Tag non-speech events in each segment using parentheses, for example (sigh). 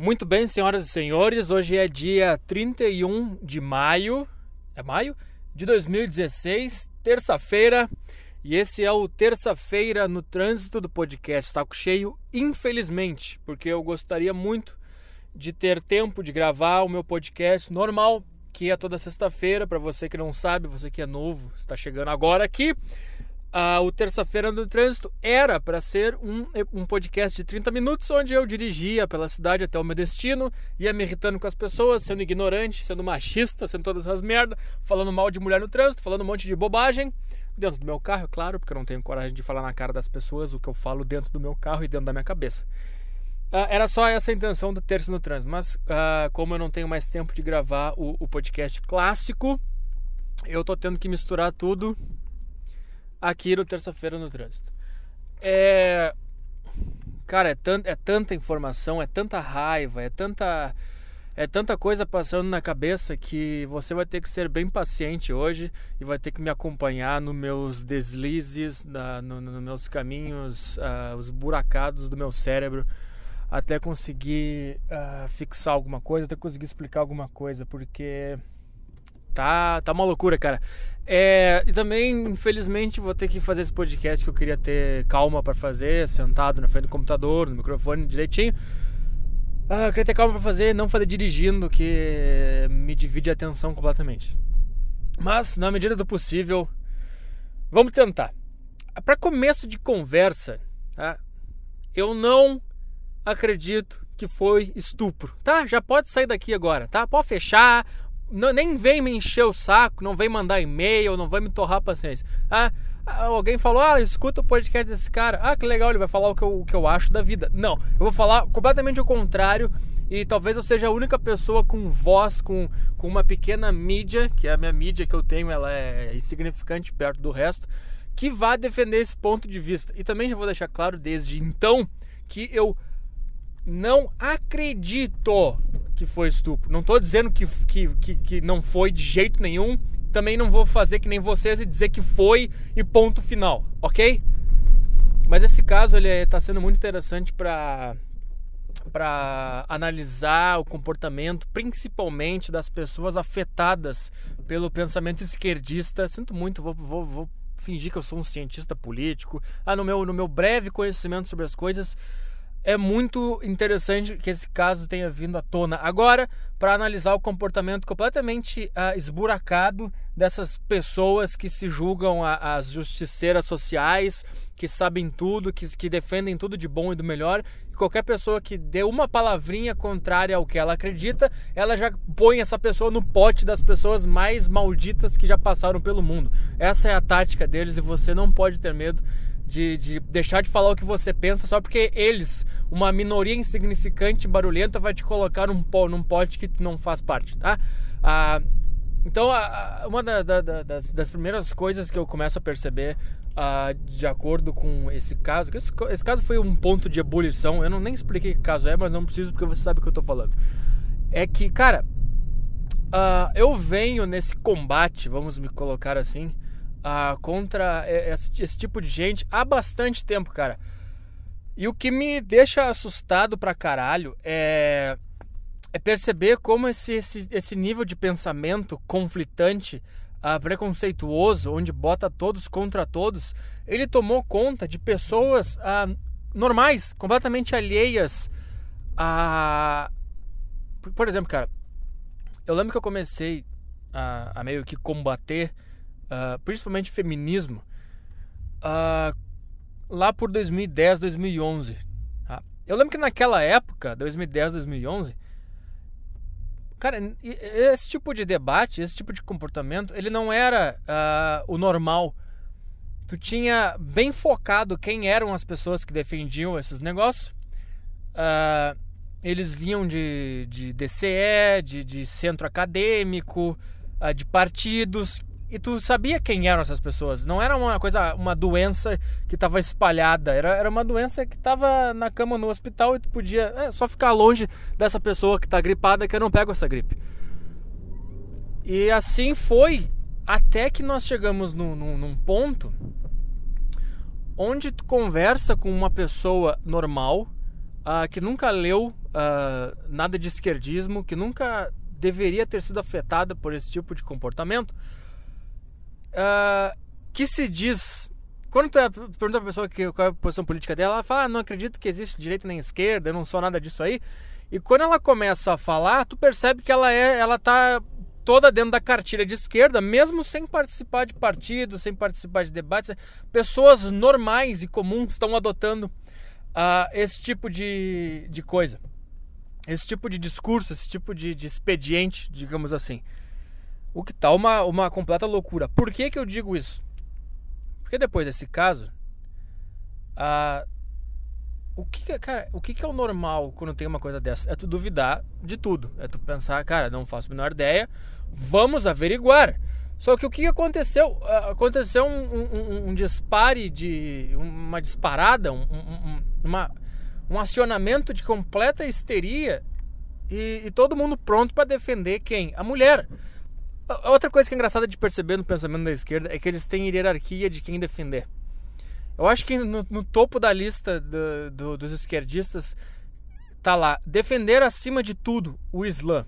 Muito bem, senhoras e senhores, hoje é dia 31 de maio, é maio? De 2016, terça-feira, e esse é o Terça-feira no Trânsito do podcast Saco Cheio, infelizmente, porque eu gostaria muito de ter tempo de gravar o meu podcast normal, que é toda sexta-feira, para você que não sabe, você que é novo, está chegando agora aqui ah, o Terça-feira no Trânsito era para ser um, um podcast de 30 minutos, onde eu dirigia pela cidade até o meu destino, ia me irritando com as pessoas, sendo ignorante, sendo machista, sendo todas as merdas, falando mal de mulher no trânsito, falando um monte de bobagem. Dentro do meu carro, é claro, porque eu não tenho coragem de falar na cara das pessoas o que eu falo dentro do meu carro e dentro da minha cabeça. Uh, era só essa a intenção do Terça no Trânsito, mas uh, como eu não tenho mais tempo de gravar o, o podcast clássico, eu tô tendo que misturar tudo aqui no Terça-feira no Trânsito. É. Cara, é, tant, é tanta informação, é tanta raiva, é tanta. É tanta coisa passando na cabeça que você vai ter que ser bem paciente hoje e vai ter que me acompanhar nos meus deslizes, no, nos meus caminhos, uh, os buracados do meu cérebro, até conseguir uh, fixar alguma coisa, até conseguir explicar alguma coisa, porque tá, tá uma loucura, cara. É, e também, infelizmente, vou ter que fazer esse podcast que eu queria ter calma para fazer, sentado na frente do computador, no microfone direitinho. Ah, eu queria ter calma para fazer, não fazer dirigindo, que me divide a atenção completamente. Mas, na medida do possível, vamos tentar. Para começo de conversa, tá? eu não acredito que foi estupro, tá? Já pode sair daqui agora, tá? Pode fechar, não, nem vem me encher o saco, não vem mandar e-mail, não vai me torrar a paciência. Ah, alguém falou, ah, escuta o podcast desse cara. Ah, que legal, ele vai falar o que eu, o que eu acho da vida. Não, eu vou falar completamente o contrário e talvez eu seja a única pessoa com voz, com, com uma pequena mídia, que é a minha mídia que eu tenho, ela é insignificante perto do resto, que vá defender esse ponto de vista. E também já vou deixar claro desde então que eu não acredito que foi estupro. Não estou dizendo que, que, que, que, não foi de jeito nenhum. Também não vou fazer que nem vocês e dizer que foi e ponto final, ok? Mas esse caso ele está sendo muito interessante para para analisar o comportamento, principalmente das pessoas afetadas pelo pensamento esquerdista. Sinto muito, vou, vou, vou fingir que eu sou um cientista político. Ah, no meu, no meu breve conhecimento sobre as coisas, é muito interessante que esse caso tenha vindo à tona agora para analisar o comportamento completamente uh, esburacado dessas pessoas que se julgam as justiceiras sociais, que sabem tudo, que, que defendem tudo de bom e do melhor. E qualquer pessoa que dê uma palavrinha contrária ao que ela acredita, ela já põe essa pessoa no pote das pessoas mais malditas que já passaram pelo mundo. Essa é a tática deles e você não pode ter medo de, de, deixar de falar o que você pensa só porque eles, uma minoria insignificante e barulhenta, vai te colocar num, num pote que não faz parte, tá? Ah, então, uma da, da, das, das, primeiras coisas que eu começo a perceber, ah, de acordo com esse caso, esse, esse, caso foi um ponto de ebulição, eu não nem expliquei que caso é, mas não preciso porque você sabe o que eu tô falando. É que, cara, ah, eu venho nesse combate, vamos me colocar assim, uh, contra esse, tipo de gente há bastante tempo, cara. E o que me deixa assustado pra caralho é, é perceber como esse, esse, esse nível de pensamento conflitante, uh, preconceituoso, onde bota todos contra todos, ele tomou conta de pessoas uh, normais, completamente alheias a. Por exemplo, cara, eu lembro que eu comecei a, a meio que combater uh, principalmente feminismo, uh, lá por 2010, 2011. Tá? Eu lembro que naquela época, 2010, 2011, cara, esse tipo de debate, esse tipo de comportamento, ele não era uh, o normal. Tu tinha bem focado quem eram as pessoas que defendiam esses negócios. Uh, eles vinham de, de DCE, de, de centro acadêmico, uh, de partidos e tu sabia quem eram essas pessoas. Não era uma coisa, uma doença que estava espalhada. Era, era uma doença que estava na cama no hospital e tu podia é, só ficar longe dessa pessoa que está gripada que eu não pego essa gripe. E assim foi até que nós chegamos no, no, num ponto onde tu conversa com uma pessoa normal uh, que nunca leu uh, nada de esquerdismo, que nunca deveria ter sido afetada por esse tipo de comportamento, uh, que se diz. Quando tu é, pergunta pra pessoa que, qual é a posição política dela, ela fala: ah, não acredito que existe direita nem esquerda, eu não sou nada disso aí. E quando ela começa a falar, tu percebe que ela é, ela tá toda dentro da cartilha de esquerda, mesmo sem participar de partidos, sem participar de debates. Pessoas normais e comuns estão adotando uh, esse tipo de, de coisa, esse tipo de discurso, esse tipo de, de expediente, digamos assim. O que tá uma, uma completa loucura. Por que, que eu digo isso? Porque depois desse caso, o que, cara, o que, é o normal quando tem uma coisa dessa? É tu duvidar de tudo. É tu pensar, cara, não faço a menor ideia, vamos averiguar. Só que o que aconteceu? Aconteceu um, um, um dispare de. uma disparada, um, uma, um acionamento de completa histeria e, e todo mundo pronto para defender quem? A mulher. Outra coisa que é engraçada de perceber no pensamento da esquerda é que eles têm hierarquia de quem defender. Eu acho que no, no topo da lista do, do, dos esquerdistas tá lá defender acima de tudo o Islã.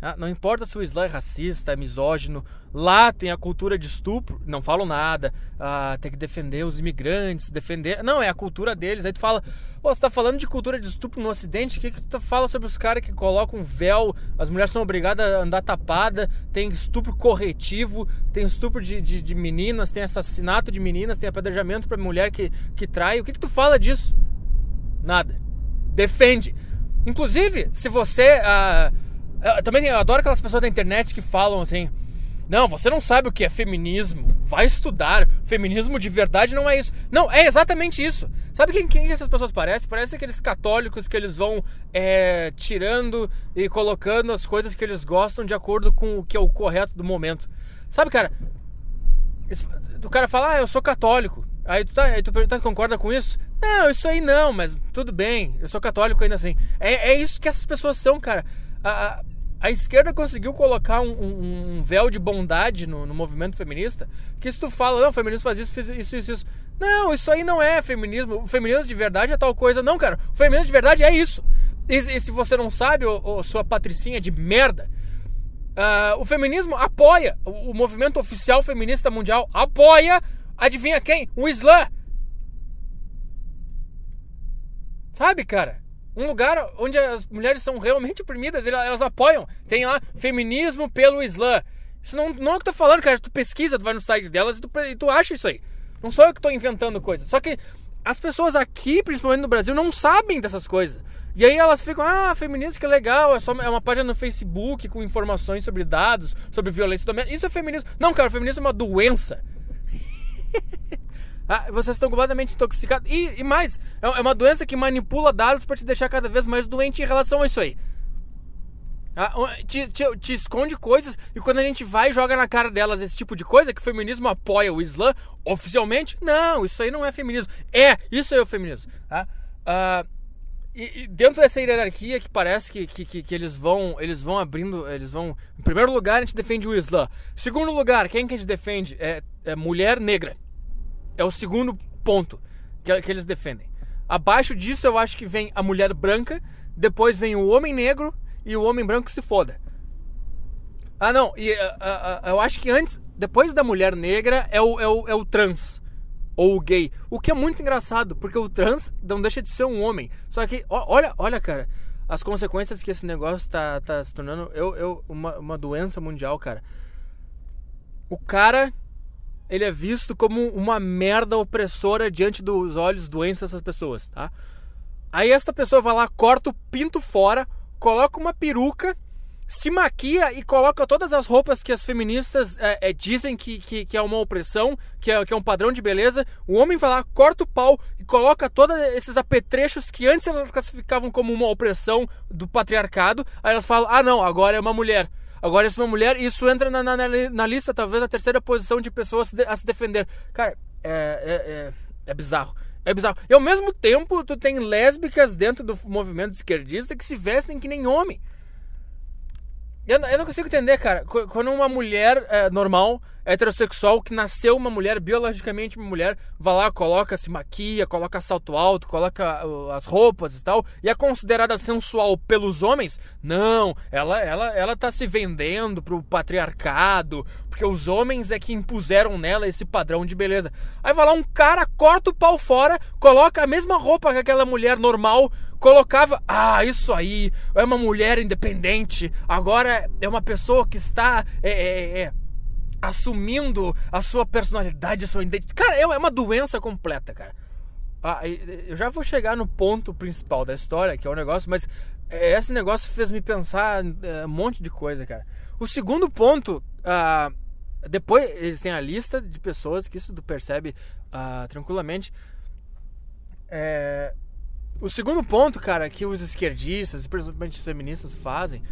Ah, não importa se o Islã é racista, é misógino, lá tem a cultura de estupro, não falam nada, ah, tem que defender os imigrantes, defender. Não, é a cultura deles. Aí tu fala, Pô, tu tá falando de cultura de estupro no Ocidente, o que, que tu fala sobre os caras que colocam véu, as mulheres são obrigadas a andar tapada, tem estupro corretivo, tem estupro de, de, de meninas, tem assassinato de meninas, tem apedrejamento pra mulher que, que trai. O que, que tu fala disso? Nada. Defende. Inclusive, se você. Ah, eu, também eu adoro aquelas pessoas da internet que falam assim. Não, você não sabe o que é feminismo. Vai estudar. Feminismo de verdade não é isso. Não, é exatamente isso. Sabe quem, quem essas pessoas parecem? Parece aqueles católicos que eles vão é, tirando e colocando as coisas que eles gostam de acordo com o que é o correto do momento. Sabe, cara? O cara fala, ah, eu sou católico. Aí tu, tá, aí tu pergunta, concorda com isso? Não, isso aí não, mas tudo bem, eu sou católico ainda assim. É, é isso que essas pessoas são, cara. A, a esquerda conseguiu colocar um, um, um véu de bondade no, no, movimento feminista, que se tu fala, não, o feminismo faz isso, isso, isso, isso. Não, isso aí não é feminismo. O feminismo de verdade é tal coisa. Não, cara, o feminismo de verdade é isso. E, e se você não sabe, ô, ô, sua patricinha de merda, uh, o feminismo apoia, o, o movimento oficial feminista mundial apoia, adivinha quem? O Islã. Sabe, cara? Um lugar onde as mulheres são realmente oprimidas, elas apoiam. Tem lá feminismo pelo Islã. Isso não, não é o que eu tô falando, cara. Tu pesquisa, tu vai no site delas e tu, e tu acha isso aí. Não sou eu que tô inventando coisas. Só que as pessoas aqui, principalmente no Brasil, não sabem dessas coisas. E aí elas ficam, ah, feminismo que legal, é só é uma página no Facebook com informações sobre dados, sobre violência doméstica. Isso é feminismo. Não, cara, feminismo é uma doença. (laughs) Ah, vocês estão completamente intoxicados. E, e mais, é, é uma doença que manipula dados para te deixar cada vez mais doente em relação a isso aí. Ah, te, te, te, esconde coisas e quando a gente vai e joga na cara delas esse tipo de coisa, que o feminismo apoia o Islã oficialmente, não, isso aí não é feminismo. É, isso é o feminismo. Tá? Ah, e, e, dentro dessa hierarquia que parece que, que, que, que, eles vão eles vão abrindo, eles vão. Em primeiro lugar, a gente defende o Islã. Segundo lugar, quem que a gente defende? É, é mulher negra. É o segundo ponto que, que eles defendem. Abaixo disso, eu acho que vem a mulher branca, depois vem o homem negro e o homem branco se foda. Ah, não, e uh, uh, uh, eu acho que antes, depois da mulher negra, é o, é o, é o trans ou o gay. O que é muito engraçado, porque o trans não deixa de ser um homem. Só que, olha, olha, cara, as consequências que esse negócio tá, tá se tornando eu, eu, uma, uma doença mundial, cara. O cara ele é visto como uma merda opressora diante dos olhos doentes dessas pessoas, tá? Aí esta pessoa vai lá, corta o pinto fora, coloca uma peruca, se maquia e coloca todas as roupas que as feministas é, é, dizem que, que, que, é uma opressão, que é, que é um padrão de beleza. O homem vai lá, corta o pau e coloca todos esses apetrechos que antes elas classificavam como uma opressão do patriarcado. Aí elas falam: ah, não, agora é uma mulher. Agora, é uma mulher, isso entra na, na, na, lista, talvez, na terceira posição de pessoas a se defender. Cara, é, é, é, é bizarro. É bizarro. E ao mesmo tempo, tu tem lésbicas dentro do movimento esquerdista que se vestem que nem homem. Eu, eu não consigo entender, cara. Quando uma mulher é, normal, heterossexual, que nasceu uma mulher, biologicamente uma mulher, vai lá, coloca, se maquia, coloca salto alto, coloca uh, as roupas e tal, e é considerada sensual pelos homens, não. Ela, ela, ela tá se vendendo pro patriarcado, porque os homens é que impuseram nela esse padrão de beleza. Aí vai lá um cara, corta o pau fora, coloca a mesma roupa que aquela mulher normal colocava. Ah, isso aí, é uma mulher independente, agora é uma pessoa que está é, é, é, assumindo a sua personalidade, a sua identidade. Cara, é, é uma doença completa, cara. Ah, eu já vou chegar no ponto principal da história, que é o negócio, mas é, esse negócio fez me pensar é, um monte de coisa, cara. O segundo ponto, ah, depois eles têm a lista de pessoas que isso tu percebe ah, tranquilamente. É, o segundo ponto, cara, que os esquerdistas, principalmente os feministas, fazem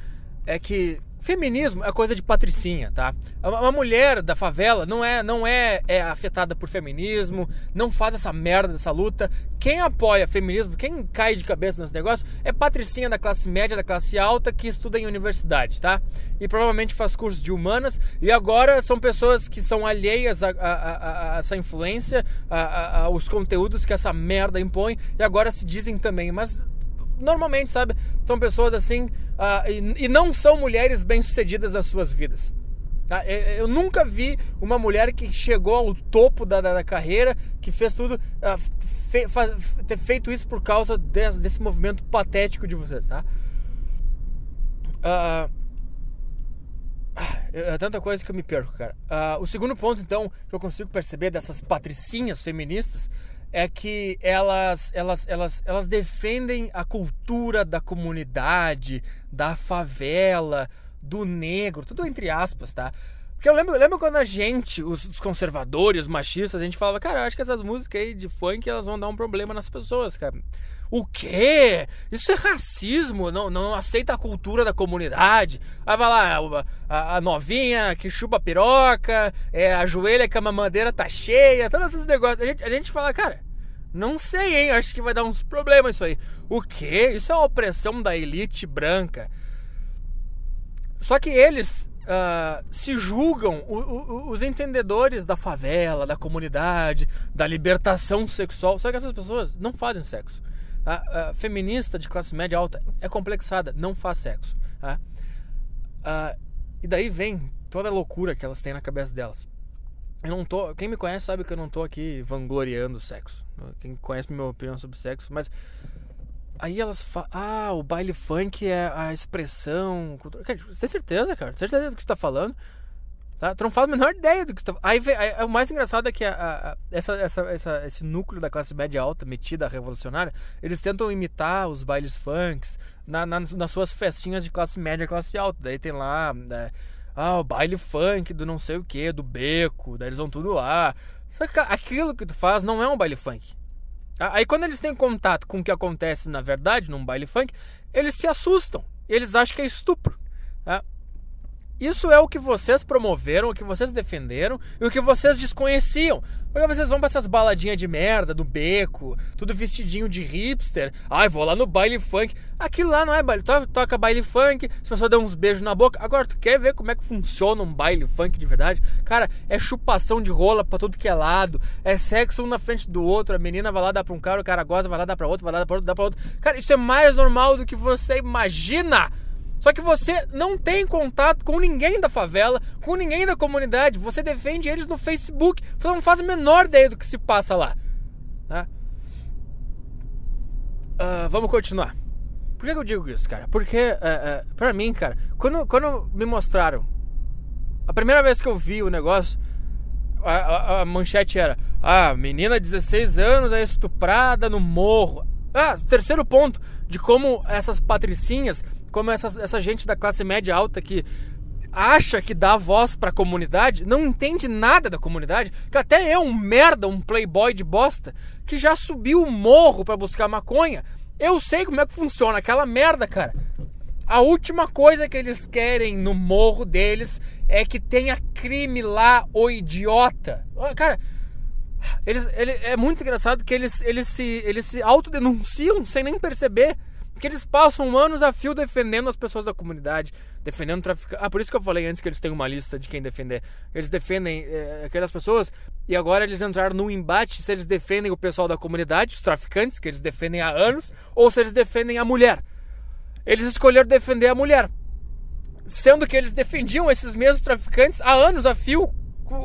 é que feminismo é coisa de patricinha, tá? Uma mulher da favela não é não é, é afetada por feminismo, não faz essa merda dessa luta. Quem apoia feminismo, quem cai de cabeça nesse negócio é patricinha da classe média, da classe alta que estuda em universidade, tá? E provavelmente faz curso de humanas e agora são pessoas que são alheias a, a, a, a essa influência, aos conteúdos que essa merda impõe e agora se dizem também, mas normalmente, sabe? São pessoas assim uh, e, e, não são mulheres bem-sucedidas nas suas vidas. Tá? Eu, nunca vi uma mulher que chegou ao topo da, da, da carreira, que fez tudo, uh, fe, ter feito isso por causa desse, desse movimento patético de vocês, tá? Uh, é tanta coisa que eu me perco, cara. Uh, o segundo ponto, então, que eu consigo perceber dessas patricinhas feministas é que elas, elas, elas, elas defendem a cultura da comunidade, da favela, do negro, tudo entre aspas, tá? Porque eu lembro, eu lembro quando a gente, os, conservadores, os machistas, a gente falava, cara, acho que essas músicas aí de funk elas vão dar um problema nas pessoas, cara. O quê? Isso é racismo, não, não aceita a cultura da comunidade. Aí vai lá, a, a novinha que chupa piroca, é, a joelha que a mamadeira tá cheia, todos esses negócios. A gente, a gente fala, cara, não sei, hein? Acho que vai dar uns problemas isso aí. O quê? Isso é a opressão da elite branca. Só que eles uh, se julgam o, o, os entendedores da favela, da comunidade, da libertação sexual. Só que essas pessoas não fazem sexo. Tá? Uh, feminista de classe média alta é complexada, não faz sexo. Tá? Uh, e daí vem toda a loucura que elas têm na cabeça delas. Eu não tô. Quem me conhece sabe que eu não tô aqui vangloriando o sexo. Quem conhece minha opinião sobre sexo, mas. Aí elas falam. Ah, o baile funk é a expressão. Cara, tem certeza, cara? Tem certeza do que você tá falando? Tá? Tu não faz a menor ideia do que tu tá aí, aí, O mais engraçado é que a, a, essa, essa, essa, esse núcleo da classe média alta, metida revolucionária, eles tentam imitar os bailes funks na, na, nas suas festinhas de classe média classe alta. Daí tem lá. Né, ah, o baile funk do não sei o que, do beco, daí eles vão tudo lá. Só que aquilo que tu faz não é um baile funk. Aí quando eles têm contato com o que acontece na verdade num baile funk, eles se assustam. Eles acham que é estupro. Isso é o que vocês promoveram, o que vocês defenderam e o que vocês desconheciam. Porque vocês vão pra essas baladinhas de merda, do beco, tudo vestidinho de hipster. Ai, vou lá no baile funk. Aquilo lá não é baile. Toca baile funk, as pessoas dão uns beijos na boca. Agora, tu quer ver como é que funciona um baile funk de verdade? Cara, é chupação de rola pra tudo que é lado. É sexo um na frente do outro. A menina vai lá dar pra um cara, o cara goza, vai lá dar pra outro, vai lá dar pra outro, dá pra outro. Cara, isso é mais normal do que você imagina. Só que você não tem contato com ninguém da favela, com ninguém da comunidade. Você defende eles no Facebook. Você não faz a menor ideia do que se passa lá. Tá? Uh, vamos continuar. Por que eu digo isso, cara? Porque, uh, uh, pra mim, cara, quando, quando me mostraram, a primeira vez que eu vi o negócio, a, a, a manchete era: Ah, menina de 16 anos é estuprada no morro. Ah, terceiro ponto de como essas patricinhas como essa, essa gente da classe média alta que acha que dá voz para a comunidade, não entende nada da comunidade, que até é um merda, um playboy de bosta, que já subiu o morro para buscar maconha. Eu sei como é que funciona aquela merda, cara. A última coisa que eles querem no morro deles é que tenha crime lá, o idiota. Cara, eles, ele, é muito engraçado que eles, eles se, eles se autodenunciam sem nem perceber Que eles passam anos a fio defendendo as pessoas da comunidade, defendendo traficantes. Ah, por isso que eu falei antes que eles têm uma lista de quem defender. Eles defendem é, aquelas pessoas e agora eles entraram num embate se eles defendem o pessoal da comunidade, os traficantes, que eles defendem há anos, ou se eles defendem a mulher. Eles escolheram defender a mulher. Sendo que eles defendiam esses mesmos traficantes há anos a fio.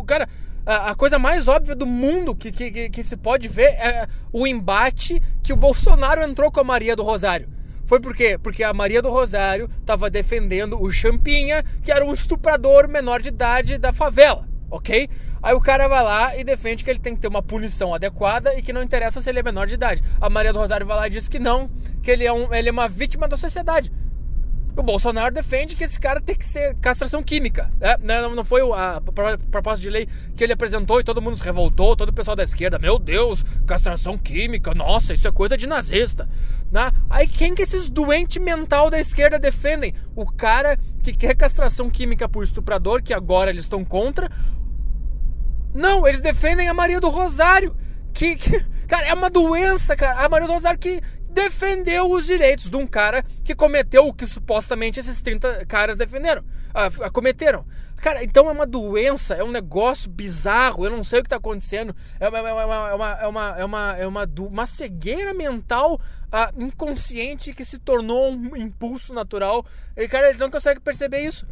Cara, a, coisa mais óbvia do mundo que, que, que, se pode ver é o embate que o Bolsonaro entrou com a Maria do Rosário. Foi por quê? Porque a Maria do Rosário estava defendendo o Champinha, que era um estuprador menor de idade da favela, ok? Aí o cara vai lá e defende que ele tem que ter uma punição adequada e que não interessa se ele é menor de idade. A Maria do Rosário vai lá e diz que não, que ele é, um, ele é uma vítima da sociedade. O Bolsonaro defende que esse cara tem que ser castração química. É, né? não, não foi a proposta de lei que ele apresentou e todo mundo se revoltou, todo o pessoal da esquerda, meu Deus, castração química, nossa, isso é coisa de nazista. Né? Aí quem que esses doentes mental da esquerda defendem? O cara que quer castração química por estuprador, que agora eles estão contra. Não, eles defendem a Maria do Rosário. Que, que, cara, é uma doença, cara. A Maria do Rosário que, defendeu os direitos de um cara que cometeu o que supostamente esses 30 caras defenderam, uh, cometeram. Cara, então é uma doença, é um negócio bizarro, eu não sei o que está acontecendo. É uma, é uma, é uma, é uma, é uma, é uma, uma cegueira mental uh, inconsciente que se tornou um impulso natural. E, cara, eles não conseguem perceber isso.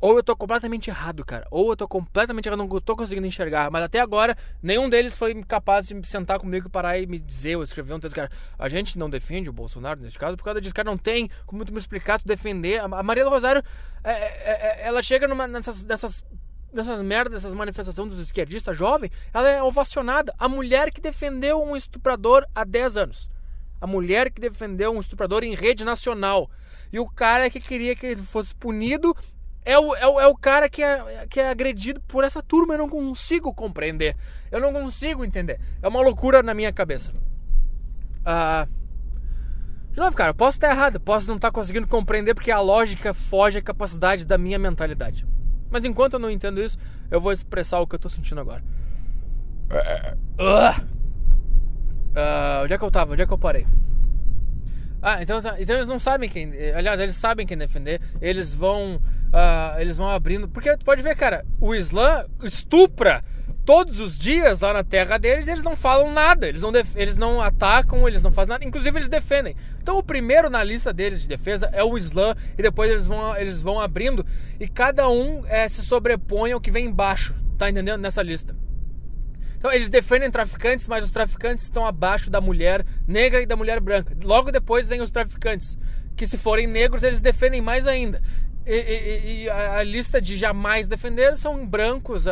Ou eu tô completamente errado, cara. Ou eu tô completamente errado, não tô conseguindo enxergar. Mas até agora, nenhum deles foi capaz de sentar comigo e parar e me dizer ou escrever um texto, cara. A gente não defende o Bolsonaro nesse caso por causa disso, cara. Não tem como tu me explicar, tu defender. A Maria do Rosário, é, é, é, ela chega numa, nessas, nessas merdas, dessas manifestações dos esquerdistas jovem, ela é ovacionada. A mulher que defendeu um estuprador há 10 anos. A mulher que defendeu um estuprador em rede nacional. E o cara que queria que ele fosse punido é o, é o, é o cara que é, que é agredido por essa turma. Eu não consigo compreender. Eu não consigo entender. É uma loucura na minha cabeça. Ah. De novo, cara, eu posso estar errado, posso não estar conseguindo compreender porque a lógica foge à capacidade da minha mentalidade. Mas enquanto eu não entendo isso, eu vou expressar o que eu estou sentindo agora. Uh, uh, onde é que eu tava? Onde é que eu parei? Ah, então, tá, então eles não sabem quem. Aliás, eles sabem quem defender. Eles vão. Uh, eles vão abrindo. Porque tu pode ver, cara, o Islã estupra todos os dias lá na terra deles eles não falam nada. Eles não, eles não atacam, eles não fazem nada. Inclusive, eles defendem. Então, o primeiro na lista deles de defesa é o Islã. E depois eles vão, eles vão abrindo. E cada um é, se sobrepõe ao que vem embaixo. Tá entendendo? Nessa lista. Então eles defendem traficantes, mas os traficantes estão abaixo da mulher negra e da mulher branca. Logo depois vem os traficantes, que se forem negros eles defendem mais ainda. E, e, a, a, lista de jamais defender são brancos, uh,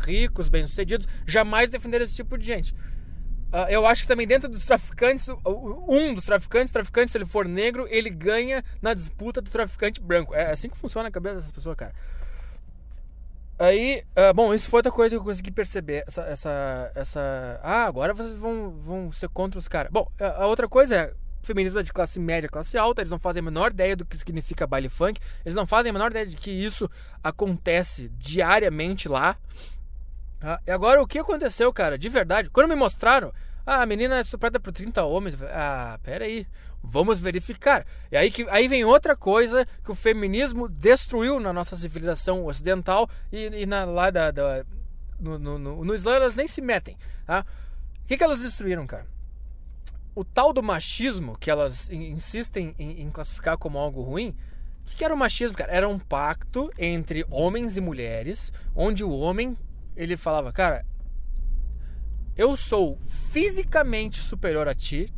ricos, bem-sucedidos, jamais defender esse tipo de gente. Uh, eu acho que também dentro dos traficantes, um dos traficantes, traficante, se ele for negro, ele ganha na disputa do traficante branco. É assim que funciona a cabeça dessas pessoas, cara. Aí, uh, bom, isso foi outra coisa que eu consegui perceber. Essa. essa, essa... Ah, agora vocês vão, vão ser contra os caras. Bom, a outra coisa é. Feminismo é de classe média, classe alta, eles não fazem a menor ideia do que significa baile funk, eles não fazem a menor ideia de que isso acontece diariamente lá. Ah, e agora, o que aconteceu, cara, de verdade? Quando me mostraram, ah, a menina é estuprada por 30 homens. Ah, pera aí. Vamos verificar. E aí, que, aí vem outra coisa que o feminismo destruiu na nossa civilização ocidental e, e na, lá da, da no, no, no, no Islã elas nem se metem. Tá? O que, que elas destruíram, cara? O tal do machismo que elas insistem em, em classificar como algo ruim, o que, que era o machismo, cara? Era um pacto entre homens e mulheres, onde o homem ele falava, cara, eu sou fisicamente superior a ti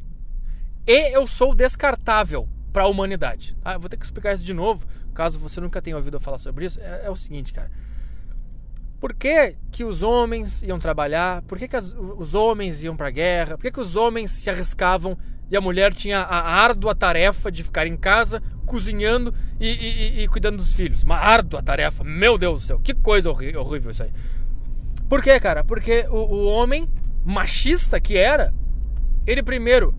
e eu sou descartável para a humanidade. Ah, vou ter que explicar isso de novo, caso você nunca tenha ouvido eu falar sobre isso. É, é o seguinte, cara. Por que, que os homens iam trabalhar? Por que, que as, os homens iam para a guerra? Por que, que os homens se arriscavam e a mulher tinha a árdua tarefa de ficar em casa, cozinhando e, e, e cuidando dos filhos? Uma árdua tarefa. Meu Deus do céu, que coisa horrível isso aí. Por que, cara? Porque o, o homem machista que era, ele primeiro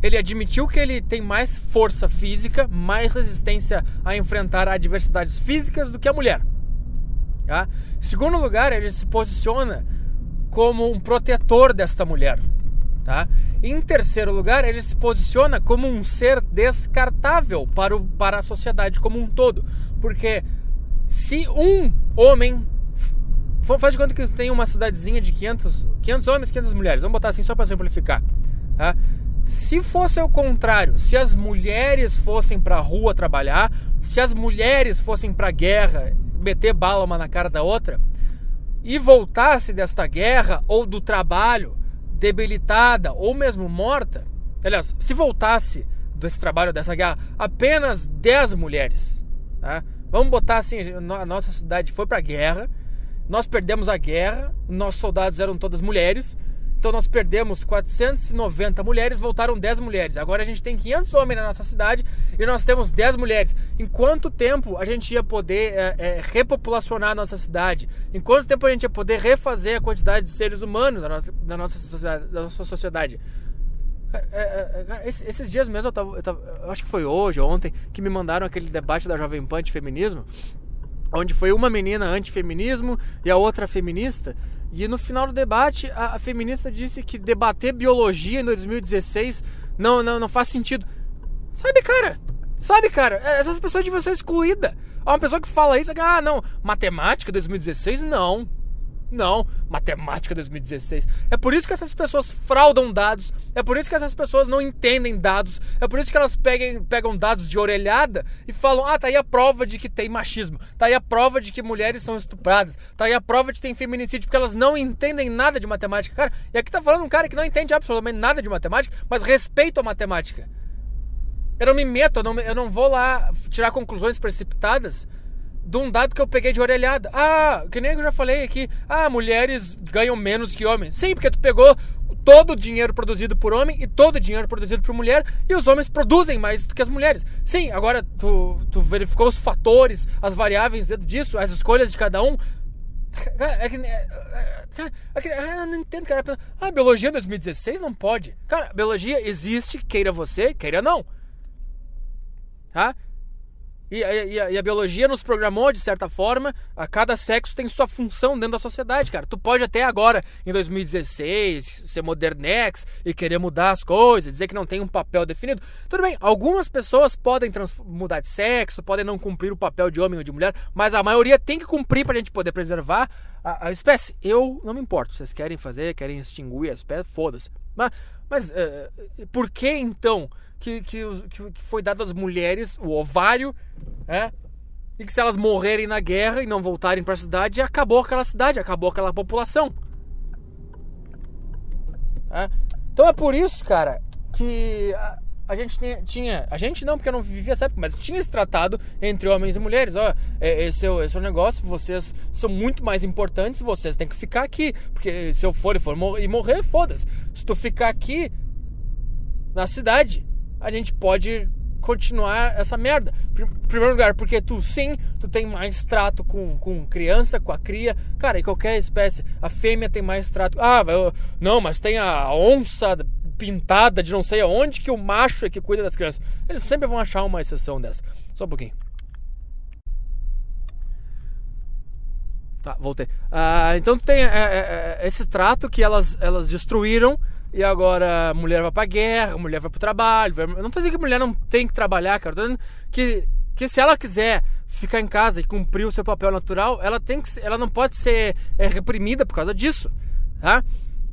ele admitiu que ele tem mais força física, mais resistência a enfrentar adversidades físicas do que a mulher. Tá? Em segundo lugar, ele se posiciona como um protetor desta mulher. Tá? Em terceiro lugar, ele se posiciona como um ser descartável para, o, para a sociedade como um todo. Porque se um homem. Faz de conta que tem uma cidadezinha de 500, 500 homens, 500 mulheres. Vamos botar assim só para simplificar. Tá? Se fosse o contrário, se as mulheres fossem para a rua trabalhar, se as mulheres fossem para a guerra, meter bala uma na cara da outra, e voltasse desta guerra ou do trabalho debilitada ou mesmo morta, aliás, se voltasse desse trabalho, dessa guerra, apenas 10 mulheres, tá? Vamos botar assim, a nossa cidade foi para a guerra, nós perdemos a guerra, nossos soldados eram todas mulheres, então nós perdemos 490 mulheres, voltaram 10 mulheres. Agora a gente tem 500 homens na nossa cidade e nós temos 10 mulheres. Em quanto tempo a gente ia poder é, é, repopulacionar a nossa cidade? Em quanto tempo a gente ia poder refazer a quantidade de seres humanos na nossa, na nossa, sociedade, é esses dias mesmo, eu, tava, eu, tava, acho que foi hoje, ontem, que me mandaram aquele debate da Jovem Pan de feminismo onde foi uma menina antifeminismo e a outra feminista. E no final do debate, a, feminista disse que debater biologia em 2016 não, não, não faz sentido. Sabe, cara? Sabe, cara? É, essas pessoas deviam ser excluídas. Uma pessoa que fala isso, ah, não, matemática 2016, não. Não, matemática 2016. É por isso que essas pessoas fraudam dados, é por isso que essas pessoas não entendem dados, é por isso que elas pegam, pegam dados de orelhada e falam: ah, tá aí a prova de que tem machismo, tá aí a prova de que mulheres são estupradas, tá aí a prova de que tem feminicídio, porque elas não entendem nada de matemática. Cara, e aqui tá falando um cara que não entende absolutamente nada de matemática, mas respeita a matemática. Eu não me meto, eu não, eu não vou lá tirar conclusões precipitadas de um dado que eu peguei de orelhada. Ah, que nem eu já falei aqui. Ah, mulheres ganham menos que homens. Sim, porque tu pegou todo o dinheiro produzido por homem e todo o dinheiro produzido por mulher e os homens produzem mais do que as mulheres. Sim, agora tu, tu verificou os fatores, as variáveis dentro disso, as escolhas de cada um. É que, é, é, é eu não entendo, cara. Ah, biologia 2016 não pode. Cara, biologia existe, queira você, queira não. Tá? E, e, a, e, a, biologia nos programou, de certa forma, a cada sexo tem sua função dentro da sociedade, cara. Tu pode até agora, em 2016, ser modernex e querer mudar as coisas, dizer que não tem um papel definido. Tudo bem, algumas pessoas podem mudar de sexo, podem não cumprir o papel de homem ou de mulher, mas a maioria tem que cumprir pra gente poder preservar a, a espécie. Eu não me importo, vocês querem fazer, querem extinguir a espécie, foda-se. Mas, mas uh, por que então que, que, que foi dado às mulheres, o ovário, é? E que se elas morrerem na guerra e não voltarem para a cidade, acabou aquela cidade, acabou aquela população. É? Então é por isso, cara, que a, a gente tinha, tinha, A gente não, porque eu não vivia essa época, mas tinha esse tratado entre homens e mulheres. Ó, é, esse é, esse é o negócio, vocês são muito mais importantes, vocês têm que ficar aqui. Porque se eu for e for e morrer, foda-se. Se tu ficar aqui na cidade, a gente pode continuar essa merda. Em primeiro lugar, porque tu sim, tu tem mais trato com, com criança, com a cria. Cara, em qualquer espécie, a fêmea tem mais trato. Ah, não, mas tem a onça pintada de não sei aonde que o macho é que cuida das crianças. Eles sempre vão achar uma exceção dessa. Só um pouquinho. Tá, voltei. Ah, então tu tem é, é, é, esse trato que elas, elas destruíram e agora mulher vai pra guerra, mulher vai pro trabalho. Vai... Eu não tô dizendo que mulher não tem que trabalhar, cara. Tô dizendo que, que se ela quiser ficar em casa e cumprir o seu papel natural, ela tem que ela não pode ser é, reprimida por causa disso, tá?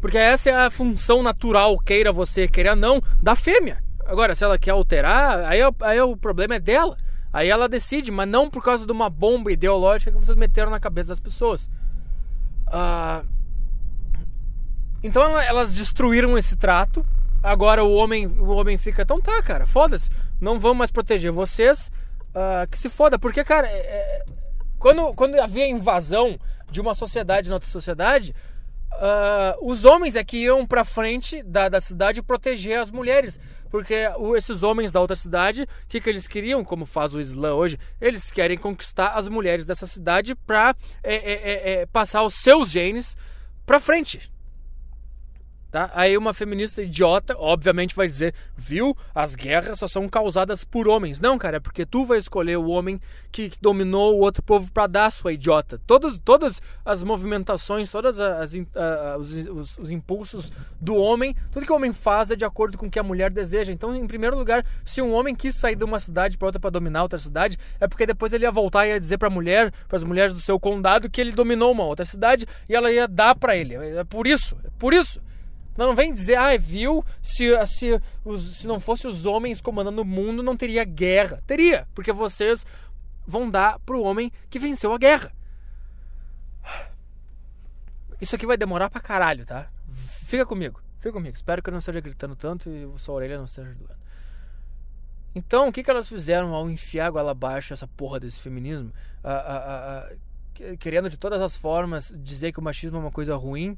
Porque essa é a função natural, queira você, queira não, da fêmea. Agora, se ela quer alterar, aí, aí o problema é dela. Aí ela decide, mas não por causa de uma bomba ideológica que vocês meteram na cabeça das pessoas. Uh, então elas destruíram esse trato. Agora o homem, o homem fica, então tá, cara, foda-se. Não vamos mais proteger vocês. Uh, que se foda. Porque, cara, é, é, quando, quando havia invasão de uma sociedade na outra sociedade, uh, os homens é que iam pra frente da, da cidade proteger as mulheres. Porque esses homens da outra cidade, o que, que eles queriam, como faz o Islã hoje? Eles querem conquistar as mulheres dessa cidade pra é, é, é, é passar os seus genes pra frente Tá? Aí uma feminista idiota, obviamente, vai dizer: viu, as guerras só são causadas por homens. Não, cara, é porque tu vai escolher o homem que, dominou o outro povo para dar, sua idiota. Todos, todas as movimentações, todos os, os, os, impulsos do homem, tudo que o homem faz é de acordo com o que a mulher deseja. Então, em primeiro lugar, se um homem quis sair de uma cidade para outra para dominar outra cidade, é porque depois ele ia voltar e ia dizer para a mulher, para as mulheres do seu condado, que ele dominou uma outra cidade e ela ia dar para ele. É por isso, é por isso. Não vem dizer, ah, viu? Se, se, os, se não fosse os homens comandando o mundo, não teria guerra. Teria, porque vocês vão dar pro homem que venceu a guerra. Isso aqui vai demorar pra caralho, tá? Fica comigo, fica comigo. Espero que eu não esteja gritando tanto e sua orelha não esteja doendo. Então, o que, que elas fizeram ao enfiar goela abaixo essa porra desse feminismo? Ah, ah, ah, querendo de todas as formas dizer que o machismo é uma coisa ruim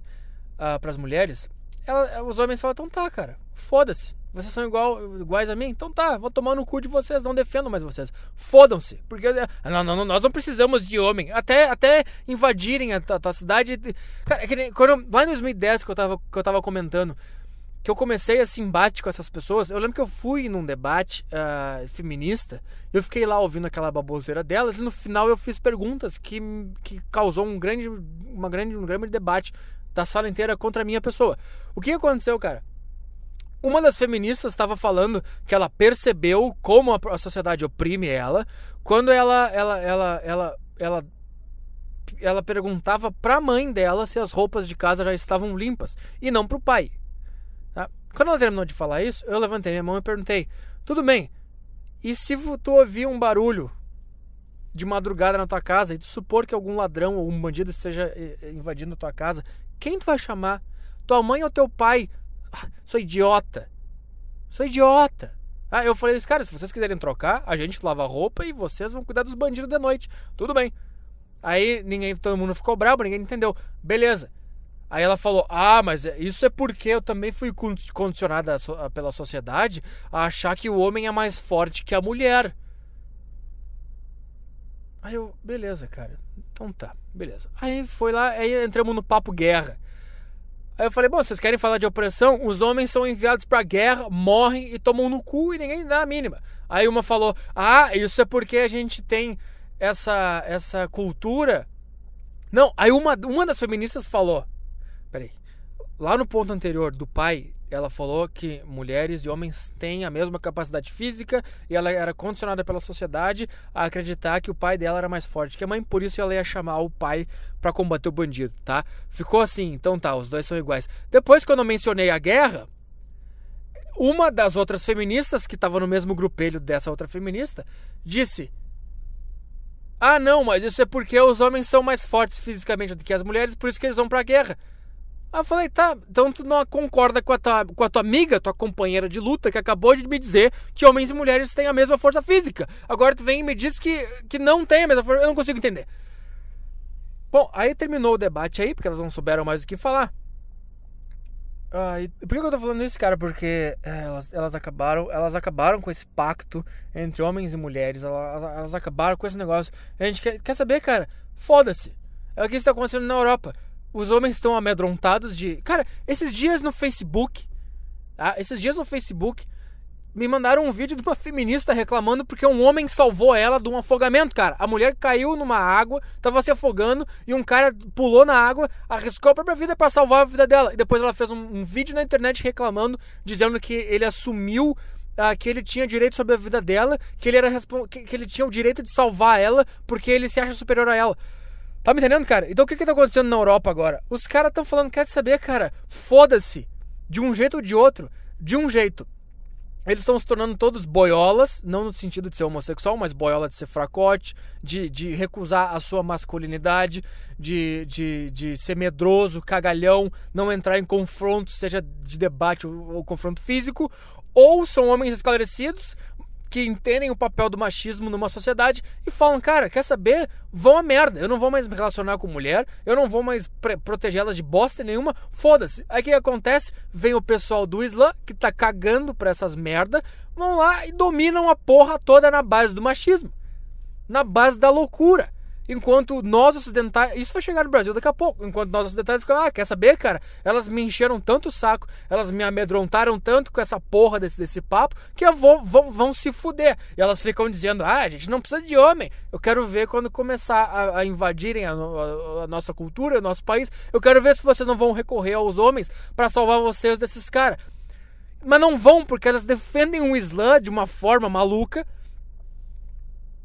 para as mulheres? Ela, os homens falam, então tá, cara, foda-se. Vocês são igual, iguais a mim? Então tá, vou tomar no cu de vocês, não defendo mais vocês. Fodam-se. Porque não, não, nós não precisamos de homem. Até, até invadirem a tua cidade. Cara, é que, quando, lá em 2010 que eu, tava, que eu tava comentando, que eu comecei esse embate com essas pessoas, eu lembro que eu fui num debate uh, feminista, eu fiquei lá ouvindo aquela baboseira delas, e no final eu fiz perguntas que, que causou um grande, uma grande, um grande debate da sala inteira contra a minha pessoa. O que aconteceu, cara? Uma das feministas estava falando que ela percebeu como a sociedade oprime ela quando ela ela ela ela ela, ela perguntava para a mãe dela se as roupas de casa já estavam limpas e não para o pai. Tá? Quando ela terminou de falar isso, eu levantei minha mão e perguntei: tudo bem? E se tu ouvir um barulho de madrugada na tua casa e tu supor que algum ladrão ou um bandido esteja eh, invadindo a tua casa, quem tu vai chamar? Tua mãe ou teu pai? Ah, sou idiota. Sou idiota. Ah, eu falei, cara, se vocês quiserem trocar, a gente lava a roupa e vocês vão cuidar dos bandidos de noite. Tudo bem. Aí ninguém, todo mundo ficou bravo, ninguém entendeu. Beleza. Aí ela falou: Ah, mas isso é porque eu também fui condicionada pela sociedade a achar que o homem é mais forte que a mulher. Aí eu, beleza, cara. Então tá, beleza. Aí foi lá, aí entramos no papo guerra. Aí eu falei, bom, vocês querem falar de opressão? Os homens são enviados pra guerra, morrem e tomam no cu e ninguém dá a mínima. Aí uma falou, ah, isso é porque a gente tem essa, essa cultura. Não, aí uma, uma das feministas falou, peraí, lá no ponto anterior do pai ela falou que mulheres e homens têm a mesma capacidade física e ela era condicionada pela sociedade a acreditar que o pai dela era mais forte que a mãe, por isso ela ia chamar o pai para combater o bandido, tá? Ficou assim, então tá, os dois são iguais. Depois, quando eu mencionei a guerra, uma das outras feministas que estava no mesmo grupelho dessa outra feminista disse: Ah, não, mas isso é porque os homens são mais fortes fisicamente do que as mulheres, por isso que eles vão para a guerra. Aí eu falei, tá, então tu não concorda com a, tua, com a tua amiga, tua companheira de luta, que acabou de me dizer que homens e mulheres têm a mesma força física. Agora tu vem e me diz que, que não tem a mesma força. Eu não consigo entender. Bom, aí terminou o debate aí, porque elas não souberam mais o que falar. Ah, e por que eu tô falando isso, cara? Porque é, elas, elas, acabaram, elas acabaram com esse pacto entre homens e mulheres. Elas, elas acabaram com esse negócio. A gente quer, quer saber, cara? Foda-se. É o que está acontecendo na Europa os homens estão amedrontados de. Cara, esses dias no Facebook. Tá? Esses dias no Facebook. Me mandaram um vídeo de uma feminista reclamando porque um homem salvou ela de um afogamento, cara. A mulher caiu numa água, tava se afogando e um cara pulou na água, arriscou a própria vida para salvar a vida dela. E depois ela fez um, um vídeo na internet reclamando, dizendo que ele assumiu ah, que ele tinha direito sobre a vida dela, que ele, era que, que ele tinha o direito de salvar ela porque ele se acha superior a ela. Tá me entendendo, cara? Então o que que tá acontecendo na Europa agora? Os caras estão falando, quer saber, cara? Foda-se. De um jeito ou de outro. De um jeito. Eles estão se tornando todos boiolas, não no sentido de ser homossexual, mas boiola de ser fracote, de, de recusar a sua masculinidade, de, de, de ser medroso, cagalhão, não entrar em confronto, seja de debate ou, ou confronto físico, ou são homens esclarecidos, que entendem o papel do machismo numa sociedade e falam, cara, quer saber? Vão a merda. Eu não vou mais me relacionar com mulher, eu não vou mais protegê-las de bosta nenhuma. Foda-se. Aí o que acontece? Vem o pessoal do Islã que tá cagando pra essas merda, vão lá e dominam a porra toda na base do machismo. Na base da loucura. Enquanto nós ocidentais. Isso vai chegar no Brasil daqui a pouco. Enquanto nós ocidentais ficamos, ah, quer saber, cara? Elas me encheram tanto o saco, elas me amedrontaram tanto com essa porra desse, desse papo, que eu vou, vou, vão se fuder. E elas ficam dizendo, ah, a gente não precisa de homem. Eu quero ver quando começar a, a invadirem a, a, a, nossa cultura, o nosso país. Eu quero ver se vocês não vão recorrer aos homens para salvar vocês desses caras. Mas não vão, porque elas defendem o Islã de uma forma maluca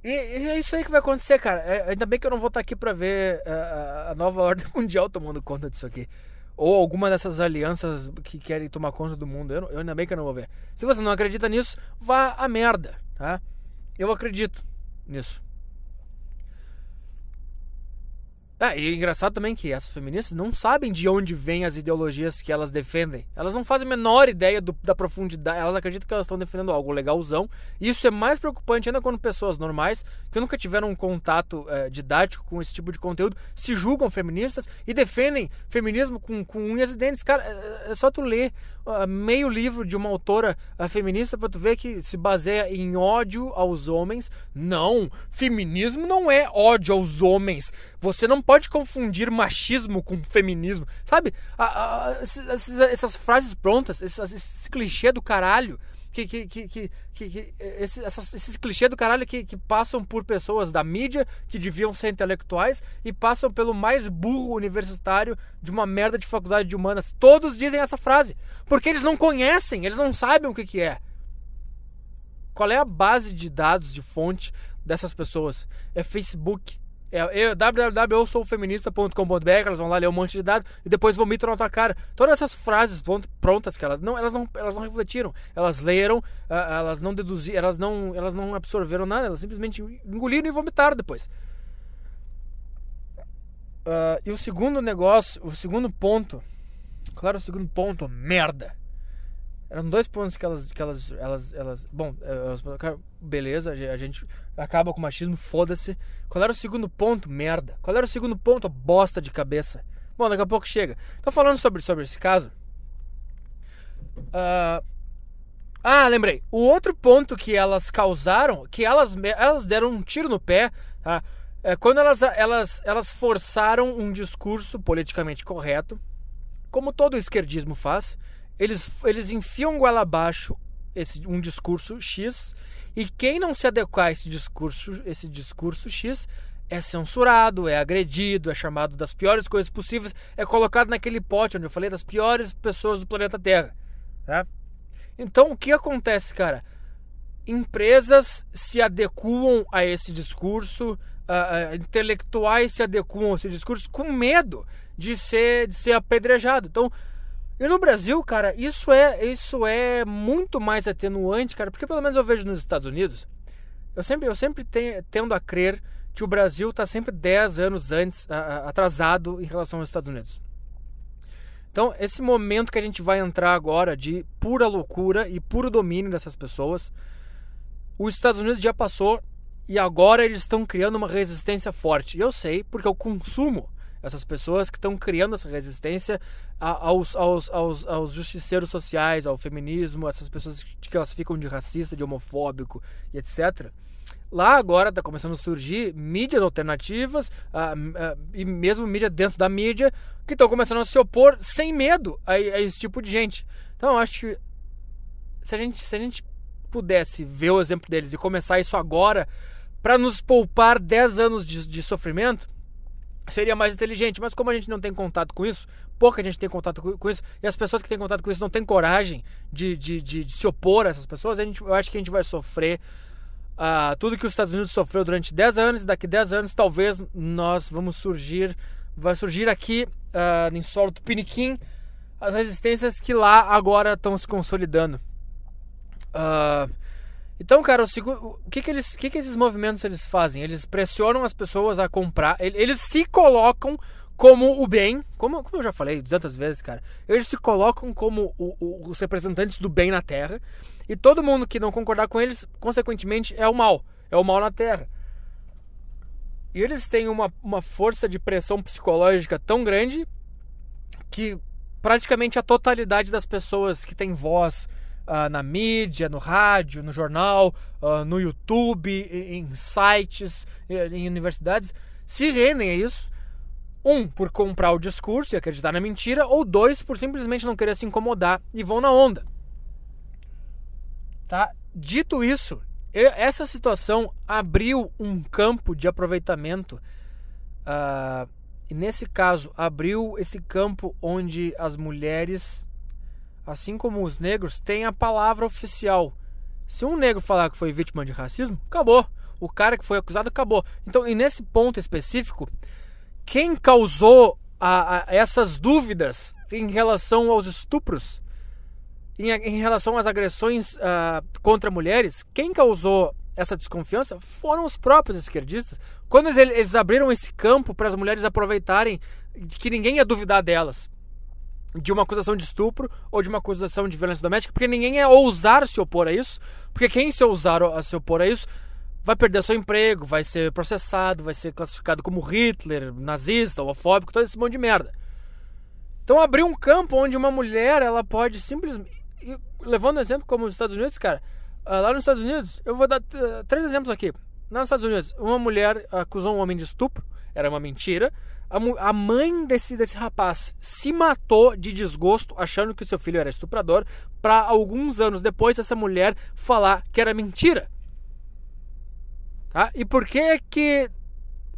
e, e, é isso aí que vai acontecer, cara. É, ainda bem que eu não vou estar aqui para ver a, é, a, nova ordem (laughs) mundial tomando conta disso aqui. Ou alguma dessas alianças que querem tomar conta do mundo. Eu, eu ainda bem que eu não vou ver. Se você não acredita nisso, vá a merda, tá? Eu acredito nisso. Ah, e é engraçado também que essas feministas não sabem de onde vêm as ideologias que elas defendem. Elas não fazem a menor ideia do, da profundidade. Elas acreditam que elas estão defendendo algo legalzão. E isso é mais preocupante ainda quando pessoas normais, que nunca tiveram um contato é, didático com esse tipo de conteúdo, se julgam feministas e defendem feminismo com, com unhas e dentes. Cara, é, é só tu ler uh, meio livro de uma autora uh, feminista para tu ver que se baseia em ódio aos homens. Não, feminismo não é ódio aos homens. Você não pode confundir machismo com feminismo. Sabe? essas, essas, frases prontas, esse, esse clichê do caralho. Que, que, que, que, que esses, essas, esses clichês do caralho que, que passam por pessoas da mídia que deviam ser intelectuais e passam pelo mais burro universitário de uma merda de faculdade de humanas. Todos dizem essa frase. Porque eles não conhecem, eles não sabem o que, que é. Qual é a base de dados, de fonte dessas pessoas? É Facebook. É, www.eusoufeminista.com.br, elas vão lá ler um monte de dados e depois vomitam na tua cara. Todas essas frases prontas que elas não, elas não, elas não refletiram, elas leram, elas não deduziram, elas não, elas não absorveram nada, elas simplesmente engoliram e vomitaram depois. Uh, e o segundo negócio, o segundo ponto, claro, o segundo ponto, merda. Eram dois pontos que elas, que elas, elas, elas bom, elas, beleza, a gente acaba com o machismo, foda-se. Qual era o segundo ponto? Merda. Qual era o segundo ponto? Bosta de cabeça. Bom, daqui a pouco chega. Tô falando sobre, sobre esse caso. Uh... Ah, lembrei. O outro ponto que elas causaram, que elas, elas deram um tiro no pé, tá? É quando elas, elas, elas forçaram um discurso politicamente correto, como todo esquerdismo faz, eles, eles enfiam goela abaixo esse, um discurso X e quem não se adequar a esse discurso, esse discurso X é censurado, é agredido, é chamado das piores coisas possíveis, é colocado naquele pote onde eu falei das piores pessoas do planeta Terra. Tá? Então o que acontece, cara? Empresas se adequam a esse discurso, uh, uh, intelectuais se adequam a esse discurso com medo de ser, de ser apedrejado. Então, e no Brasil, cara, isso é, isso é muito mais atenuante, cara, porque pelo menos eu vejo nos Estados Unidos, eu sempre, eu sempre tendo a crer que o Brasil está sempre 10 anos antes, atrasado em relação aos Estados Unidos. Então, esse momento que a gente vai entrar agora de pura loucura e puro domínio dessas pessoas, os Estados Unidos já passou e agora eles estão criando uma resistência forte. Eu sei porque eu consumo essas pessoas que estão criando essa resistência aos, aos, aos, aos justiceiros sociais, ao feminismo, essas pessoas que classificam de racista, de homofóbico e etc. Lá agora está começando a surgir mídias alternativas e mesmo mídia dentro da mídia que estão começando a se opor sem medo a, a, esse tipo de gente. Então acho que se a gente, se a gente pudesse ver o exemplo deles e começar isso agora para nos poupar 10 anos de, de sofrimento, seria mais inteligente. Mas como a gente não tem contato com isso, pouca gente tem contato com isso, e as pessoas que têm contato com isso não têm coragem de, de, de, de se opor a essas pessoas, a gente, eu acho que a gente vai sofrer uh, tudo que os Estados Unidos sofreu durante 10 anos, e daqui 10 anos talvez nós vamos surgir, vai surgir aqui uh, em solo do Piniquim as resistências que lá agora estão se consolidando. Uh, então, cara, o, o que que eles, o que que esses movimentos eles fazem? Eles pressionam as pessoas a comprar, eles se colocam como o bem, como, como eu já falei tantas vezes, cara, eles se colocam como o, o, os representantes do bem na Terra e todo mundo que não concordar com eles, consequentemente, é o mal, é o mal na Terra. E eles têm uma, uma força de pressão psicológica tão grande que praticamente a totalidade das pessoas que têm voz uh, na mídia, no rádio, no jornal, uh, no YouTube, em sites, em universidades, se rendem a isso. Um, por comprar o discurso e acreditar na mentira, ou dois, por simplesmente não querer se incomodar e vão na onda. Tá? Dito isso, essa situação abriu um campo de aproveitamento. Uh, e nesse caso, abriu esse campo onde as mulheres, assim como os negros, têm a palavra oficial. Se um negro falar que foi vítima de racismo, acabou. O cara que foi acusado acabou. Então, e nesse ponto específico, quem causou a, a essas dúvidas em relação aos estupros em, em relação às agressões uh, contra mulheres, quem causou essa desconfiança foram os próprios esquerdistas. Quando eles, eles abriram esse campo para as mulheres aproveitarem que ninguém ia duvidar delas de uma acusação de estupro ou de uma acusação de violência doméstica, porque ninguém ia ousar se opor a isso, porque quem se ousar a se opor a isso vai perder seu emprego, vai ser processado, vai ser classificado como Hitler, nazista, homofóbico, todo esse monte de merda. Então abriu um campo onde uma mulher ela pode simplesmente levando um exemplo como os Estados Unidos, cara, ah, lá nos Estados Unidos, eu vou dar três exemplos aqui. Lá nos Estados Unidos, uma mulher acusou um homem de estupro, era uma mentira. A, a mãe desse, desse rapaz se matou de desgosto, achando que o seu filho era estuprador, para alguns anos depois essa mulher falar que era mentira. Tá? E por que que.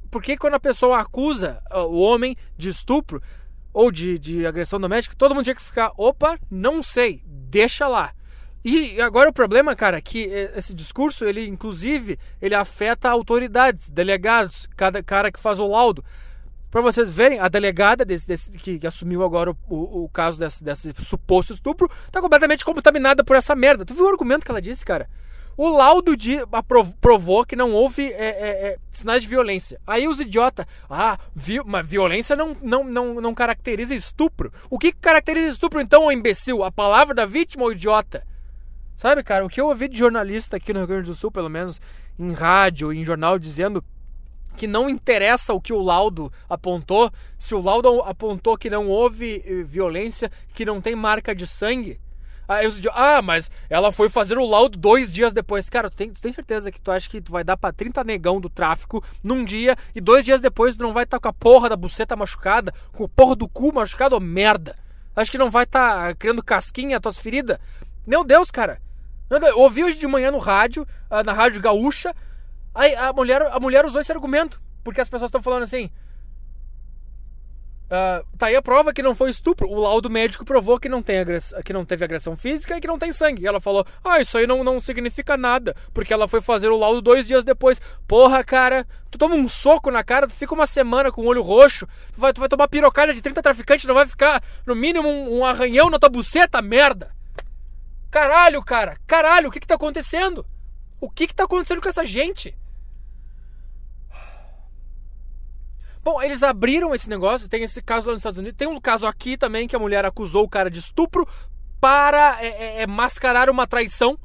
Por que quando a pessoa acusa ah, o homem de estupro ou de, de agressão doméstica, todo mundo tinha que ficar, opa, não sei, deixa lá. E agora o problema, cara, é que esse discurso, ele inclusive, ele afeta autoridades, delegados, cada cara que faz o laudo. Para vocês verem, a delegada desse, desse que, que, assumiu agora o, o, o caso desse, desse, suposto estupro tá completamente contaminada por essa merda. Tu viu o argumento que ela disse, cara? O laudo de, provou que não houve é, é, é, sinais de violência. Aí os idiotas, ah, vi, mas violência não, não, não, não caracteriza estupro. O que caracteriza estupro então, imbecil? A palavra da vítima ou idiota? Sabe, cara, o que eu ouvi de jornalista aqui no Rio Grande do Sul, pelo menos em rádio, em jornal, dizendo que não interessa o que o laudo apontou, se o laudo apontou que não houve eh, violência, que não tem marca de sangue, Aí ah, mas ela foi fazer o laudo dois dias depois. Cara, tu tem, tu tem certeza que tu acha que tu vai dar pra 30 negão do tráfico num dia e dois dias depois tu não vai estar tá com a porra da buceta machucada, com a porra do cu machucado, oh, merda. Acho que não vai estar tá criando casquinha tuas feridas. Meu Deus, cara. Eu ouvi hoje de manhã no rádio, ah, na rádio gaúcha, aí a mulher, a mulher usou esse argumento. Porque as pessoas estão falando assim, Uh, tá aí a prova que não foi estupro. O laudo médico provou que não, tem que não teve agressão física e que não tem sangue. E ela falou: Ah, isso aí não, não significa nada. Porque ela foi fazer o laudo dois dias depois. Porra, cara, tu toma um soco na cara, tu fica uma semana com o olho roxo, tu vai, tu vai tomar pirocada de 30 traficantes, não vai ficar, no mínimo, um, um arranhão na tua buceta, merda! Caralho, cara, caralho, o que que tá acontecendo? O que que tá acontecendo com essa gente? Bom, eles abriram esse negócio, tem esse caso lá nos Estados Unidos, tem um caso aqui também que a mulher acusou o cara de estupro para é, é, é mascarar uma traição.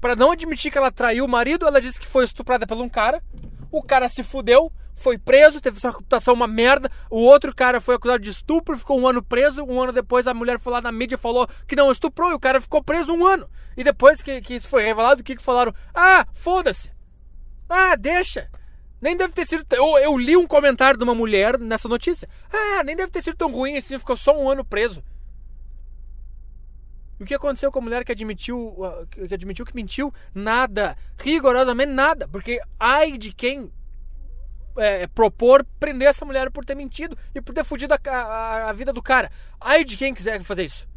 Para não admitir que ela traiu o marido, ela disse que foi estuprada por um cara. O cara se fudeu, foi preso, teve sua reputação uma merda. O outro cara foi acusado de estupro, ficou um ano preso. Um ano depois a mulher foi lá na mídia e falou que não estuprou e o cara ficou preso um ano. E depois que, que isso foi revelado, o que, que falaram? Ah, foda-se. Ah, deixa. Nem deve ter sido. Eu, eu li um comentário de uma mulher nessa notícia. Ah, nem deve ter sido tão ruim assim, ficou só um ano preso. E o que aconteceu com a mulher que admitiu, que admitiu que mentiu? Nada. Rigorosamente nada. Porque ai de quem é, propor prender essa mulher por ter mentido e por ter fugido a, a, a vida do cara. Ai de quem quiser fazer isso.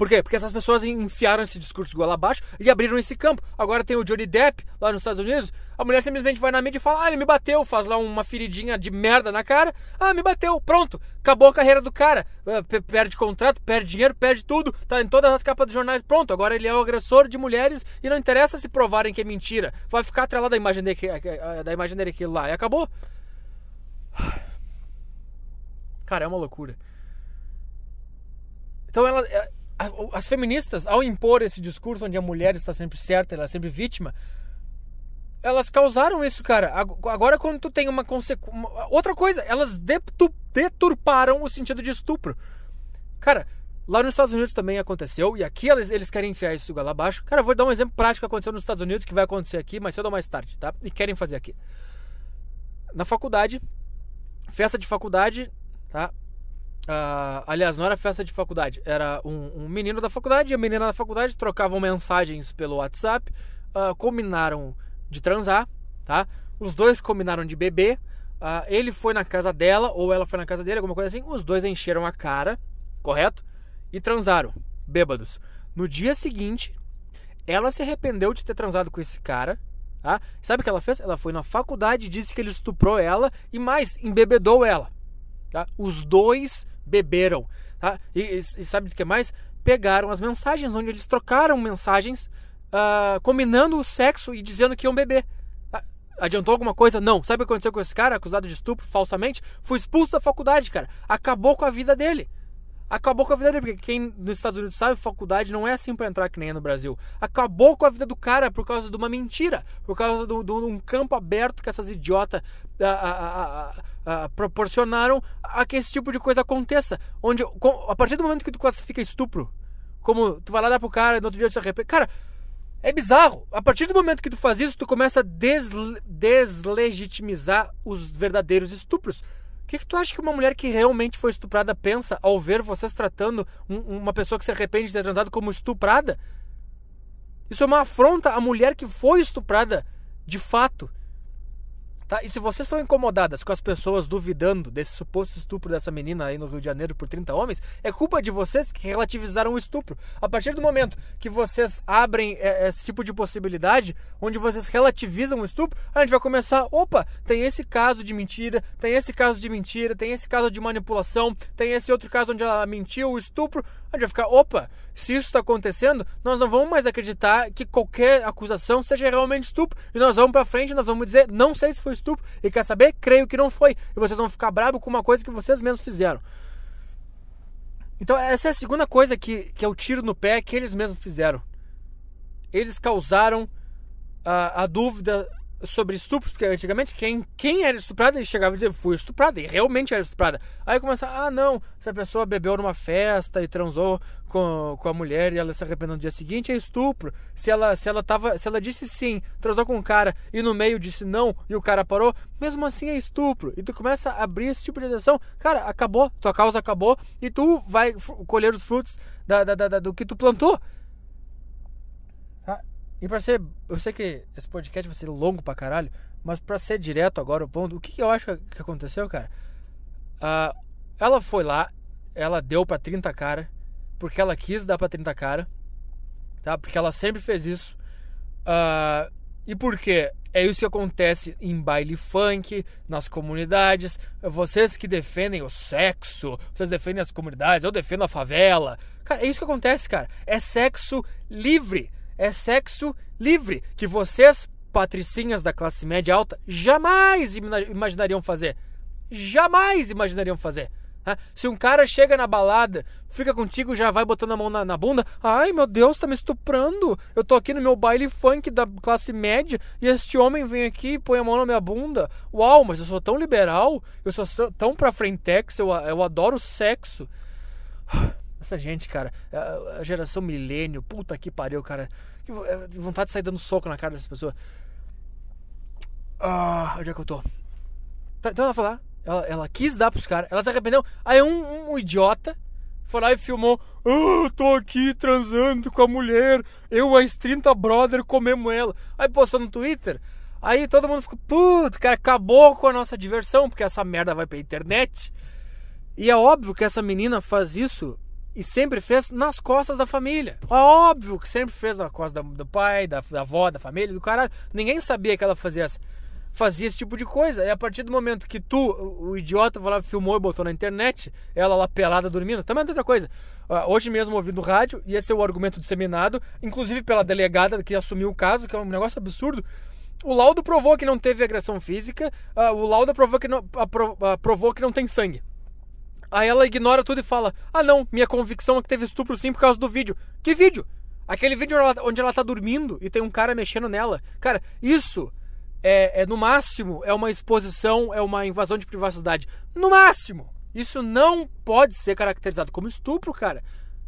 Por quê? Porque essas pessoas enfiaram esse discurso igual abaixo e abriram esse campo. Agora tem o Johnny Depp lá nos Estados Unidos. A mulher simplesmente vai na mídia e fala: Ah, ele me bateu, faz lá uma feridinha de merda na cara. Ah, me bateu, pronto. Acabou a carreira do cara. É, perde contrato, perde dinheiro, perde tudo. Tá em todas as capas dos jornais. Pronto, agora ele é o agressor de mulheres e não interessa se provarem que é mentira. Vai ficar atrelado da imagem dele, da imagem dele aquilo lá. E acabou. (sighs) Cara, é uma loucura. Então ela as feministas, ao impor esse discurso onde a mulher está sempre certa, ela é sempre vítima, elas causaram isso, cara. Agora, quando tu tem uma consequência. Outra coisa, elas deturparam o sentido de estupro. Cara, lá nos Estados Unidos também aconteceu, e aqui eles, eles querem enfiar isso lá abaixo. Cara, vou dar um exemplo prático que aconteceu nos Estados Unidos, que vai acontecer aqui mais cedo ou mais tarde, tá? E querem fazer aqui. na faculdade, festa de faculdade, tá? Uh, aliás, não era festa de faculdade, era um, um, menino da faculdade e a menina da faculdade trocavam mensagens pelo WhatsApp, uh, combinaram de transar, tá? Os dois combinaram de beber. Uh, ele foi na casa dela ou ela foi na casa dele, alguma coisa assim. Os dois encheram a cara, correto? E transaram, bêbados. No dia seguinte, ela se arrependeu de ter transado com esse cara. Tá? Sabe o que ela fez? Ela foi na faculdade, disse que ele estuprou ela e mais, embebedou ela. Tá? Os dois beberam. Tá? E, e, e sabe o que mais? Pegaram as mensagens, onde eles trocaram mensagens uh, combinando o sexo e dizendo que iam beber. Tá? Adiantou alguma coisa? Não. Sabe o que aconteceu com esse cara, acusado de estupro falsamente? Foi expulso da faculdade, cara. Acabou com a vida dele acabou com a vida dele, porque quem nos Estados Unidos sabe, faculdade não é assim para entrar que nem é no Brasil. Acabou com a vida do cara por causa de uma mentira, por causa de, um campo aberto que essas idiotas a, a, a, proporcionaram a que esse tipo de coisa aconteça. Onde, a partir do momento que tu classifica estupro, como tu vai lá dar pro cara e no outro dia tu se arrepende. Cara, é bizarro. A partir do momento que tu faz isso, tu começa a deslegitimizar os verdadeiros estupros que, que tu acha que uma mulher que realmente foi estuprada pensa ao ver vocês tratando um, uma pessoa que se arrepende de ter transado como estuprada? Isso é uma afronta à mulher que foi estuprada de fato. Tá? E se vocês estão incomodadas com as pessoas duvidando desse suposto estupro dessa menina aí no Rio de Janeiro por 30 homens, é culpa de vocês que relativizaram o estupro. A partir do momento que vocês abrem é, esse tipo de possibilidade, onde vocês relativizam o estupro, a gente vai começar, opa, tem esse caso de mentira, tem esse caso de mentira, tem esse caso de manipulação, tem esse outro caso onde ela mentiu, o estupro, a gente vai ficar, opa, se isso está acontecendo, nós não vamos mais acreditar que qualquer acusação seja realmente estupro. E nós vamos para frente, nós vamos dizer, não sei se foi estupro. E quer saber? Creio que não foi. E vocês vão ficar bravos com uma coisa que vocês mesmos fizeram. Então, essa é a segunda coisa que, que é o tiro no pé que eles mesmos fizeram. Eles causaram a, a dúvida sobre estupros, porque antigamente quem, quem era estuprada chegava e dizia fui estuprada, e realmente era estuprada. Aí começa, ah não, essa pessoa bebeu numa festa e transou com, com a mulher e ela se arrependeu no dia seguinte, é estupro. Se ela, se ela tava, se ela disse sim, transou com um cara e no meio disse não e o cara parou, mesmo assim é estupro. E tu começa a abrir esse tipo de ação, cara, acabou, tua causa acabou e tu vai colher os frutos da, da, da, do que tu plantou. E pra ser. Eu sei que esse podcast vai ser longo pra caralho, mas pra ser direto agora o ponto, o que, eu acho que aconteceu, cara? Uh, ela foi lá, ela deu pra 30 cara, porque ela quis dar pra 30 cara, tá? Porque ela sempre fez isso. Uh, e por quê? É isso que acontece em baile funk, nas comunidades. Vocês que defendem o sexo, vocês defendem as comunidades, eu defendo a favela. Cara, é isso que acontece, cara. É sexo livre é sexo livre, que vocês, patricinhas da classe média alta, jamais imaginariam fazer. Jamais imaginariam fazer. Né? Se um cara chega na balada, fica contigo, já vai botando a mão na, na, bunda, ai meu Deus, tá me estuprando. Eu tô aqui no meu baile funk da classe média e este homem vem aqui e põe a mão na minha bunda. Uau, mas eu sou tão liberal, eu sou tão pra frentex, eu, eu adoro sexo. (sighs) Essa gente, cara, a geração milênio, puta que pariu, cara. Que é, vontade de sair dando soco na cara dessas pessoas. Ah, onde é que eu tô? Tá, então ela lá, ela, ela quis dar pros caras, ela se arrependeu. Aí um, um idiota foi lá e filmou. Ah, tô aqui transando com a mulher. Eu as 30 brother comemos ela. Aí postou no Twitter. Aí todo mundo ficou, puto, cara, acabou com a nossa diversão, porque essa merda vai pra internet. E é óbvio que essa menina faz isso e sempre fez nas costas da família. É óbvio que sempre fez nas costas do pai, da, da avó, da família, do caralho. Ninguém sabia que ela fazia, fazia esse tipo de coisa. E a partir do momento que tu, o, idiota, lá, filmou e botou na internet, ela lá pelada dormindo, também é outra coisa. Uh, hoje mesmo ouvindo rádio, e esse é o argumento disseminado, inclusive pela delegada que assumiu o caso, que é um negócio absurdo. O laudo provou que não teve agressão física, uh, o laudo provou que não, provou que não tem sangue. Aí ela ignora tudo e fala: Ah, não, minha convicção é que teve estupro sim por causa do vídeo. Que vídeo? Aquele vídeo onde ela tá dormindo e tem um cara mexendo nela. Cara, isso é, é no máximo é uma exposição, é uma invasão de privacidade. No máximo! Isso não pode ser caracterizado como estupro, cara.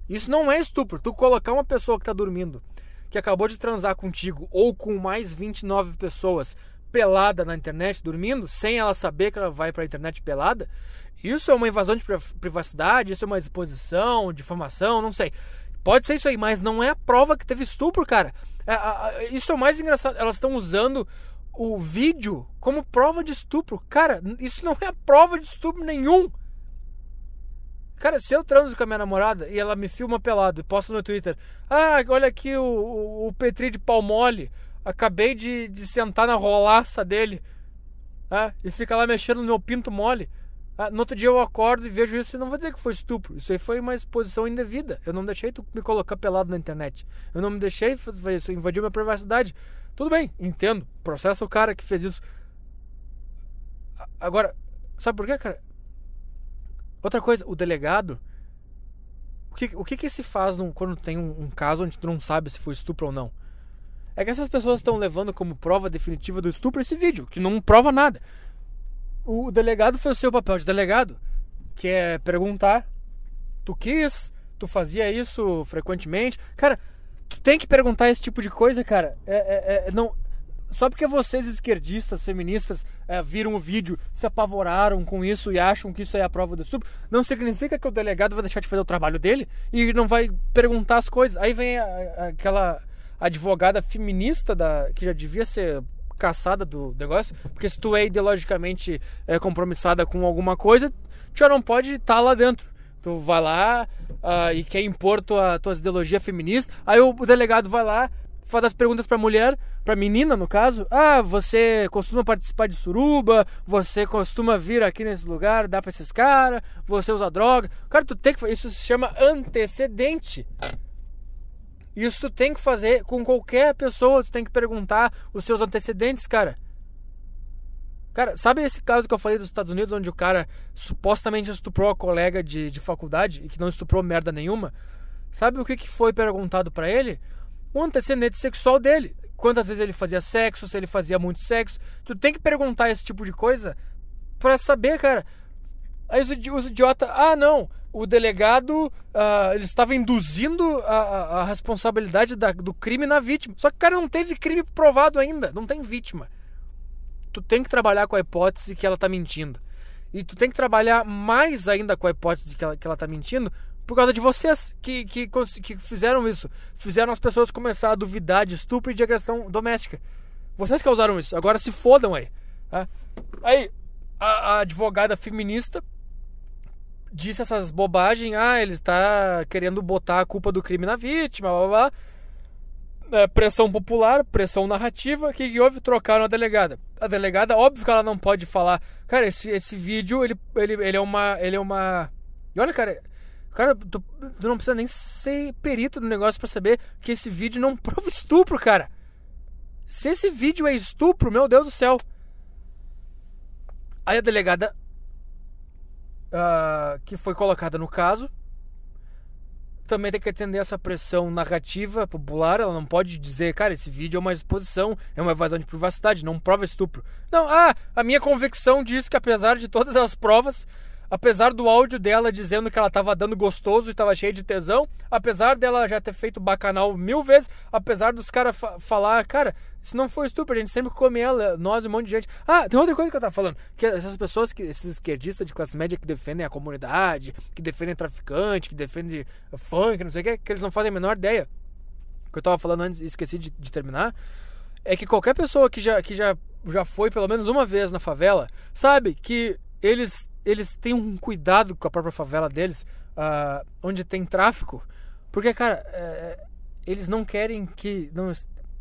Isso não é estupro. Tu colocar uma pessoa que tá dormindo, que acabou de transar contigo, ou com mais 29 pessoas, pelada na internet, dormindo, sem ela saber que ela vai pra internet pelada, isso é uma invasão de privacidade, isso é uma exposição, difamação, não sei. Pode ser isso aí, mas não é a prova que teve estupro, cara. É, isso é o mais engraçado. Elas estão usando o vídeo como prova de estupro. Cara, isso não é prova de estupro nenhum. Cara, se eu transo com a minha namorada e ela me filma pelado e posta no Twitter, ah, olha aqui o, o, o Petri de pau mole, acabei de, de sentar na rolaça dele, ah, e fica lá mexendo no meu pinto mole. Ah, no outro dia eu acordo e vejo isso e não vou dizer que foi estupro. Isso aí foi uma exposição indevida. Eu não deixei tu me colocar pelado na internet. Eu não me deixei fazer isso, invadiu minha privacidade. Tudo bem, entendo. Processa o cara que fez isso. Agora, sabe por quê, cara? Outra coisa, o delegado. O que, o que, que se faz num, quando tem um, um, caso onde tu não sabe se foi estupro ou não? É que essas pessoas estão levando como prova definitiva do estupro esse vídeo, que não prova nada. O delegado fez o seu papel de delegado, que é perguntar: tu quis, tu fazia isso frequentemente. Cara, tu tem que perguntar esse tipo de coisa, cara. É, é, é não, só porque vocês esquerdistas, feministas, é, viram o vídeo, se apavoraram com isso e acham que isso é a prova do estupro, não significa que o delegado vai deixar de fazer o trabalho dele e não vai perguntar as coisas. Aí vem a, a, aquela advogada feminista da, que já devia ser caçada do negócio, porque se tu é ideologicamente é, compromissada com alguma coisa, tu já não pode estar tá lá dentro. Tu vai lá uh, e quer impor tua, tuas ideologias feministas, aí o, delegado vai lá faz as perguntas pra mulher, pra menina no caso. Ah, você costuma participar de suruba? Você costuma vir aqui nesse lugar, dar pra esses caras? Você usa droga? Cara, tu tem que Isso se chama antecedente. Isso tu tem que fazer com qualquer pessoa. Tu tem que perguntar os seus antecedentes, cara. Cara, sabe esse caso que eu falei dos Estados Unidos, onde o cara supostamente estuprou a colega de, de faculdade e que não estuprou merda nenhuma? Sabe o que, que foi perguntado para ele? o antecedente sexual dele. Quantas vezes ele fazia sexo, se ele fazia muito sexo. Tu tem que perguntar esse tipo de coisa para saber, cara. Aí os, idiotas, ah, não, o delegado uh, ele estava induzindo a, a, a responsabilidade da, do crime na vítima. Só que, cara, não teve crime provado ainda, não tem vítima. Tu tem que trabalhar com a hipótese que ela tá mentindo. E tu tem que trabalhar mais ainda com a hipótese que ela, que ela tá mentindo, por causa de vocês que, que, que fizeram isso. Fizeram as pessoas começar a duvidar de estupro e de agressão doméstica. Vocês causaram isso. Agora se fodam aí. Tá? Aí, a, a, advogada feminista disse essas bobagens. Ah, ele está querendo botar a culpa do crime na vítima, blá blá blá. É, pressão popular, pressão narrativa. O que, que houve? Trocaram a delegada. A delegada, óbvio que ela não pode falar. Cara, esse, esse vídeo, ele, ele, ele é uma. Ele é uma. E olha, cara, Cara, tu, tu, não precisa nem ser perito no negócio para saber que esse vídeo não (laughs) prova estupro, cara. Se esse vídeo é estupro, meu Deus do céu. Aí a delegada uh, que foi colocada no caso também tem que atender essa pressão narrativa popular. Ela não pode dizer, cara, esse vídeo é uma exposição, é uma evasão de privacidade, não prova estupro. Não, ah, a minha convicção diz que apesar de todas as provas, apesar do áudio dela dizendo que ela estava dando gostoso e estava cheia de tesão, apesar dela já ter feito bacanal mil vezes, apesar dos caras fa falar, cara, isso não foi estupro, a gente sempre come ela, nós e um monte de gente. Ah, tem outra coisa que eu tava falando, que essas pessoas, que esses esquerdistas de classe média que defendem a comunidade, que defendem traficante, que defendem funk, não sei o que, que eles não fazem a menor ideia. O que eu tava falando antes e esqueci de, de terminar, é que qualquer pessoa que já, que já, já foi pelo menos uma vez na favela, sabe que eles eles têm um cuidado com a própria favela deles, uh, onde tem tráfico, porque, cara, é, eles não querem que. Não,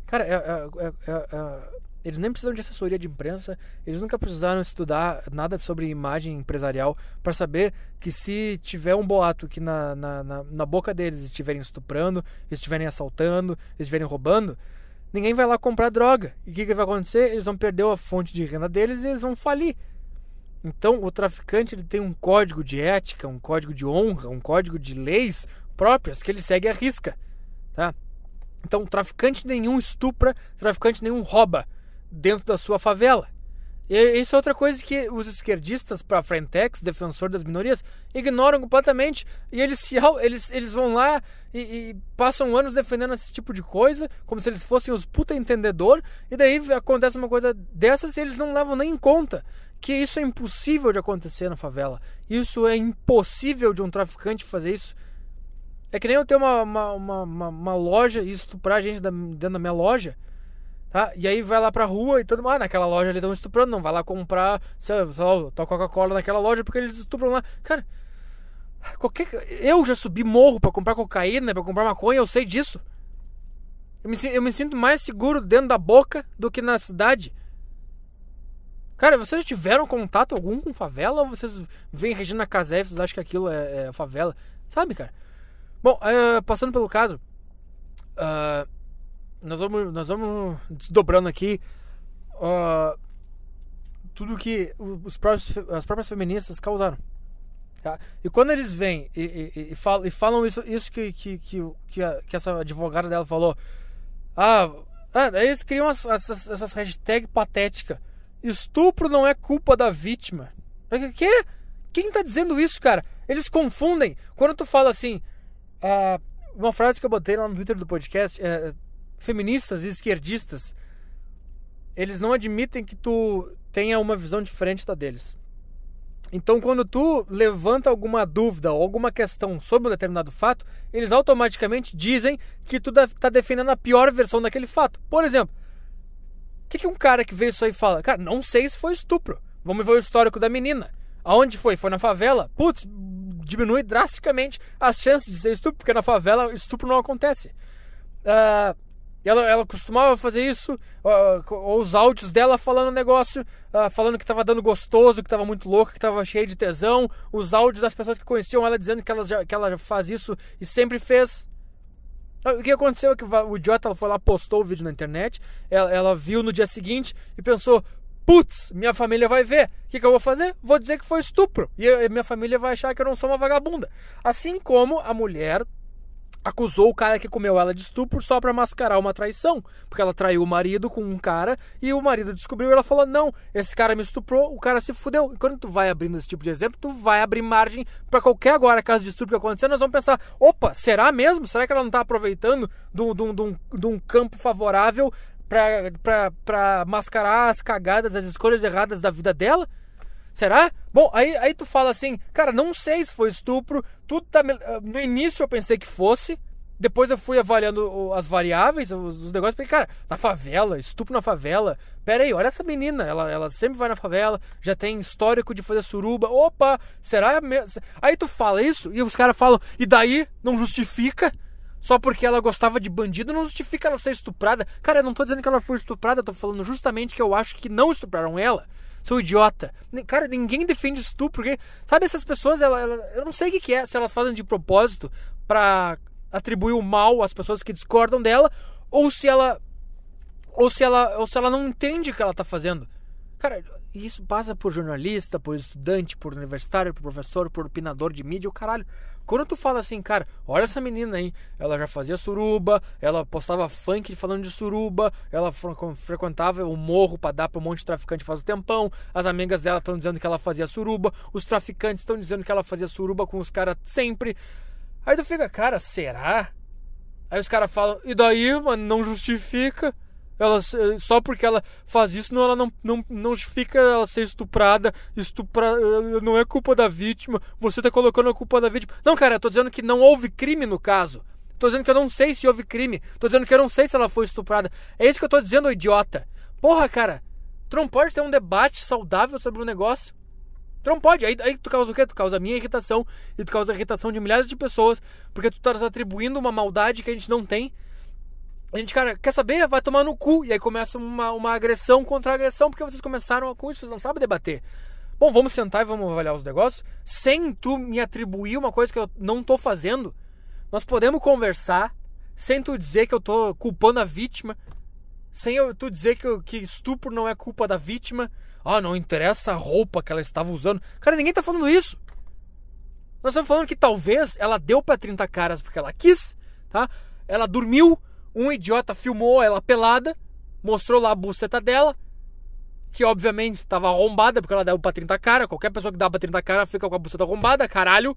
cara, é, é, é, eles nem precisam de assessoria de imprensa, eles nunca precisaram estudar nada sobre imagem empresarial para saber que se tiver um boato que na, na, na, na boca deles estiverem estuprando, estiverem assaltando, estiverem roubando, ninguém vai lá comprar droga. E o que, que vai acontecer? Eles vão perder a fonte de renda deles e eles vão falir. Então, o traficante ele tem um código de ética, um código de honra, um código de leis próprias que ele segue à risca, tá? Então, traficante nenhum estupra, traficante nenhum rouba dentro da sua favela. E isso é outra coisa que os esquerdistas para Frentex, defensor das minorias, ignoram completamente. E eles, se, eles, eles vão lá e, e, passam anos defendendo esse tipo de coisa, como se eles fossem os puta entendedor. E daí acontece uma coisa dessas e eles não levam nem em conta que isso é impossível de acontecer na favela. Isso é impossível de um traficante fazer isso. É que nem eu ter uma, uma, uma, uma loja e estuprar gente dentro da minha loja. Tá? E aí vai lá pra rua e todo mundo, ah, naquela loja ali estão estuprando, não vai lá comprar, sei lá, tua Coca-Cola naquela loja porque eles estupram lá. Cara, qualquer eu já subi morro para comprar cocaína, para comprar maconha, eu sei disso. Eu me, eu me sinto mais seguro dentro da boca do que na cidade. Cara, vocês já tiveram contato algum com favela ou vocês veem Regina Casé e vocês acham que aquilo é, é favela? Sabe, cara? Bom, uh, passando pelo caso. Uh, nós vamos, nós vamos desdobrando aqui uh, tudo que os próprios, as próprias feministas causaram. Tá? E quando eles vêm e, e, e, falam, e falam isso, isso que, que, que, que, a, que essa advogada dela falou, ah, ah eles criam as, essas, essas hashtags patéticas. Estupro não é culpa da vítima. Que? Quem tá dizendo isso, cara? Eles confundem. Quando tu fala assim, uh, uma frase que eu botei lá no Twitter do podcast, é, feministas e esquerdistas, eles não admitem que tu tenha uma visão diferente da deles. Então, quando tu levanta alguma dúvida ou alguma questão sobre um determinado fato, eles automaticamente dizem que tu está defendendo a pior versão daquele fato. Por exemplo, que, que um cara que vê isso aí fala? Cara, não sei se foi estupro. Vamos ver o histórico da menina. Aonde foi? Foi na favela? Putz, diminui drasticamente as chances de ser estupro, porque na favela estupro não acontece. Uh, ela, ela costumava fazer isso, uh, os áudios dela falando negócio, uh, falando que estava dando gostoso, que estava muito louca, que estava cheia de tesão, os áudios das pessoas que conheciam ela dizendo que ela já, que ela faz isso e sempre fez. Ah, o que aconteceu é que o idiota foi lá, postou o vídeo na internet, ela, ela viu no dia seguinte e pensou: putz, minha família vai ver, o que, que eu vou fazer? Vou dizer que foi estupro e minha família vai achar que eu não sou uma vagabunda. Assim como a mulher acusou o cara que comeu ela de estupro só para mascarar uma traição, porque ela traiu o marido com um cara e o marido descobriu e ela falou: "Não, esse cara me estuprou, o cara se fudeu". E quando tu vai abrindo esse tipo de exemplo, tu vai abrir margem para qualquer agora caso de estupro que acontecer, nós vamos pensar: "Opa, será mesmo? Será que ela não tá aproveitando de um, de um campo favorável para mascarar as cagadas, as escolhas erradas da vida dela?" Será? Bom, aí, aí tu fala assim, cara, não sei se foi estupro. Tudo tá. Ah, no início eu pensei que fosse. Depois eu fui avaliando as variáveis, os, os negócios, porque, cara, na favela, estupro na favela. Pera aí, olha essa menina, ela, ela sempre vai na favela, já tem histórico de fazer suruba. Opa, será mesmo? Aí tu fala isso e os caras falam, e daí não justifica? Só porque ela gostava de bandido não justifica ela ser estuprada. Cara, eu não tô dizendo que ela foi estuprada, eu tô falando justamente que eu acho que não estupraram ela sou idiota. Cara, ninguém defende estupro. Porque, sabe, essas pessoas, ela, ela, eu não sei o que, que é, se elas fazem de propósito para atribuir o mal às pessoas que discordam dela, ou se ela. Ou se ela, ou se ela não entende o que ela tá fazendo. Cara, isso passa por jornalista, por estudante, por universitário, por professor, por opinador de mídia, o caralho. Quando tu fala assim, cara, olha essa menina aí, ela já fazia suruba, ela postava funk falando de suruba, ela frequentava o morro para dar para um monte de traficante faz um tempão, as amigas dela estão dizendo que ela fazia suruba, os traficantes estão dizendo que ela fazia suruba com os caras sempre. Aí tu fica, cara, será? Aí os caras falam, e daí, mano, não justifica ela só porque ela faz isso não ela não, não, não fica ela ser estuprada estupra, eh, não é culpa da vítima. Você tá colocando a culpa da vítima. Não cara eu tô dizendo que não houve crime no caso. Tô dizendo que eu não sei se houve crime. Tô dizendo que eu não sei se ela foi estuprada. É isso que eu tô dizendo idiota. Porra cara tu não pode ter um debate saudável sobre o um negócio? Tu não pode. Aí, aí tu causa o quê? Tu causa a minha irritação e tu causa a irritação de milhares de pessoas porque tu tá atribuindo uma maldade que a gente não tem a gente, cara, quer saber? Vai tomar no cu. E aí começa uma, uma agressão contra agressão, porque vocês começaram com isso, vocês não sabem debater. Bom, vamos sentar e vamos avaliar os negócios. Sem tu me atribuir uma coisa que eu não tô fazendo. Nós podemos conversar sem tu dizer que eu tô culpando a vítima. Sem eu, tu dizer que, que estupro não é culpa da vítima. Ah, não interessa a roupa que ela estava usando. Cara, ninguém tá falando isso. Nós estamos falando que talvez ela deu para 30 caras porque ela quis, tá? Ela dormiu um idiota filmou ela pelada, mostrou lá a buceta dela. que obviamente estava arrombada, porque ela deu pra 30 cara. Qualquer pessoa que dá pra 30 cara fica com a buceta arrombada, caralho.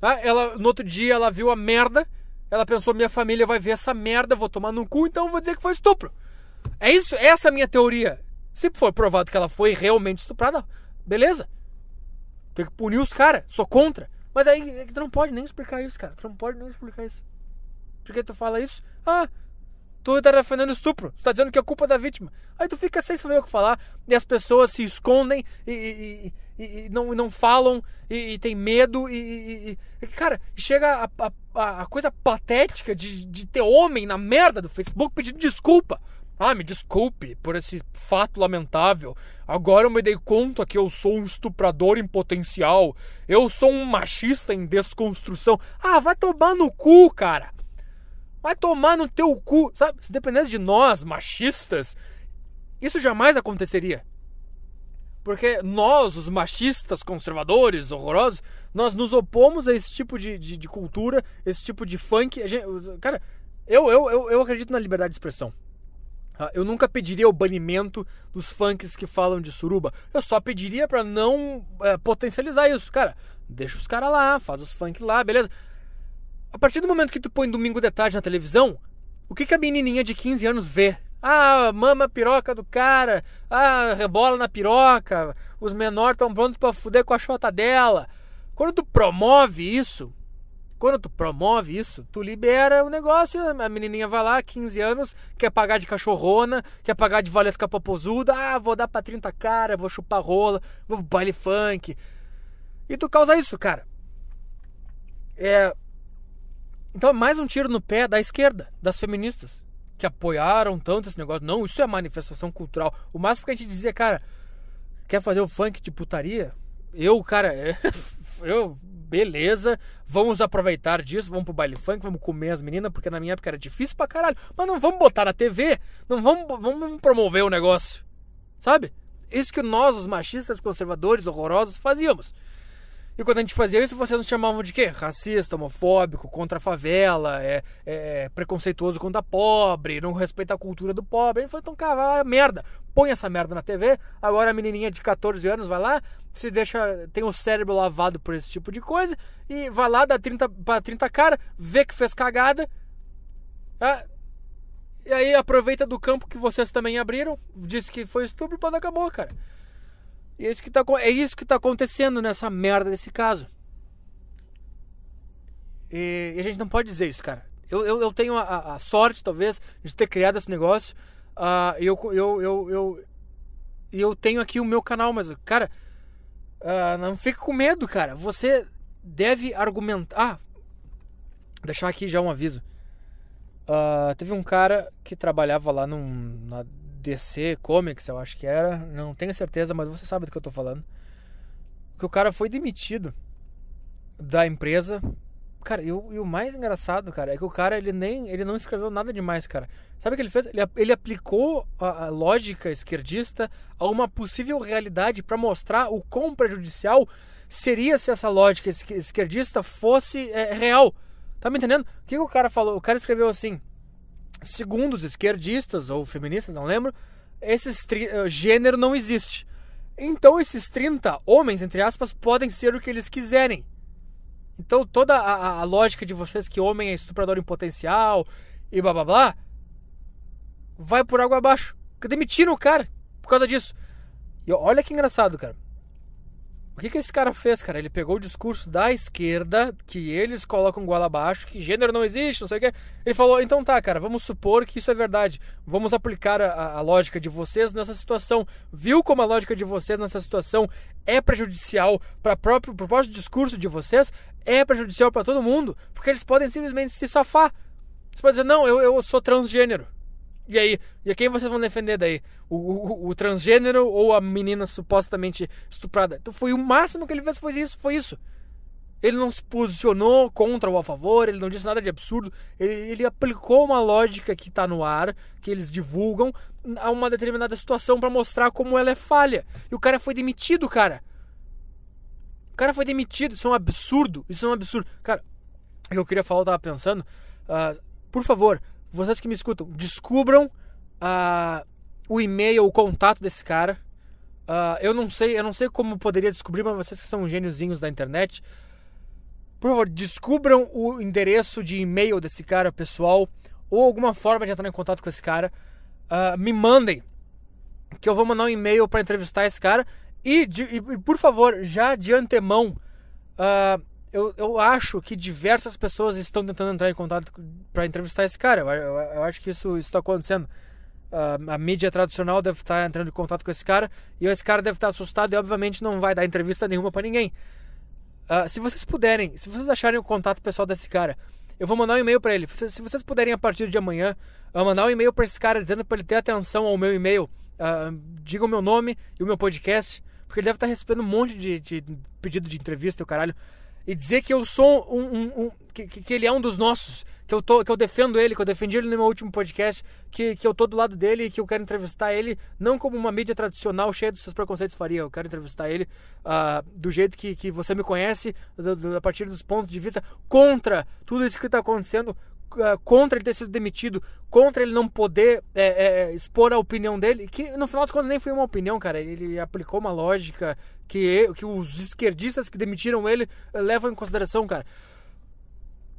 Ah, ela, no outro dia ela viu a merda. Ela pensou, minha família vai ver essa merda, vou tomar no cu, então vou dizer que foi estupro. É isso, essa é a minha teoria. Se for provado que ela foi realmente estuprada, beleza. Tem que punir os caras, sou contra. Mas aí tu não pode nem explicar isso, cara. Tu não pode nem explicar isso. Por que tu fala isso? Ah, tu tá defendendo estupro. Tu tá dizendo que é culpa da vítima. Aí tu fica sem saber o que falar. E as pessoas se escondem e, e, e, e não, não falam e, tem medo. E, cara, chega a, a, a, coisa patética de, de ter homem na merda do Facebook pedindo desculpa. Ah, me desculpe por esse fato lamentável. Agora eu me dei conta que eu sou um estuprador em potencial. Eu sou um machista em desconstrução. Ah, vai tomar no cu, cara. Vai tomar no teu cu. Sabe, se dependesse de nós, machistas, isso jamais aconteceria. Porque nós, os machistas, conservadores, horrorosos, nós nos opomos a esse tipo de, de, de cultura, esse tipo de funk. Gente, cara, eu, eu, eu, eu acredito na liberdade de expressão. Ah, eu nunca pediria o banimento dos funks que falam de suruba. Eu só pediria para não é, potencializar isso. Cara, deixa os caras lá, faz os funk lá, beleza? A partir do momento que tu põe domingo de tarde na televisão, o que, que a menininha de 15 anos vê? Ah, mama a piroca do cara. Ah, rebola na piroca. Os menores estão prontos para fuder com a chota dela. Quando tu promove isso, quando tu promove isso, tu libera o negócio, a menininha vai lá, 15 anos, quer pagar de cachorrona, quer pagar de valesca popozuda, ah, vou dar pra 30 cara, vou chupar rola, vou baile funk. E tu causa isso, cara. É... Então é mais um tiro no pé da esquerda, das feministas, que apoiaram tanto esse negócio. Não, isso é manifestação cultural. O máximo que a gente dizia, cara, quer fazer o funk de putaria? Eu, cara, (laughs) eu beleza, vamos aproveitar disso, vamos pro baile funk, vamos comer as meninas, porque na minha época era difícil pra caralho. Mas não vamos botar na TV, não vamos, vamos promover o negócio, sabe? Isso que nós, os machistas, conservadores, horrorosos, fazíamos. E quando a gente fazia isso, vocês nos chamavam de quê? Racista, homofóbico, contra a favela, é, é preconceituoso contra pobre, não respeita a cultura do pobre. A gente falou, então, cara, vai, merda. Põe essa merda na TV. Agora a menininha de 14 anos vai lá, se deixa, tem o cérebro lavado por esse tipo de coisa, e vai lá, dá 30 para 30 cara, vê que fez cagada. Tá? E aí aproveita do campo que vocês também abriram, disse que foi estupro, pode acabou, cara. E é isso que tá, é isso que tá acontecendo nessa merda desse caso. E, e a gente não pode dizer isso, cara. Eu, eu, eu tenho a, a, sorte, talvez, de ter criado esse negócio. Uh, eu, eu, eu, eu, eu tenho aqui o meu canal, mas, cara, uh, não fique com medo, cara. Você deve argumentar. Ah, deixar aqui já um aviso. Uh, teve um cara que trabalhava lá num, na DC Comics, eu acho que era, não tenho certeza, mas você sabe do que eu tô falando. Que o cara foi demitido da empresa. Cara, e o, e o, mais engraçado, cara, é que o cara ele nem ele não escreveu nada demais, cara. Sabe o que ele fez? Ele, ele aplicou a, a lógica esquerdista a uma possível realidade para mostrar o quão prejudicial seria se essa lógica esquerdista fosse é, real. Tá me entendendo? O que, que o cara falou? O cara escreveu assim: segundo os esquerdistas ou feministas, não lembro, esse uh, gênero não existe. Então esses 30 homens, entre aspas, podem ser o que eles quiserem. Então toda a, a lógica de vocês que homem é estuprador em potencial e blá blá blá vai por água abaixo. Demitiram o cara por causa disso. E olha que engraçado, cara. O que, que esse cara fez, cara? Ele pegou o discurso da esquerda, que eles colocam goela abaixo, que gênero não existe, não sei o que. Ele falou: então tá, cara, vamos supor que isso é verdade. Vamos aplicar a, a lógica de vocês nessa situação. Viu como a lógica de vocês nessa situação é prejudicial para o próprio propósito discurso de vocês? É prejudicial para todo mundo, porque eles podem simplesmente se safar. Você pode dizer: não, eu, eu sou transgênero. E aí, e a quem vocês vão defender daí? O, o, o, transgênero ou a menina supostamente estuprada? Então foi o máximo que ele fez, foi isso, foi isso. Ele não se posicionou contra ou a favor, ele não disse nada de absurdo. Ele, ele aplicou uma lógica que está no ar, que eles divulgam, a uma determinada situação para mostrar como ela é falha. E o cara foi demitido, cara. O cara foi demitido, isso é um absurdo. Isso é um absurdo. Cara, eu queria falar, eu tava pensando. Uh, por favor, vocês que me escutam, descubram a, o e-mail, o contato desse cara. Uh, eu não sei, eu não sei como poderia descobrir, mas vocês que são gêniozinhos da internet, por favor, descubram o endereço de e-mail desse cara pessoal ou alguma forma de entrar em contato com esse cara. Uh, me mandem, que eu vou mandar um e-mail para entrevistar esse cara. E, de, e, por favor, já de antemão, uh, eu, eu acho que diversas pessoas estão tentando entrar em contato para entrevistar esse cara. Eu, eu, eu acho que isso está acontecendo uh, a mídia tradicional deve estar entrando em contato com esse cara e esse cara deve estar assustado e obviamente não vai dar entrevista nenhuma para ninguém. Uh, se vocês puderem, se vocês acharem o contato pessoal desse cara, eu vou mandar um e-mail para ele. Se vocês puderem a partir de amanhã, mandar um e-mail para esse cara dizendo para ele ter atenção ao meu e-mail, uh, diga o meu nome e o meu podcast, porque ele deve estar recebendo um monte de, de pedido de entrevista e o caralho e dizer que eu sou um, um, um que, que, ele é um dos nossos, que eu tô, que eu defendo ele, que eu defendi ele no meu último podcast, que, que eu tô do lado dele e que eu quero entrevistar ele, não como uma mídia tradicional cheia dos seus preconceitos faria, eu quero entrevistar ele uh, do jeito que, que você me conhece, do, do, a partir dos pontos de vista contra tudo isso que está acontecendo, contra ele ter sido demitido, contra ele não poder é, é, expor a opinião dele, que no final das contas nem foi uma opinião, cara. Ele aplicou uma lógica que, que os esquerdistas que demitiram ele eh, levam em consideração, cara.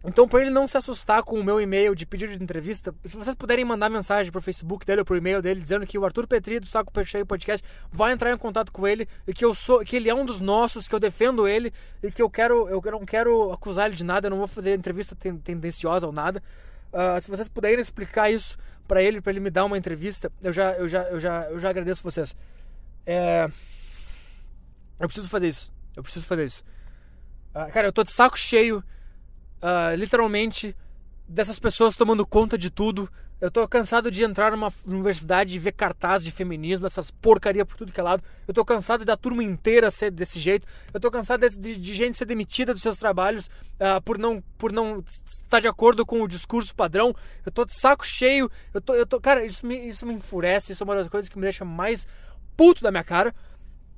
Então, para ele não se assustar com o meu e-mail de pedido de entrevista, se vocês puderem mandar mensagem pro Facebook dele ou pro e-mail dele dizendo que o Arthur Petri do Saco Cheio Podcast vai entrar em contato com ele e que eu sou, que ele é um dos nossos, que eu defendo ele e que eu quero, eu não quero acusar ele de nada, eu não vou fazer entrevista tendenciosa ou nada. Uh, se vocês puderem explicar isso para ele, para ele me dar uma entrevista, eu já, eu já, eu já, eu já agradeço vocês. É... Eu preciso fazer isso. Eu preciso fazer isso. Uh, cara, eu tô de saco cheio uh, literalmente dessas pessoas tomando conta de tudo. Eu tô cansado de entrar numa universidade e ver cartaz de feminismo, essas porcaria por tudo que é lado. Eu tô cansado da turma inteira ser desse jeito. Eu tô cansado de, de, gente ser demitida dos seus trabalhos uh, por, não, por não estar de acordo com o discurso padrão. Eu tô de saco cheio. Eu tô, eu tô, cara, isso me, isso me enfurece. Isso é uma das coisas que me deixa mais puto da minha cara.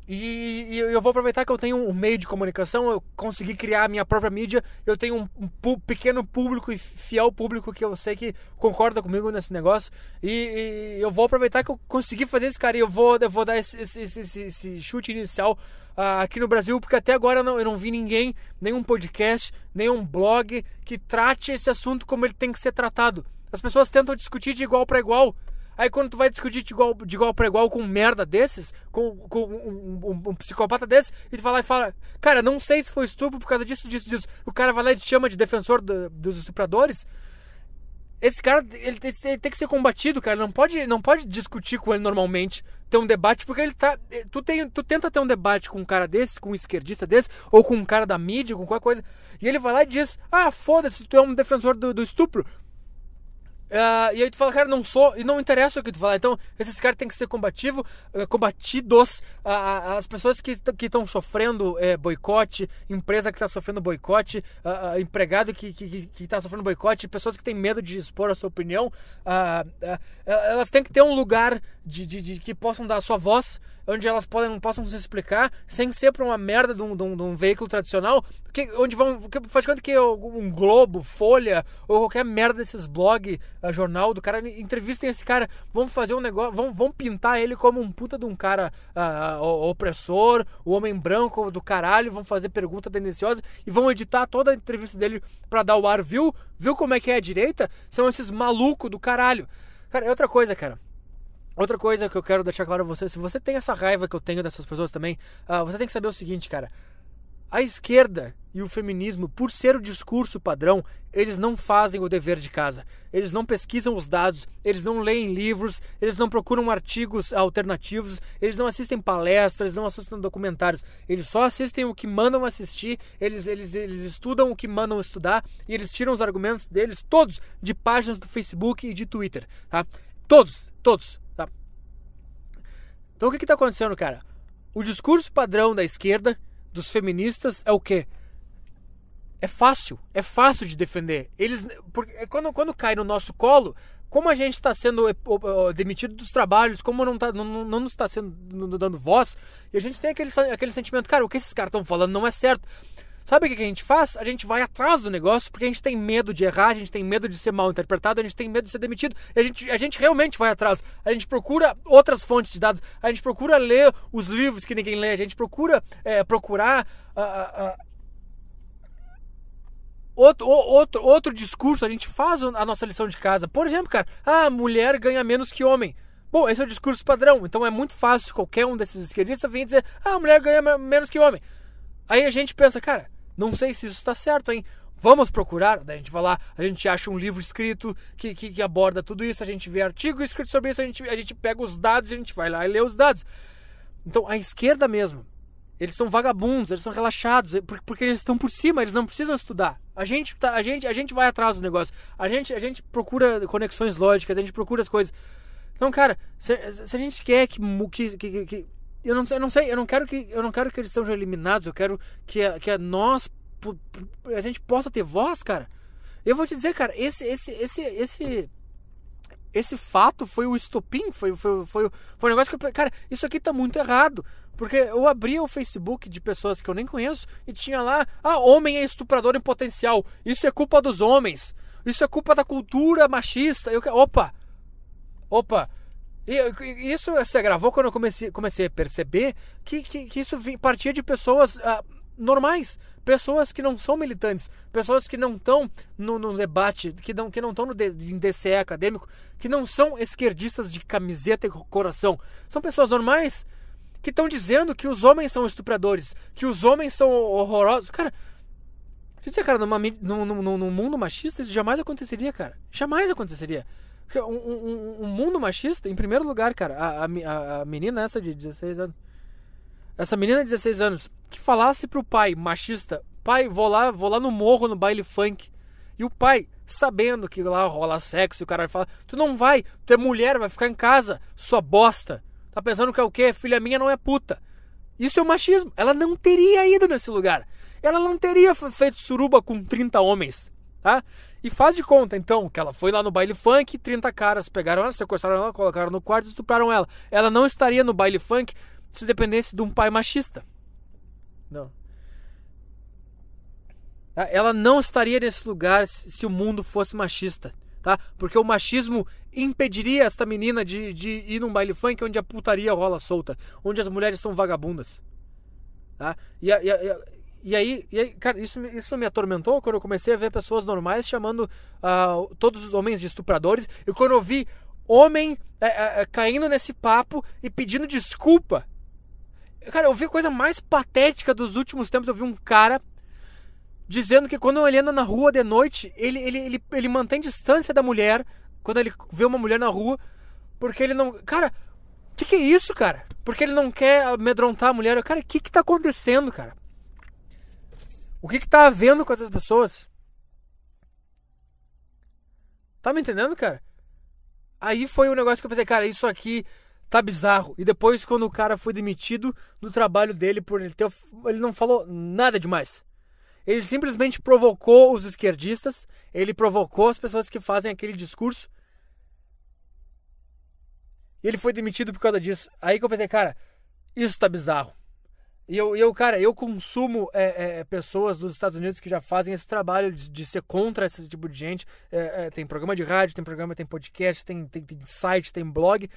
E, e, eu vou aproveitar que eu tenho um meio de comunicação, eu consegui criar a minha própria mídia, eu tenho um, um pequeno público e fiel público que eu sei que concorda comigo nesse negócio. E, e eu vou aproveitar que eu consegui fazer isso, cara, e eu vou, eu vou dar esse, esse, esse, esse chute inicial uh, aqui no Brasil, porque até agora eu não, eu não vi ninguém, nenhum podcast, nenhum blog que trate esse assunto como ele tem que ser tratado. As pessoas tentam discutir de igual para igual. Aí quando tu vai discutir de igual, de igual para igual com um merda desses, com, com um, um, um, psicopata desse, e tu vai lá e fala, cara, não sei se foi estupro por causa disso, disso, disso. O cara vai lá e te chama de defensor do, dos estupradores. Esse cara, ele ele tem, que ser combatido, cara. Não pode, não pode discutir com ele normalmente, ter um debate, porque ele tá. Tu, tem, tu tenta ter um debate com um cara desse, com um esquerdista desse, ou com um cara da mídia, com qualquer coisa, e ele vai lá e diz: Ah, foda-se, tu é um defensor do, do estupro. Uh, e aí tu fala, cara, não sou, e não interessa o que tu fala. Então, esses caras têm que ser combativo, uh, combatidos. Uh, as pessoas que estão sofrendo é, boicote, empresa que está sofrendo boicote, empregado que está que, que tá sofrendo boicote, pessoas que têm medo de expor a sua opinião, elas têm que ter um lugar de, de, de que possam dar a sua voz onde elas podem, possam se explicar sem ser para uma merda de um, de, um, de um, veículo tradicional, que, onde vão. Que, faz conta que um Globo, Folha ou qualquer merda desses blog, a jornal do cara, entrevistem esse cara, vão fazer um negócio, vão, vão pintar ele como um puta de um cara uh, opressor, o homem branco do caralho, vão fazer pergunta tendenciosa e vão editar toda a entrevista dele para dar o ar, viu? Viu como é que é a direita? São esses malucos do caralho. Cara, é outra coisa, cara. Outra coisa que eu quero deixar claro a você, se você tem essa raiva que eu tenho dessas pessoas também, uh, você tem que saber o seguinte, cara. A esquerda e o feminismo, por ser o discurso padrão, eles não fazem o dever de casa. Eles não pesquisam os dados, eles não leem livros, eles não procuram artigos alternativos, eles não assistem palestras, não assistem documentários. Eles só assistem o que mandam assistir, eles, eles, eles estudam o que mandam estudar e eles tiram os argumentos deles todos de páginas do Facebook e de Twitter, tá? Todos, todos. Então o que está acontecendo, cara? O discurso padrão da esquerda, dos feministas, é o quê? É fácil, é fácil de defender. Eles, porque é quando, quando cai no nosso colo, como a gente está sendo demitido dos trabalhos, como não, tá, não, não nos está sendo dando voz, e a gente tem aquele, aquele sentimento, cara, o que esses caras estão falando não é certo. Sabe o que a gente faz? A gente vai atrás do negócio porque a gente tem medo de errar, a gente tem medo de ser mal interpretado, a gente tem medo de ser demitido. A gente, a gente realmente vai atrás. A gente procura outras fontes de dados, a gente procura ler os livros que ninguém lê, a gente procura é, procurar. Uh, uh, outro, outro, outro discurso, a gente faz a nossa lição de casa. Por exemplo, cara, a mulher ganha menos que homem. Bom, esse é o discurso padrão, então é muito fácil qualquer um desses esquerdistas vir dizer, ah, a mulher ganha menos que homem. Aí a gente pensa, cara, não sei se isso está certo, hein? Vamos procurar, daí a gente vai lá, a gente acha um livro escrito que, que, que, aborda tudo isso, a gente vê artigo escrito sobre isso, a gente, a gente pega os dados e a gente vai lá e lê os dados. Então a esquerda mesmo, eles são vagabundos, eles são relaxados, é porque eles estão por cima, eles não precisam estudar. A gente, tá, a gente, a gente vai atrás do negócio, a gente, a gente procura conexões lógicas, a gente procura as coisas. Então, cara, se, se a gente quer que, que, que, que eu não, eu não sei, eu não quero que eu não quero que eles sejam eliminados, eu quero que, que nós a gente possa ter voz, cara. Eu vou te dizer, cara, esse esse esse esse esse fato foi o estopim, foi, foi, foi, foi um negócio que eu, cara, isso aqui tá muito errado. Porque eu abria o Facebook de pessoas que eu nem conheço e tinha lá, ah, homem é estuprador em potencial. Isso é culpa dos homens. Isso é culpa da cultura machista. Eu, opa, opa, e isso se agravou quando eu comecei, comecei a perceber que, que, que isso partia de pessoas ah, normais, pessoas que não são militantes, pessoas que não estão no, no, debate, que não que não estão no DCE acadêmico, que não são esquerdistas de camiseta e coração. São pessoas normais que estão dizendo que os homens são estupradores, que os homens são horrorosos. Cara, dizer, cara, numa, num, num, num mundo machista isso jamais aconteceria, cara. Jamais aconteceria. Um, um, um, mundo machista, em primeiro lugar, cara, a, a, a, menina essa de 16 anos. Essa menina de 16 anos que falasse pro pai machista, pai, vou lá, vou lá no morro no baile funk. E o pai, sabendo que lá rola sexo, o cara fala, tu não vai, tu é mulher, vai ficar em casa, sua bosta. Tá pensando que é o quê? Filha minha não é puta. Isso é machismo. Ela não teria ido nesse lugar. Ela não teria feito suruba com 30 homens, tá? E faz de conta, então, que ela foi lá no baile funk, 30 caras pegaram ela, sequestraram ela, colocaram no quarto e estupraram ela. Ela não estaria no baile funk se dependesse de um pai machista. Não. Tá? Ela não estaria nesse lugar se o mundo fosse machista, tá? Porque o machismo impediria esta menina de, de ir num baile funk onde a putaria rola solta, onde as mulheres são vagabundas. Tá? E, a, e, a, e aí, e aí, cara, isso, isso me atormentou quando eu comecei a ver pessoas normais chamando uh, todos os homens de estupradores. E quando eu vi homem é, é, caindo nesse papo e pedindo desculpa. Cara, eu vi a coisa mais patética dos últimos tempos. Eu vi um cara dizendo que quando ele anda na rua de noite, ele, ele, ele, ele mantém distância da mulher quando ele vê uma mulher na rua, porque ele não. Cara, o que, que é isso, cara? Porque ele não quer amedrontar a mulher. Cara, o que, que tá acontecendo, cara? O que que tá havendo com essas pessoas? Tá me entendendo, cara? Aí foi um negócio que eu pensei, cara, isso aqui tá bizarro. E depois, quando o cara foi demitido do trabalho dele por ele ter. Ele não falou nada demais. Ele simplesmente provocou os esquerdistas, ele provocou as pessoas que fazem aquele discurso. E ele foi demitido por causa disso. Aí que eu pensei, cara, isso tá bizarro. E eu, eu cara, eu consumo é, é, pessoas dos Estados Unidos que já fazem esse trabalho de, de ser contra esse tipo de gente. É, é tem programa de rádio, tem programa, tem podcast, tem, tem, tem site, tem blog.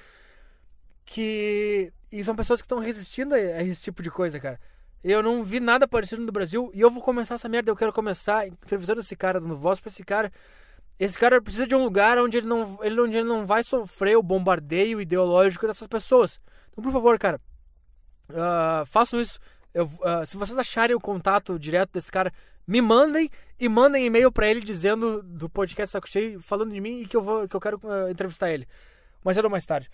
Que. E são pessoas que estão resistindo a, a esse tipo de coisa, cara. Eu não vi nada parecido no Brasil e eu vou começar essa merda. Eu quero começar entrevistando esse cara, dando voz pra esse cara. Esse cara precisa de um lugar onde ele não, ele, onde ele não vai sofrer o bombardeio ideológico dessas pessoas. Então, por favor, cara, Uh, façam isso. Eu, uh, se vocês acharem o contato direto desse cara, me mandem e mandem e-mail para ele dizendo do podcast Saco Cheio, falando de mim e que eu, vou, que eu quero uh, entrevistar ele. Cedo ou mais tarde.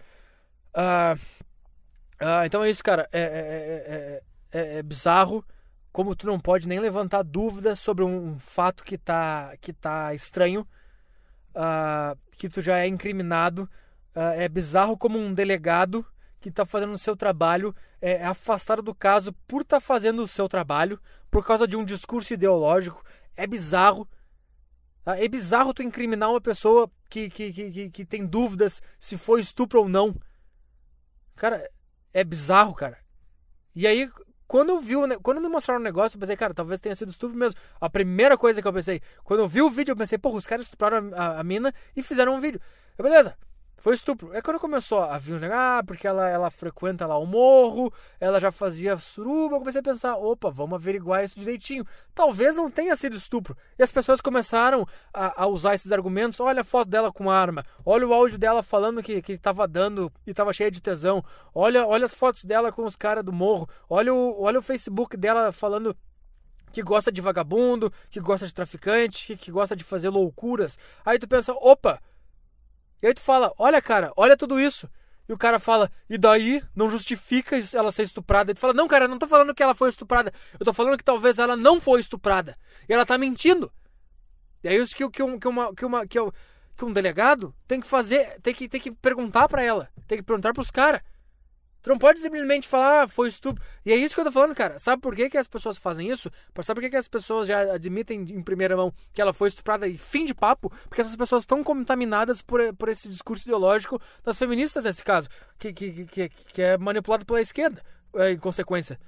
então é isso, cara. É, é, é, é, bizarro como tu não pode nem levantar dúvidas sobre um fato que tá, que tá estranho, que tu já é incriminado. é bizarro como um delegado que está fazendo o seu trabalho é, é afastado do caso por estar tá fazendo o seu trabalho por causa de um discurso ideológico. É bizarro. Tá? É bizarro tu incriminar uma pessoa que, que, que, que tem dúvidas se foi estupro ou não. Cara, é bizarro, cara. E aí, quando eu vi, quando me mostraram o negócio, eu pensei, cara, talvez tenha sido estupro mesmo. A primeira coisa que eu pensei, quando eu vi o vídeo, eu pensei, porra, os caras estupraram a, a, a mina e fizeram um vídeo. Eu, beleza, foi estupro. É quando começou a vir um negócio, ah, porque ela, ela frequenta lá o morro, ela já fazia suruba. Eu comecei a pensar, opa, vamos averiguar isso direitinho. Talvez não tenha sido estupro. E as pessoas começaram a, a usar esses argumentos. Olha a foto dela com arma. Olha o áudio dela falando que, que tava dando e tava cheia de tesão. Olha, olha as fotos dela com os caras do morro. Olha o, olha o Facebook dela falando que gosta de vagabundo, que gosta de traficante, que, que gosta de fazer loucuras. Aí tu pensa, opa e aí tu fala, olha cara, olha tudo isso. E o cara fala, e daí não justifica ela ser estuprada. E tu fala, não, cara, eu não tô falando que ela foi estuprada. Eu tô falando que talvez ela não foi estuprada. E ela tá mentindo. E é isso que, que, um, que, uma, que, uma, que, que um delegado tem que fazer, tem que, tem que perguntar para ela. Tem que perguntar pros caras. Tu não pode simplesmente falar, ah, foi estupro. E é isso que eu tô falando, cara. Sabe por que, que as pessoas fazem isso? Sabe por que, que as pessoas já admitem em primeira mão que ela foi estuprada e fim de papo? Porque essas pessoas estão contaminadas por, por esse discurso ideológico das feministas, nesse caso, que, que, que, que é manipulado pela esquerda, é, em consequência.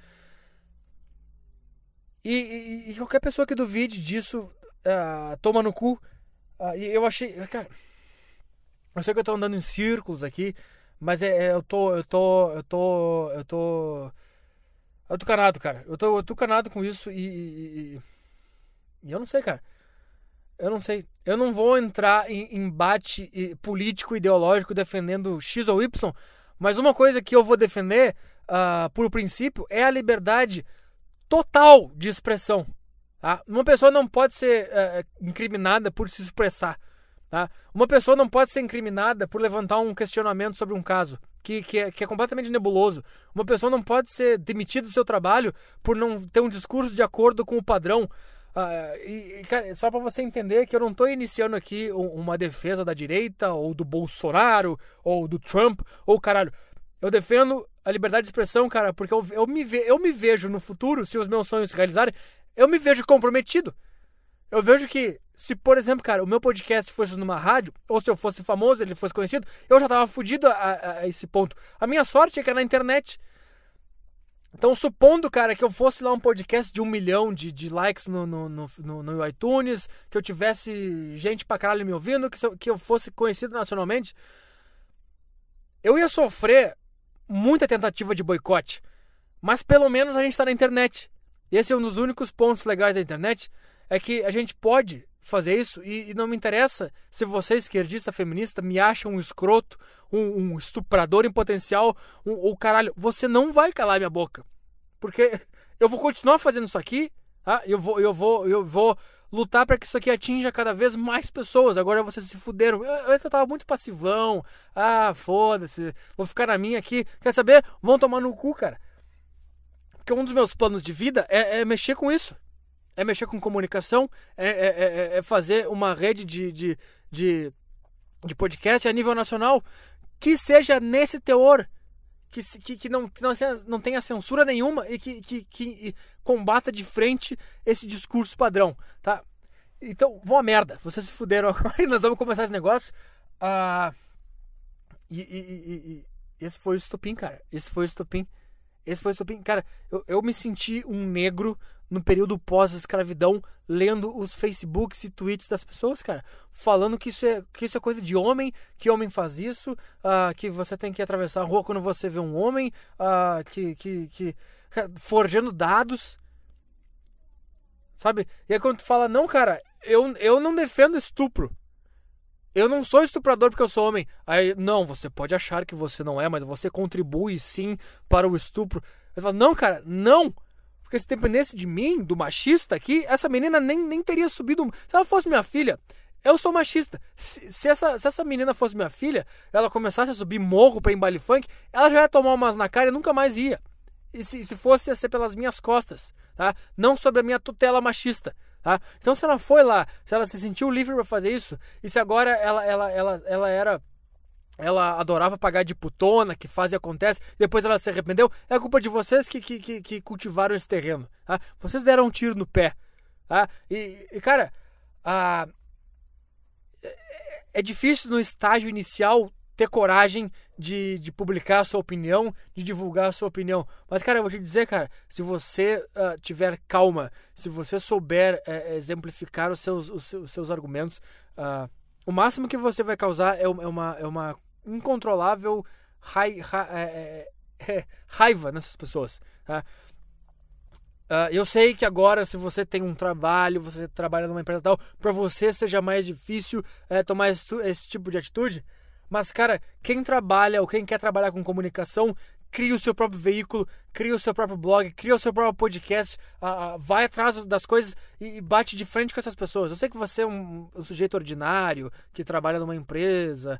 E, e, e, qualquer pessoa que duvide disso uh, toma no cu. Uh, e eu achei. Cara, eu sei que eu tô andando em círculos aqui. Mas é, é, eu tô. Eu tô. Eu tô. Eu tô. Eu tô canado, cara. Eu tô, eu tô canado com isso e, e, e. eu não sei, cara. Eu não sei. Eu não vou entrar em embate político, ideológico, defendendo X ou Y. Mas uma coisa que eu vou defender, uh, por princípio, é a liberdade total de expressão. Tá? Uma pessoa não pode ser uh, incriminada por se expressar. Tá? Uma pessoa não pode ser incriminada por levantar um questionamento sobre um caso que, que, é, que é completamente nebuloso. Uma pessoa não pode ser demitida do seu trabalho por não ter um discurso de acordo com o padrão. Uh, e, cara, só para você entender que eu não estou iniciando aqui uma defesa da direita, ou do Bolsonaro, ou do Trump, ou caralho. Eu defendo a liberdade de expressão, cara, porque eu, eu, me, ve, eu me vejo no futuro, se os meus sonhos se realizarem, eu me vejo comprometido. Eu vejo que se, por exemplo, cara, o meu podcast fosse numa rádio, ou se eu fosse famoso, ele fosse conhecido, eu já tava fudido a, a, a esse ponto. A minha sorte é que é na internet. Então, supondo, cara, que eu fosse lá um podcast de um milhão de, de likes no, no, no, no, iTunes, que eu tivesse gente pra caralho me ouvindo, que, que eu fosse conhecido nacionalmente, eu ia sofrer muita tentativa de boicote. Mas pelo menos a gente tá na internet. Esse é um dos únicos pontos legais da internet é que a gente pode fazer isso e, e não me interessa se você, esquerdista, feminista, me acha um escroto, um, um estuprador em potencial, um, ou caralho, você não vai calar minha boca. Porque eu vou continuar fazendo isso aqui, tá? eu, vou, eu, vou, eu vou lutar para que isso aqui atinja cada vez mais pessoas. Agora vocês se fuderam. Eu, eu tava muito passivão. Ah, foda-se. Vou ficar na minha aqui. Quer saber? Vão tomar no cu, cara. Porque um dos meus planos de vida é, é mexer com isso é mexer com comunicação, é, é, é, é fazer uma rede de, de, de, de, podcast a nível nacional que seja nesse teor, que, que, que, não, que não, não tenha censura nenhuma e que, que, que combata de frente esse discurso padrão, tá? Então, vão a merda, vocês se fuderam (laughs) agora e nós vamos começar esse negócio. Ah, e, e, e, e esse foi o estupim, cara. Esse foi o estupim. Esse foi o estupim. Cara, eu, eu me senti um negro no período pós-escravidão, lendo os Facebooks e tweets das pessoas, cara, falando que isso é, que isso é coisa de homem, que homem faz isso, uh, que você tem que atravessar a rua quando você vê um homem, uh, que, que, que forjando dados, sabe? E aí quando tu fala, não, cara, eu, eu não defendo estupro. Eu não sou estuprador porque eu sou homem. Aí, não, você pode achar que você não é, mas você contribui sim para o estupro. Eu falo, não, cara, não. Porque se dependesse de mim, do machista aqui, essa menina nem, nem teria subido. Se ela fosse minha filha, eu sou machista. Se, se, essa, se essa menina fosse minha filha, ela começasse a subir morro pra embale funk, ela já ia tomar umas na cara e nunca mais ia. E se, se fosse, ia ser pelas minhas costas, tá? Não sobre a minha tutela machista, tá? Então se ela foi lá, se ela se sentiu livre para fazer isso, e se agora ela, ela, ela, ela era ela adorava pagar de putona, que faz e acontece, depois ela se arrependeu. É culpa de vocês que, que, que, que cultivaram esse terreno. Tá? Vocês deram um tiro no pé. Tá? E, e cara, a, é, é difícil no estágio inicial ter coragem de, de publicar a sua opinião, de divulgar a sua opinião. Mas, cara, eu vou te dizer, cara, se você uh, tiver calma, se você souber uh, exemplificar os seus, os, seus argumentos, uh, o máximo que você vai causar é, é uma, é uma incontrolável rai, ra, é, é, é, (laughs) raiva nessas pessoas. Tá? Uh, eu sei que agora, se você tem um trabalho, você trabalha numa empresa tal, para você seja mais difícil é, tomar esse, esse, tipo de atitude. Mas, cara, quem trabalha ou quem quer trabalhar com comunicação, cria o seu próprio veículo, cria o seu próprio blog, cria o seu próprio podcast, uh, uh, vai atrás das coisas e bate de frente com essas pessoas. Eu sei que você é um, um sujeito ordinário, que trabalha numa empresa,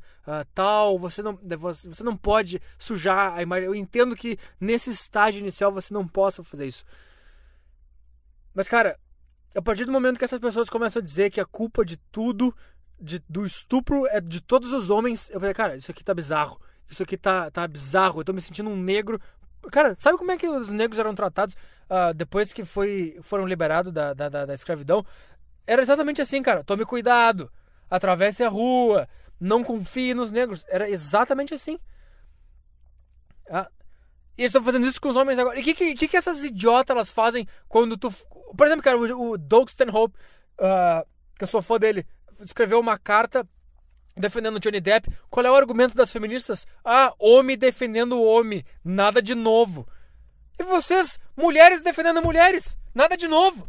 tal, você não, você não pode sujar a imagem. Eu entendo que nesse estágio inicial você não possa fazer isso. Mas, cara, a partir do momento que essas pessoas começam a dizer que a culpa de tudo, de, do estupro, é de todos os homens, eu falei, cara, isso aqui tá bizarro. Isso aqui tá, tá bizarro. Eu tô me sentindo um negro. Cara, sabe como é que os negros eram tratados uh, depois que foi, foram liberados da, da, da, da escravidão? Era exatamente assim, cara. Tome cuidado. Atravesse a rua. Não confie nos negros. Era exatamente assim. Ah, e eles estão fazendo isso com os homens agora. E o que, que, que, essas idiotas elas fazem quando tu. Por exemplo, cara, o, o Doug Stanhope, uh, que eu sou fã dele, escreveu uma carta defendendo Johnny Depp. Qual é o argumento das feministas? Ah, homem defendendo homem. Nada de novo. E vocês, mulheres defendendo mulheres. Nada de novo.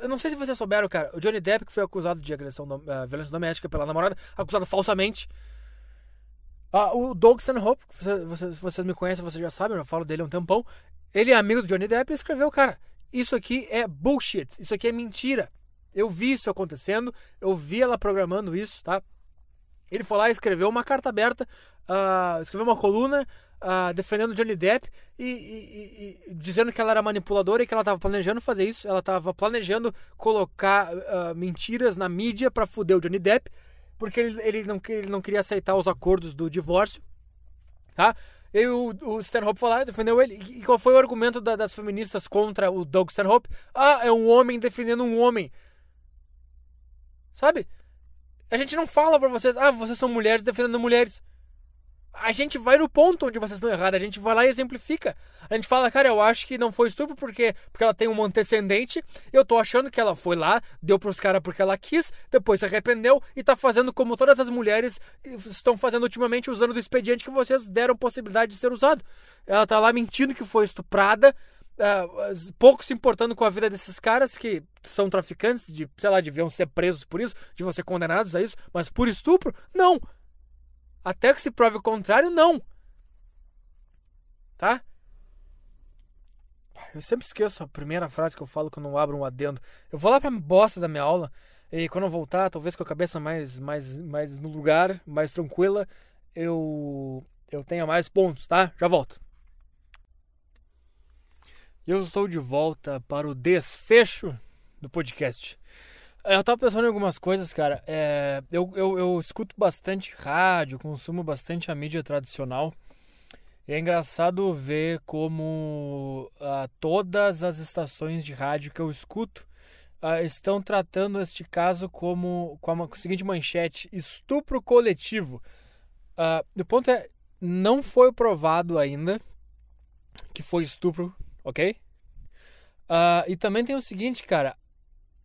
Eu não sei se vocês souberam, cara. O Johnny Depp, que foi acusado de agressão, uh, violência doméstica pela namorada, acusado falsamente. Ah, o Doug Stanhope, vocês, vocês, vocês me conhecem, vocês já sabem, eu falo dele há um tempão. Ele é amigo do Johnny Depp e escreveu, cara, isso aqui é bullshit, isso aqui é mentira. Eu vi isso acontecendo, eu vi ela programando isso, tá? Ele foi lá e escreveu uma carta aberta, uh, escreveu uma coluna uh, defendendo Johnny Depp e, e, e, dizendo que ela era manipuladora e que ela estava planejando fazer isso. Ela estava planejando colocar uh, mentiras na mídia para fuder o Johnny Depp porque ele, ele, não, ele não queria aceitar os acordos do divórcio, tá? E o, o Stanhope foi lá defendeu ele. E qual foi o argumento da, das feministas contra o Doug Stanhope? Ah, é um homem defendendo um homem. Sabe? A gente não fala pra vocês, ah, vocês são mulheres defendendo mulheres a gente vai no ponto onde vocês estão errados, a gente vai lá e exemplifica. A gente fala, cara, eu acho que não foi estupro porque, porque ela tem um antecedente, eu tô achando que ela foi lá, deu pros caras porque ela quis, depois se arrependeu e tá fazendo como todas as mulheres estão fazendo ultimamente, usando do expediente que vocês deram possibilidade de ser usado. Ela tá lá mentindo que foi estuprada, uh, pouco se importando com a vida desses caras que são traficantes, de, sei lá, deviam ser presos por isso, deviam ser condenados a isso, mas por estupro, não. Até que se prove o contrário, não. Tá? Eu sempre esqueço a primeira frase que eu falo quando eu abro um adendo. Eu vou lá pra bosta da minha aula e quando eu voltar, talvez com a cabeça mais, mais, mais no lugar, mais tranquila, eu, eu tenha mais pontos, tá? Já volto. Eu estou de volta para o desfecho do podcast. Eu tava pensando em algumas coisas, cara. É, eu, eu, eu escuto bastante rádio, consumo bastante a mídia tradicional. E é engraçado ver como uh, todas as estações de rádio que eu escuto uh, estão tratando este caso como com a, seguinte manchete: estupro coletivo. Uh, o ponto é, não foi provado ainda que foi estupro, ok? Uh, e também tem o seguinte, cara,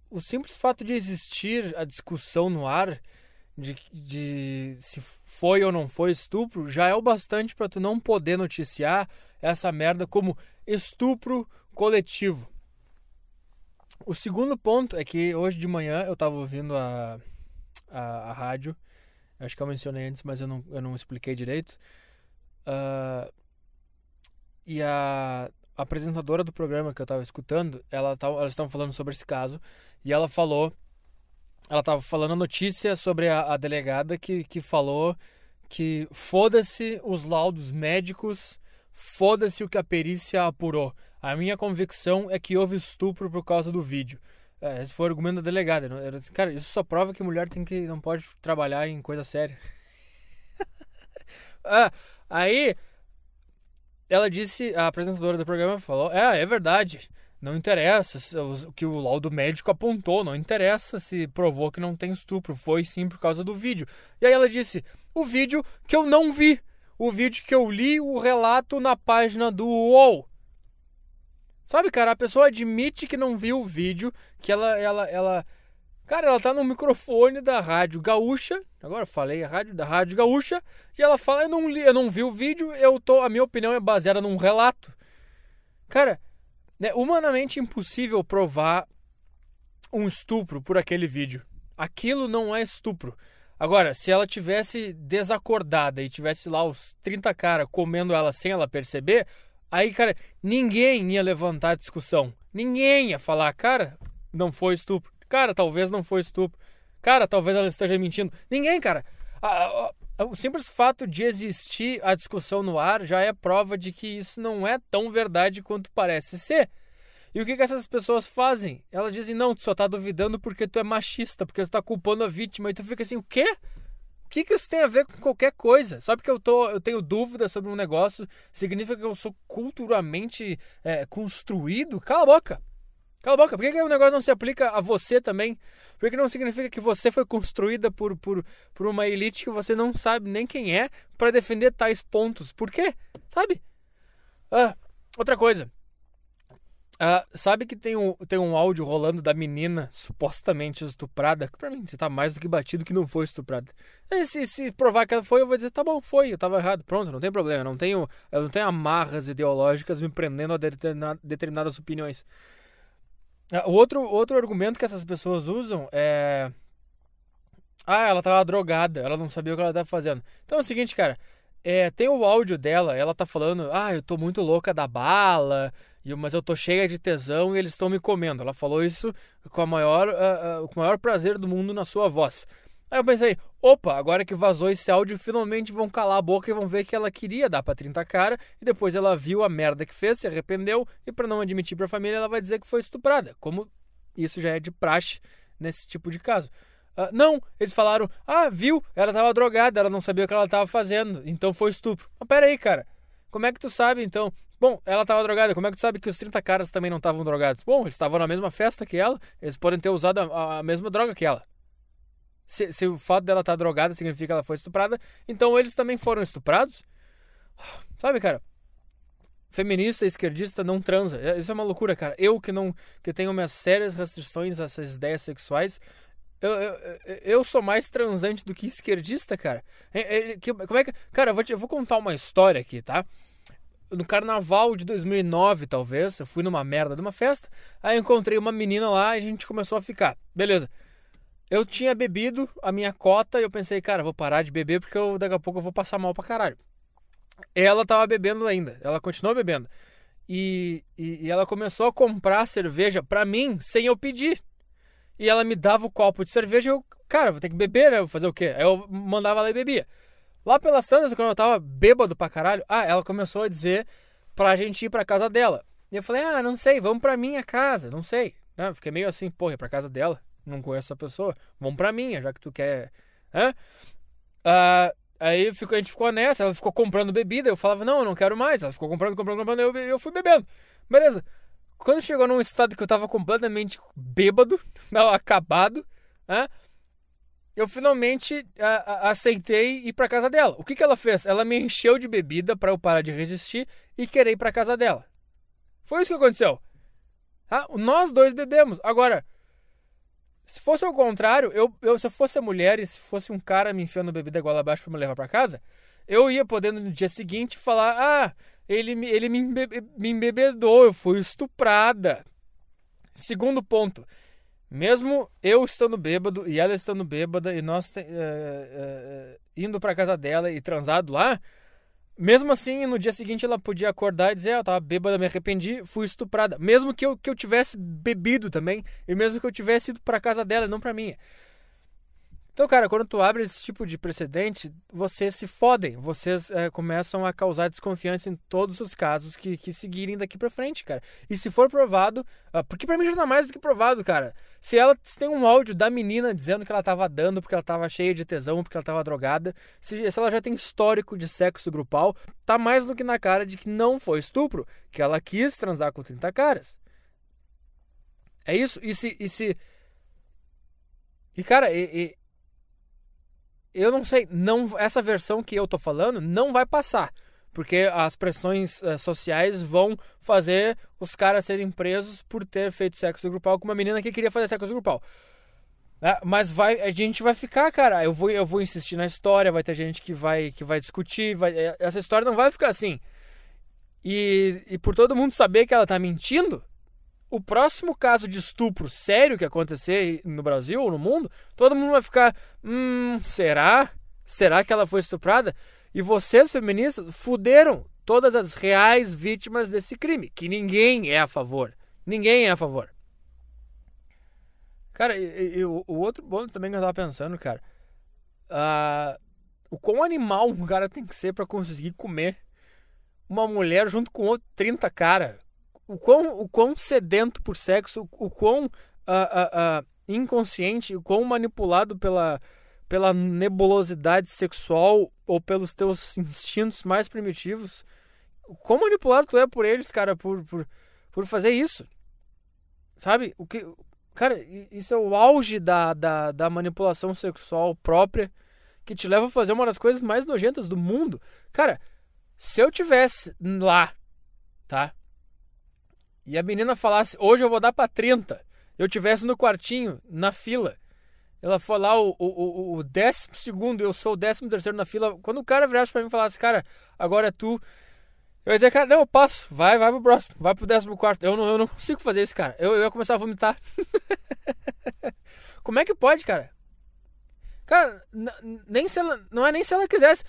o simples fato de existir a discussão no ar de, de se foi ou não foi estupro já é o bastante para tu não poder noticiar essa merda como estupro coletivo. O segundo ponto é que hoje de manhã eu estava ouvindo a, a, a, rádio, acho que eu mencionei antes, mas eu não, eu não expliquei direito. Uh, e a, a apresentadora do programa que eu estava escutando, ela tá, elas estavam falando sobre esse caso e ela falou, ela estava falando a notícia sobre a, a delegada que, que falou que foda-se os laudos médicos, foda-se o que a perícia apurou. A minha convicção é que houve estupro por causa do vídeo. É, esse foi o argumento da delegada. Cara, isso só prova que mulher tem que não pode trabalhar em coisa séria. (laughs) ah, aí ela disse, a apresentadora do programa falou: É, é verdade. Não interessa o que o laudo médico apontou, não interessa se provou que não tem estupro, foi sim por causa do vídeo. E aí ela disse: o vídeo que eu não vi, o vídeo que eu li o relato na página do UOL. Sabe, cara, a pessoa admite que não viu o vídeo, que ela, ela, ela, cara, ela tá no microfone da Rádio Gaúcha. Agora falei a rádio da Rádio Gaúcha e ela fala: "Eu não li, eu não vi o vídeo, eu tô, a minha opinião é baseada num relato". Cara, é humanamente impossível provar um estupro por aquele vídeo. Aquilo não é estupro. Agora, se ela tivesse desacordada e tivesse lá os 30 caras comendo ela sem ela perceber, Aí, cara, ninguém ia levantar a discussão. Ninguém ia falar, cara, não foi estupro. Cara, talvez não foi estupro. Cara, talvez ela esteja mentindo. Ninguém, cara. o simples fato de existir a discussão no ar já é prova de que isso não é tão verdade quanto parece ser. E o que, que essas pessoas fazem? Elas dizem, não, tu só tá duvidando porque tu é machista, porque tu tá culpando a vítima. E tu fica assim, o quê? O que, que isso tem a ver com qualquer coisa? Só porque eu, tô, eu tenho dúvida sobre um negócio, significa que eu sou culturalmente é, construído? Cala a boca! Cala a boca, por que, que o negócio não se aplica a você também? Por que não significa que você foi construída por, por, por uma elite que você não sabe nem quem é para defender tais pontos? Por quê? Sabe? Ah, outra coisa. Uh, sabe que tem um, tem um áudio rolando da menina supostamente estuprada, que pra mim tá mais do que batido que não foi estuprada. E se, se provar que ela foi, eu vou dizer, tá bom, foi, eu tava errado. Pronto, não tem problema, eu não tenho, eu não tenho amarras ideológicas me prendendo a determinadas opiniões. Uh, o outro, outro argumento que essas pessoas usam é. Ah, ela tava drogada, ela não sabia o que ela tava fazendo. Então é o seguinte, cara. É, tem o áudio dela, ela tá falando, ah, eu tô muito louca da bala, mas eu tô cheia de tesão e eles estão me comendo. Ela falou isso com, a maior, uh, uh, com o maior prazer do mundo na sua voz. Aí eu pensei, opa, agora que vazou esse áudio, finalmente vão calar a boca e vão ver que ela queria dar pra 30 cara, e depois ela viu a merda que fez, se arrependeu, e para não admitir pra família, ela vai dizer que foi estuprada, como isso já é de praxe nesse tipo de caso. Uh, não, eles falaram, ah, viu, ela tava drogada, ela não sabia o que ela tava fazendo, então foi estupro. Mas pera aí, cara, como é que tu sabe então? Bom, ela estava drogada. Como é que tu sabe que os 30 caras também não estavam drogados? Bom, eles estavam na mesma festa que ela. Eles podem ter usado a, a mesma droga que ela. Se, se, o fato dela estar tá drogada significa que ela foi estuprada, então eles também foram estuprados? Sabe, cara? Feminista esquerdista não transa. É, isso é uma loucura, cara. Eu que não que tenho minhas sérias restrições a essas ideias sexuais, eu, eu, eu sou mais transante do que esquerdista, cara. É, é, como é que. Cara, eu vou, te, eu vou contar uma história aqui, tá? no carnaval de 2009, talvez, eu fui numa merda de uma festa, aí encontrei uma menina lá e a gente começou a ficar. Beleza. Eu tinha bebido a minha cota e eu pensei, cara, vou parar de beber porque eu, daqui a pouco eu vou passar mal pra caralho. Ela tava bebendo ainda, ela continuou bebendo. E, e, e ela começou a comprar cerveja pra mim sem eu pedir. E ela me dava o copo de cerveja e eu, cara, vou ter que beber, né? Vou fazer o quê? Aí eu mandava ela e bebia. Lá pelas tantas, quando eu tava bêbado pra caralho, ah, ela começou a dizer pra gente ir pra casa dela. E eu falei, ah, não sei, vamos pra minha casa, não sei. Ah, fiquei meio assim, porra, é pra casa dela, não conheço essa pessoa, vamos pra minha, já que tu quer. Hã? Ah, aí ficou, a gente ficou nessa, ela ficou comprando bebida, eu falava, não, eu não quero mais. Ela ficou comprando, comprando, comprando, eu, eu fui bebendo. Beleza. Quando chegou num estado que eu tava completamente bêbado, (laughs) não, acabado, né? eu finalmente a, a, aceitei ir para casa dela. O que, que ela fez? Ela me encheu de bebida para eu parar de resistir e querer ir para casa dela. Foi isso que aconteceu. Ah, nós dois bebemos. Agora, se fosse ao contrário, eu, eu, se eu fosse a mulher e se fosse um cara me enfiando bebida igual abaixo para me levar para casa, eu ia podendo no dia seguinte falar: ah, ele, ele me, me embebedou, eu fui estuprada. Segundo ponto, mesmo eu estando bêbado e ela estando bêbada e nós é, é, indo para casa dela e transado lá, mesmo assim, no dia seguinte ela podia acordar e dizer: ah, Eu tava bêbada, me arrependi, fui estuprada. Mesmo que eu, que eu tivesse bebido também, e mesmo que eu tivesse ido para casa dela, não para minha. Então, cara, quando tu abre esse tipo de precedente, vocês se fodem. Vocês é, começam a causar desconfiança em todos os casos que, que seguirem daqui pra frente, cara. E se for provado, uh, porque pra mim já tá mais do que provado, cara. Se ela se tem um áudio da menina dizendo que ela tava dando porque ela tava cheia de tesão, porque ela tava drogada, se, se ela já tem histórico de sexo grupal, tá mais do que na cara de que não foi estupro, que ela quis transar com 30 caras. É isso. E se. E, se... e cara, e, e... eu não sei. Não, essa versão que eu tô falando não vai passar. Porque as pressões uh, sociais vão fazer os caras serem presos por ter feito sexo grupal com uma menina que queria fazer sexo grupal. É, mas vai, a gente vai ficar, cara. Eu vou, eu vou insistir na história. Vai ter gente que vai, que vai discutir. Vai, é, essa história não vai ficar assim. E, e por todo mundo saber que ela tá mentindo, o próximo caso de estupro sério que acontecer no Brasil ou no mundo, todo mundo vai ficar: hum, será? Será que ela foi estuprada? E vocês, feministas, fuderam todas as reais vítimas desse crime, que ninguém é a favor. Ninguém é a favor. Cara, e, e, o, outro ponto também que eu tava pensando, cara. Uh, o quão animal um cara tem que ser para conseguir comer uma mulher junto com outro 30 cara o quão, o quão sedento por sexo, o quão uh, uh, uh, inconsciente, o quão manipulado pela, pela nebulosidade sexual ou pelos teus instintos mais primitivos, o quão manipulado tu é por eles, cara, por, por, por fazer isso. Sabe? O que, cara, isso é o auge da, da, da manipulação sexual própria que te leva a fazer uma das coisas mais nojentas do mundo. Cara, se eu tivesse lá, tá? E a menina falasse, hoje eu vou dar para 30, eu tivesse no quartinho, na fila, ela foi lá o, o, o, décimo segundo, eu sou o décimo terceiro na fila, quando o cara virasse para mim e falasse, cara, agora é tu, eu ia dizer, cara, não, eu passo, vai, vai pro próximo, vai pro décimo quarto, eu não, eu não consigo fazer isso, cara, eu, eu ia começar a vomitar. (laughs) Como é que pode, cara? Cara, nem se ela, não é nem se ela quisesse,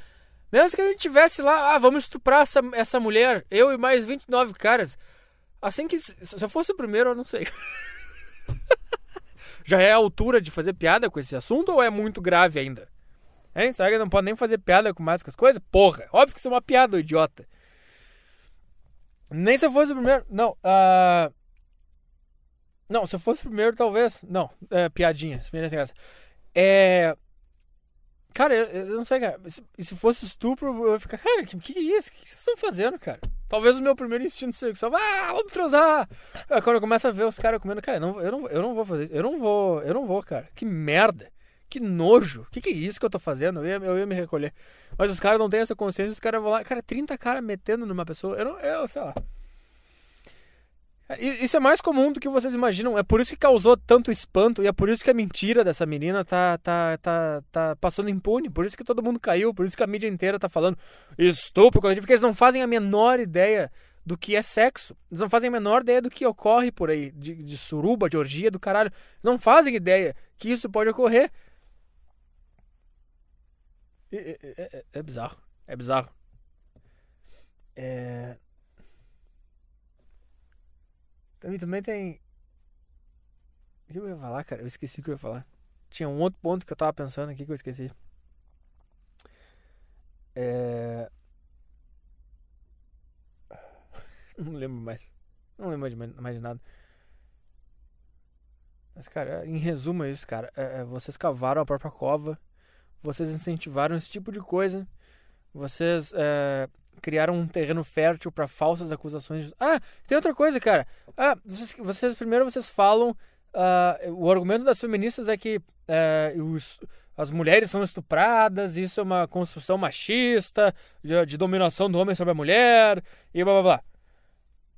mesmo que a gente tivesse lá, ah, vamos estuprar essa, essa mulher, eu e mais 29 caras, Assim que. Se eu fosse o primeiro, eu não sei. (laughs) Já é a altura de fazer piada com esse assunto ou é muito grave ainda? Hein? Será que não pode nem fazer piada com mais com as coisas? Porra, óbvio que isso é uma piada, idiota. Nem se eu fosse o primeiro. Não, uh... Não, se eu fosse o primeiro, talvez. Não, é, piadinha. Sem graça. É. Cara, eu, eu, não sei, cara. Se, se fosse estupro, eu ia ficar, cara, que, que é isso? O que vocês estão fazendo, cara? Talvez o meu primeiro instinto sexual, ah, vamos transar. É, quando eu começo a ver os caras comendo, cara, não, eu, não, eu não vou fazer isso. Eu não vou, eu não vou, cara. Que merda. Que nojo. Que que é isso que eu tô fazendo? Eu ia, eu ia me recolher. Mas os caras não têm essa consciência, os caras vão lá, cara, 30 caras metendo numa pessoa. Eu não, eu, sei lá. Isso é mais comum do que vocês imaginam. É por isso que causou tanto espanto e é por isso que a mentira dessa menina tá, tá, tá, tá passando impune. Por isso que todo mundo caiu. Por isso que a mídia inteira tá falando estupro, porque eles não fazem a menor ideia do que é sexo. Eles não fazem a menor ideia do que ocorre por aí, de, de suruba, de orgia, do caralho. Eles não fazem ideia que isso pode ocorrer. É, é, é, é bizarro. É bizarro. É. Também, também tem. O que eu ia falar, cara? Eu esqueci o que eu ia falar. Tinha um outro ponto que eu tava pensando aqui que eu esqueci. É. (laughs) Não lembro mais. Não lembro mais de nada. Mas, cara, em resumo é isso, cara. É, é, vocês cavaram a própria cova. Vocês incentivaram esse tipo de coisa. Vocês é, criaram um terreno fértil para falsas acusações. Ah, tem outra coisa, cara. Ah, vocês, vocês primeiro vocês falam. Uh, o argumento das feministas é que uh, os, as mulheres são estupradas, isso é uma construção machista, de, de, dominação do homem sobre a mulher, e blá blá blá.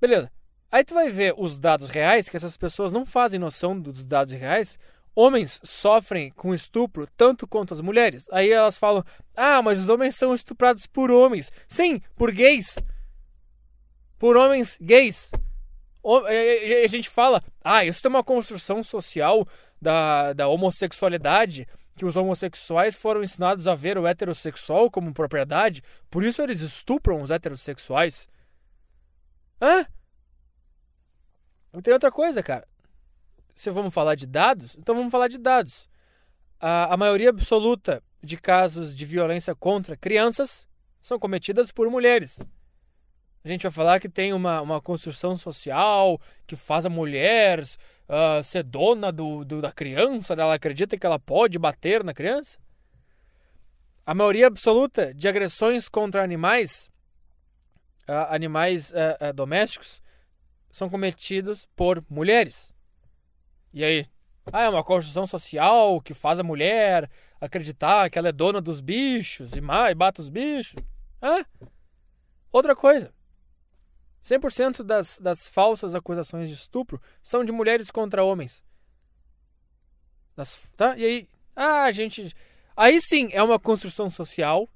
Beleza. Aí tu vai ver os dados reais, que essas pessoas não fazem noção dos dados reais, homens sofrem com estupro tanto quanto as mulheres. Aí elas falam: ah, mas os homens são estuprados por homens. Sim, por gays. Por homens gays. A gente fala: ah, isso é uma construção social da, da homossexualidade. Que os homossexuais foram ensinados a ver o heterossexual como propriedade, por isso eles estupram os heterossexuais. Hã? Tem outra coisa, cara se vamos falar de dados, então vamos falar de dados. A, a maioria absoluta de casos de violência contra crianças são cometidas por mulheres. A gente vai falar que tem uma, uma construção social que faz a mulher uh, ser dona do, do, da criança, ela acredita que ela pode bater na criança. A maioria absoluta de agressões contra animais, uh, animais uh, domésticos, são cometidos por mulheres. E aí? Ah, é uma construção social que faz a mulher acreditar que ela é dona dos bichos e mais, bata os bichos. Ah, outra coisa. 100% das, das falsas acusações de estupro são de mulheres contra homens. Das, tá? E aí, ah, gente. Aí sim é uma construção social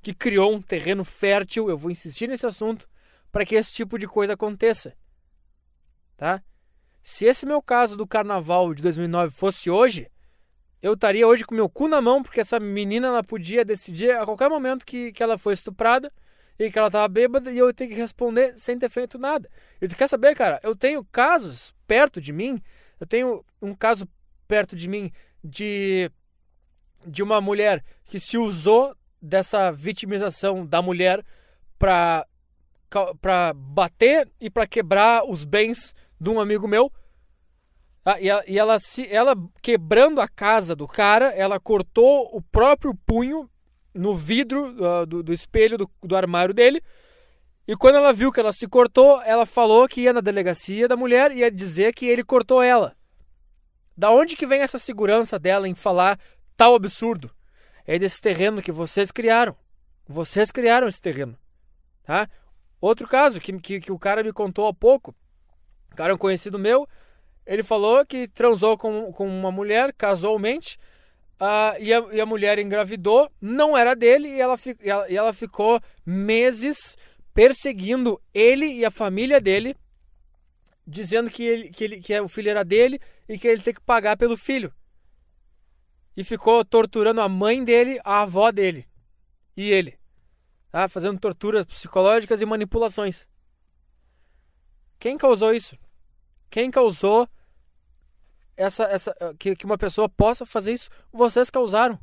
que criou um terreno fértil, eu vou insistir nesse assunto, para que esse tipo de coisa aconteça. Tá? Se esse meu caso do carnaval de 2009 fosse hoje, eu estaria hoje com meu cu na mão, porque essa menina ela podia decidir a qualquer momento que, que ela foi estuprada e que ela estava bêbada e eu ter que responder sem ter feito nada. E tu quer saber, cara? Eu tenho casos perto de mim, eu tenho um caso perto de mim de, de uma mulher que se usou dessa vitimização da mulher para para bater e para quebrar os bens de um amigo meu. Ah, e, ela, e ela, se, ela quebrando a casa do cara, ela cortou o próprio punho no vidro uh, do, do, espelho do, do armário dele. E quando ela viu que ela se cortou, ela falou que ia na delegacia da mulher e ia dizer que ele cortou ela. Da onde que vem essa segurança dela em falar tal absurdo? É desse terreno que vocês criaram. Vocês criaram esse terreno. Tá? Outro caso que, que, que o cara me contou há pouco. O cara é um conhecido meu. Ele falou que transou com, com uma mulher casualmente. Uh, e, a, e, a, mulher engravidou, não era dele, e ela, e ela, e ela ficou meses perseguindo ele e a família dele, dizendo que, ele, que, ele, que o filho era dele e que ele tem que pagar pelo filho. E ficou torturando a mãe dele, a avó dele e ele tá? fazendo torturas psicológicas e manipulações. Quem causou isso? Quem causou essa, essa que, que uma pessoa possa fazer isso? Vocês causaram.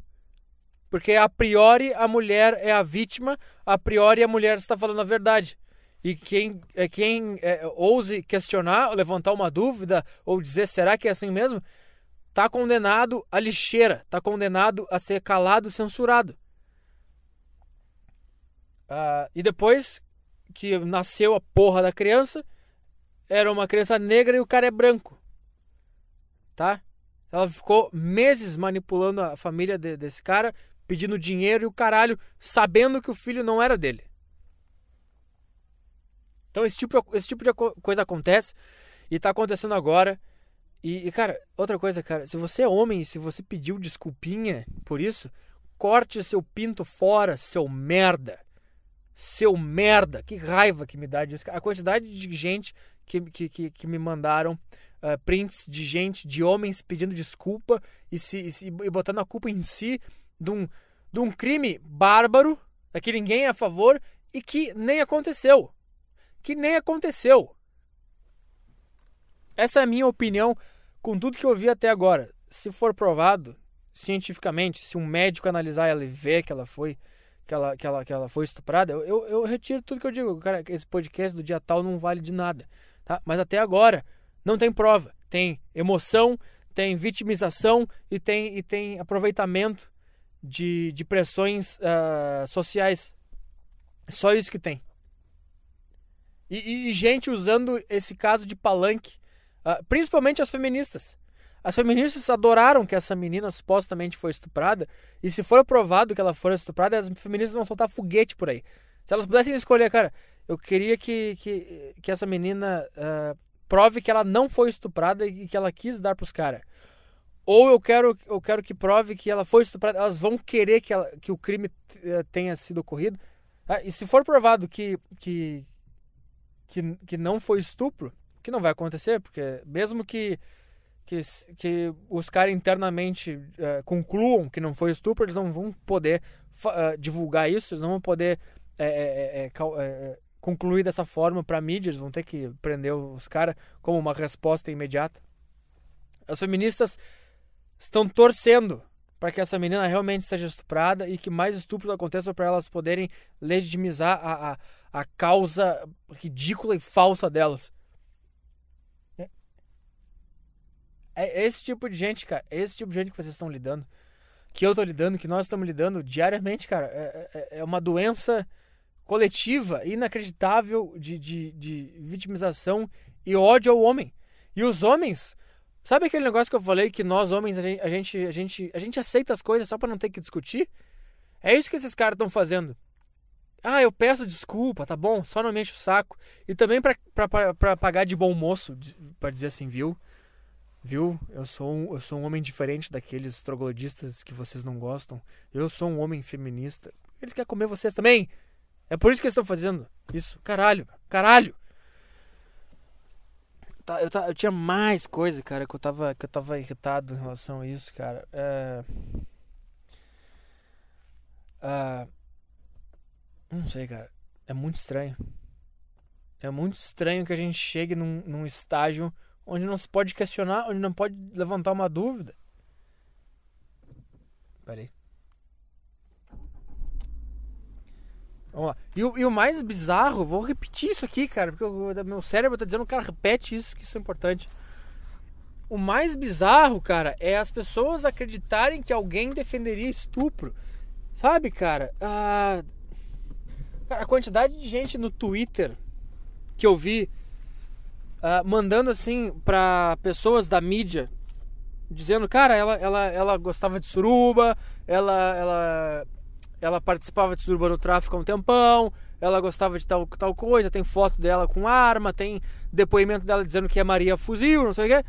Porque a priori a mulher é a vítima, a priori a mulher está falando a verdade. E quem, é, quem é, ouse questionar, levantar uma dúvida, ou dizer será que é assim mesmo, está condenado à lixeira, está condenado a ser calado, censurado. Uh, e depois que nasceu a porra da criança, era uma criança negra e o cara é branco. Tá? Ela ficou meses manipulando a família de, desse cara, pedindo dinheiro e o caralho, sabendo que o filho não era dele. Então esse tipo, esse tipo de coisa acontece e tá acontecendo agora. E, e, cara, outra coisa, cara, se você é homem e se você pediu desculpinha por isso, corte seu pinto fora, seu merda. Seu merda, que raiva que me dá disso. A quantidade de gente que, que, que, me mandaram uh, prints de gente, de homens pedindo desculpa e, se, e, se, e botando a culpa em si de um, de um crime bárbaro, que ninguém é a favor e que nem aconteceu. Que nem aconteceu. Essa é a minha opinião com tudo que eu vi até agora. Se for provado cientificamente, se um médico analisar ela e ver que ela foi que ela, que ela, que ela foi estuprada, eu, eu, eu retiro tudo que eu digo. Cara, esse podcast do dia tal não vale de nada. Tá? Mas até agora não tem prova. Tem emoção, tem vitimização e tem, e tem aproveitamento de, de pressões uh, sociais. Só isso que tem. E, e, e, gente usando esse caso de palanque, uh, principalmente as feministas. As feministas adoraram que essa menina supostamente foi estuprada, e se for provado que ela for estuprada, as feministas vão soltar foguete por aí. Se elas pudessem escolher, cara, eu queria que, que, que essa menina uh, prove que ela não foi estuprada e que ela quis dar pros caras. Ou eu quero, eu quero que prove que ela foi estuprada. Elas vão querer que, ela, que o crime uh, tenha sido ocorrido. Uh, e se for provado que, que, que, que não foi estupro, que não vai acontecer, porque mesmo que que, que os caras internamente uh, concluam que não foi estupro, eles não vão poder uh, divulgar isso, eles não vão poder é, é, é, concluir dessa forma para mídia, eles vão ter que prender os caras como uma resposta imediata. As feministas estão torcendo para que essa menina realmente seja estuprada e que mais estupros aconteçam para elas poderem legitimizar a, a, a causa ridícula e falsa delas. É esse tipo de gente, cara. É esse tipo de gente que vocês estão lidando. Que eu tô lidando, que nós estamos lidando diariamente, cara. É, é, é uma doença coletiva, inacreditável de, de, de vitimização e ódio ao homem. E os homens Sabe aquele negócio que eu falei que nós homens a gente, a gente, a gente, a gente aceita as coisas só para não ter que discutir? É isso que esses caras estão fazendo. Ah, eu peço desculpa, tá bom, só não me enche o saco. E também pra pagar de bom moço, para dizer assim, viu? Viu? Eu sou, um, eu sou um homem diferente daqueles troglodistas que vocês não gostam. Eu sou um homem feminista. Eles querem comer vocês também. É por isso que eles estão fazendo isso. Caralho, caralho. Tá, eu, eu tinha mais coisa, cara, que eu tava, que eu tava irritado em relação a isso, cara. É... Uh, não sei, cara. É muito estranho. É muito estranho que a gente chegue num, num estágio onde não se pode questionar, onde não pode levantar uma dúvida. Peraí. Vamos lá. E, o, e o mais bizarro, vou repetir isso aqui, cara, porque o meu cérebro tá dizendo, cara, repete isso, que isso é importante. O mais bizarro, cara, é as pessoas acreditarem que alguém defenderia estupro. Sabe, cara? A, cara, a quantidade de gente no Twitter que eu vi uh, mandando assim para pessoas da mídia, dizendo, cara, ela, ela, ela gostava de suruba, ela, ela, ela participava de suruba no tráfico há um tempão, ela gostava de tal, tal coisa, tem foto dela com arma, tem depoimento dela dizendo que é Maria Fuzil, não sei o quê.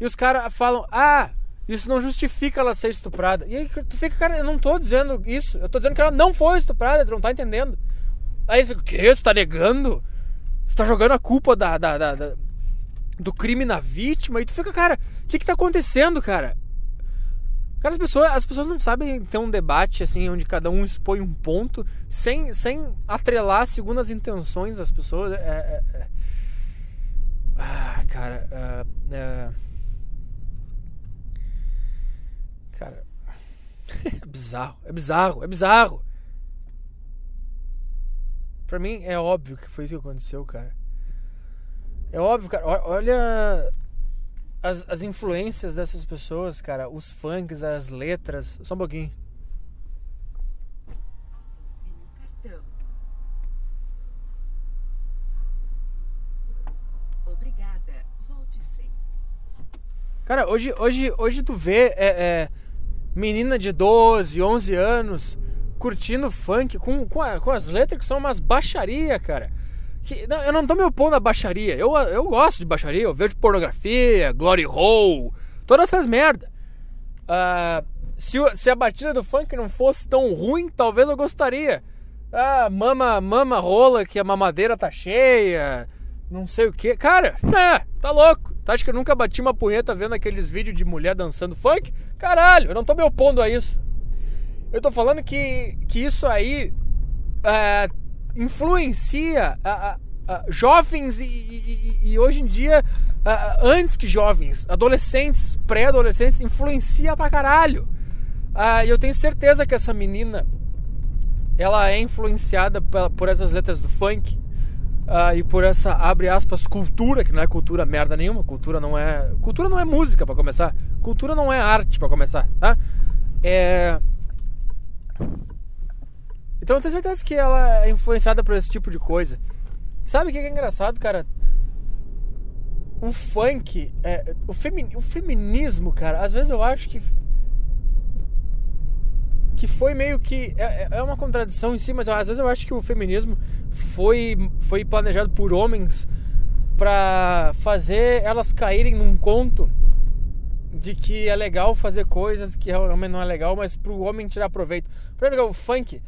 E os caras falam, ah, isso não justifica ela ser estuprada. E aí tu fica, cara, eu não tô dizendo isso. Eu tô dizendo que ela não foi estuprada, tu não tá entendendo. Aí você, o quê? Você tá negando? Você tá jogando a culpa da, da, da, da do crime na vítima. E tu fica, cara, o que que tá acontecendo, cara? Cara, as pessoas, as pessoas não sabem ter um debate assim, onde cada um expõe um ponto, sem, sem atrelar segundo as intenções das pessoas. É, é, é... Ah, cara. É, é Cara, (laughs) é bizarro, é bizarro, é bizarro. Pra mim é óbvio que foi isso que aconteceu, cara. É óbvio, cara. Olha as, as influências dessas pessoas, cara. Os funks, as letras. Só um pouquinho. Cara, hoje, hoje, hoje tu vê é, é, menina de 12, 11 anos curtindo funk com, com, a, com as letras que são umas baixaria, cara. Que, não, eu não tô me opondo à baixaria. Eu, eu gosto de baixaria, eu vejo pornografia, glory hole, todas essas merda. Uh, se, se a batida do funk não fosse tão ruim, talvez eu gostaria. Ah, mama, mama rola que a mamadeira tá cheia, não sei o que. Cara, é, tá louco. Tu acha que eu nunca bati uma punheta vendo aqueles vídeos de mulher dançando funk? Caralho, eu não tô me opondo a isso. Eu tô falando que, que isso aí é, influencia a, a, a jovens e, e, e, hoje em dia, antes que jovens, adolescentes, pré-adolescentes, influencia pra caralho. E eu tenho certeza que essa menina ela é influenciada por essas letras do funk uh, e por essa abre aspas cultura que não é cultura merda nenhuma cultura não é cultura não é música para começar cultura não é arte para começar tá é então eu tenho certeza que ela é influenciada por esse tipo de coisa sabe o que é engraçado cara o funk é, o, femi o feminismo cara às vezes eu acho que que foi meio que. É, é uma contradição em si, mas às vezes eu acho que o feminismo foi, foi planejado por homens para fazer elas caírem num conto de que é legal fazer coisas que realmente não é legal, mas pro homem tirar proveito. Por exemplo, o funk.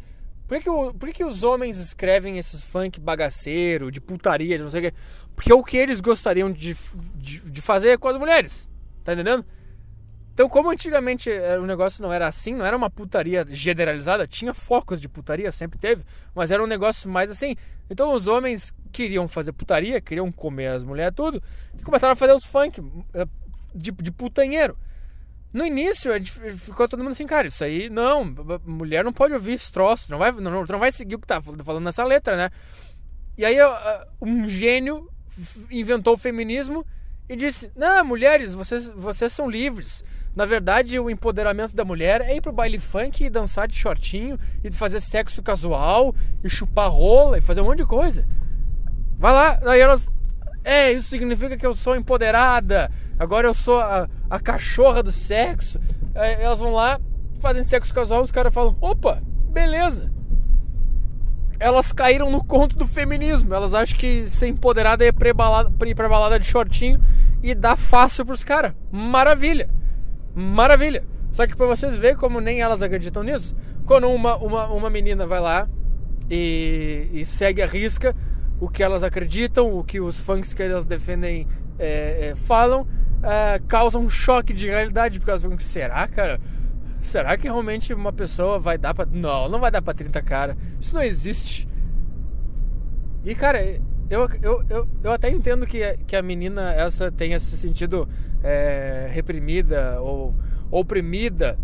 Por que, o, por que, que os homens escrevem esses funk bagaceiro, de putaria, de não sei o quê? Porque é o que eles gostariam de, de, de fazer com as mulheres. Tá entendendo? Então, como antigamente eh, o negócio não era assim, não era uma putaria generalizada, tinha focos de putaria, sempre teve, mas era um negócio mais assim. Então, os homens queriam fazer putaria, queriam comer as mulheres, tudo, e começaram a fazer os funk eh, de, de putanheiro. No início, ficou todo mundo assim, cara, isso aí, não, mulher não pode ouvir esse troço, não vai, não, não vai seguir o que tá falando nessa letra, né? E aí, um gênio inventou o feminismo e disse: Não, mulheres, vocês, vocês são livres. Na verdade, o empoderamento da mulher é ir pro baile funk e dançar de shortinho e fazer sexo casual e chupar rola e fazer um monte de coisa. Vai lá, aí elas. É, isso significa que eu sou empoderada. Agora eu sou a, a cachorra do sexo. É, elas vão lá, fazem sexo casual, os caras falam: opa, beleza. Elas caíram no conto do feminismo. Elas acham que ser empoderada é pra balada, pra balada de shortinho e dar fácil pros caras. Maravilha. Maravilha. Só que pra vocês verem como nem elas acreditam nisso, quando uma, uma, uma menina vai lá e, e segue a risca o que elas acreditam, o que os funks que elas defendem é, é, falam, é, causa um choque de realidade, porque elas ficam, será, cara? Será que realmente uma pessoa vai dar pra. Não, não vai dar pra 30 cara. Isso não existe. E, cara, eu, eu, eu, eu até entendo que, que a menina essa tenha se sentido é, reprimida ou oprimida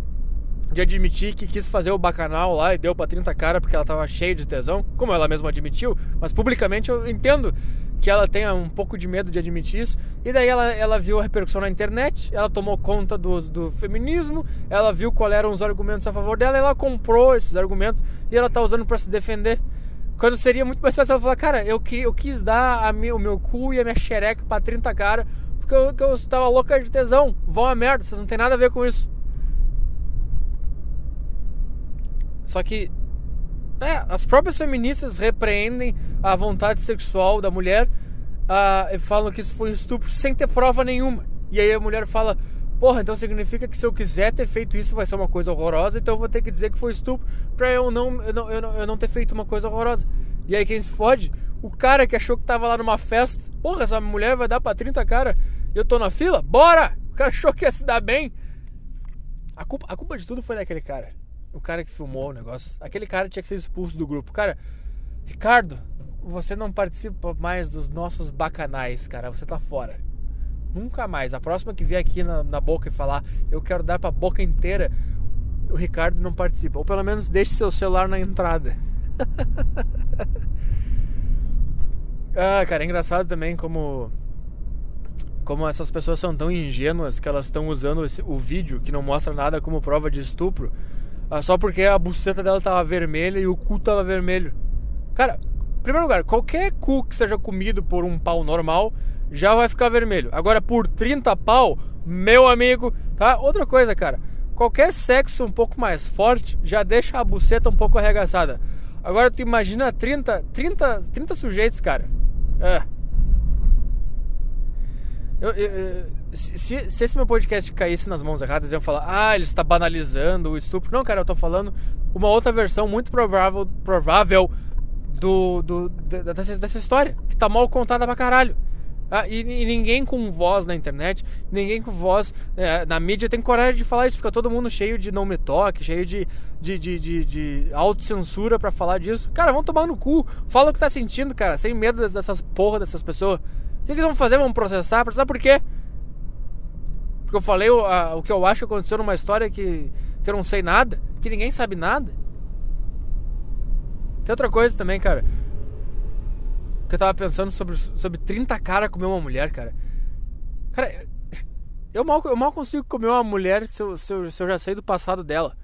de admitir que quis fazer o bacanal lá e deu pra 30 cara porque ela tava cheia de tesão, como ela mesma admitiu, mas publicamente eu entendo que ela tenha um pouco de medo de admitir isso. E daí ela, ela viu a repercussão na internet, ela tomou conta do, do feminismo, ela viu quais eram os argumentos a favor dela, ela comprou esses argumentos e ela tá usando para se defender. Quando seria muito mais fácil ela falar, cara, eu, que, eu quis dar a minha, o meu cu e a minha xereca pra 30 cara porque eu, eu tava louca de tesão. Vão a merda, vocês não tem nada a ver com isso. Só que é, as próprias feministas repreendem a vontade sexual da mulher uh, e falam que isso foi estupro sem ter prova nenhuma. E aí a mulher fala: Porra, então significa que se eu quiser ter feito isso vai ser uma coisa horrorosa, então eu vou ter que dizer que foi estupro pra eu não, eu não, eu não, eu não ter feito uma coisa horrorosa. E aí quem se fode? O cara que achou que tava lá numa festa. Porra, essa mulher vai dar pra 30 cara eu tô na fila? Bora! O cara achou que ia se dar bem. A culpa, a culpa de tudo foi daquele cara o cara que filmou o negócio, aquele cara tinha que ser expulso do grupo. Cara, Ricardo, você não participa mais dos nossos bacanais, cara. Você tá fora. Nunca mais. A próxima que vier aqui na, na boca e falar, eu quero dar pra boca inteira, o Ricardo não participa. Ou pelo menos deixe seu celular na entrada. (laughs) ah, cara, é engraçado também como como essas pessoas são tão ingênuas que elas estão usando esse, o vídeo que não mostra nada como prova de estupro só porque a buceta dela tava vermelha e o cu tava vermelho. Cara, em primeiro lugar, qualquer cu que seja comido por um pau normal já vai ficar vermelho. Agora, por 30 pau, meu amigo, tá? Outra coisa, cara. Qualquer sexo um pouco mais forte já deixa a buceta um pouco arregaçada. Agora, tu imagina 30, 30, 30 sujeitos, cara. É. Eu, eu, eu, se, se, esse meu podcast caísse nas mãos erradas, iam falar, ah, ele está banalizando o estupro. Não, cara, eu tô falando uma outra versão muito provável, provável do, do, dessa, dessa história, que tá mal contada pra caralho. Ah, e, e, ninguém com voz na internet, ninguém com voz é, na mídia tem coragem de falar isso. Fica todo mundo cheio de não me toque, cheio de, de, de, de, de autocensura para falar disso. Cara, vão tomar no cu. Fala o que tá sentindo, cara, sem medo dessas porra dessas pessoas. O que, eles vão fazer? Vão processar? Processar por quê? Porque eu falei o, a, o que eu acho que aconteceu numa história que, que eu não sei nada, que ninguém sabe nada. Tem outra coisa também, cara. Que eu tava pensando sobre, sobre 30 caras comer uma mulher, cara. Cara, eu mal, eu mal consigo comer uma mulher se eu, se eu, se eu já sei do passado dela.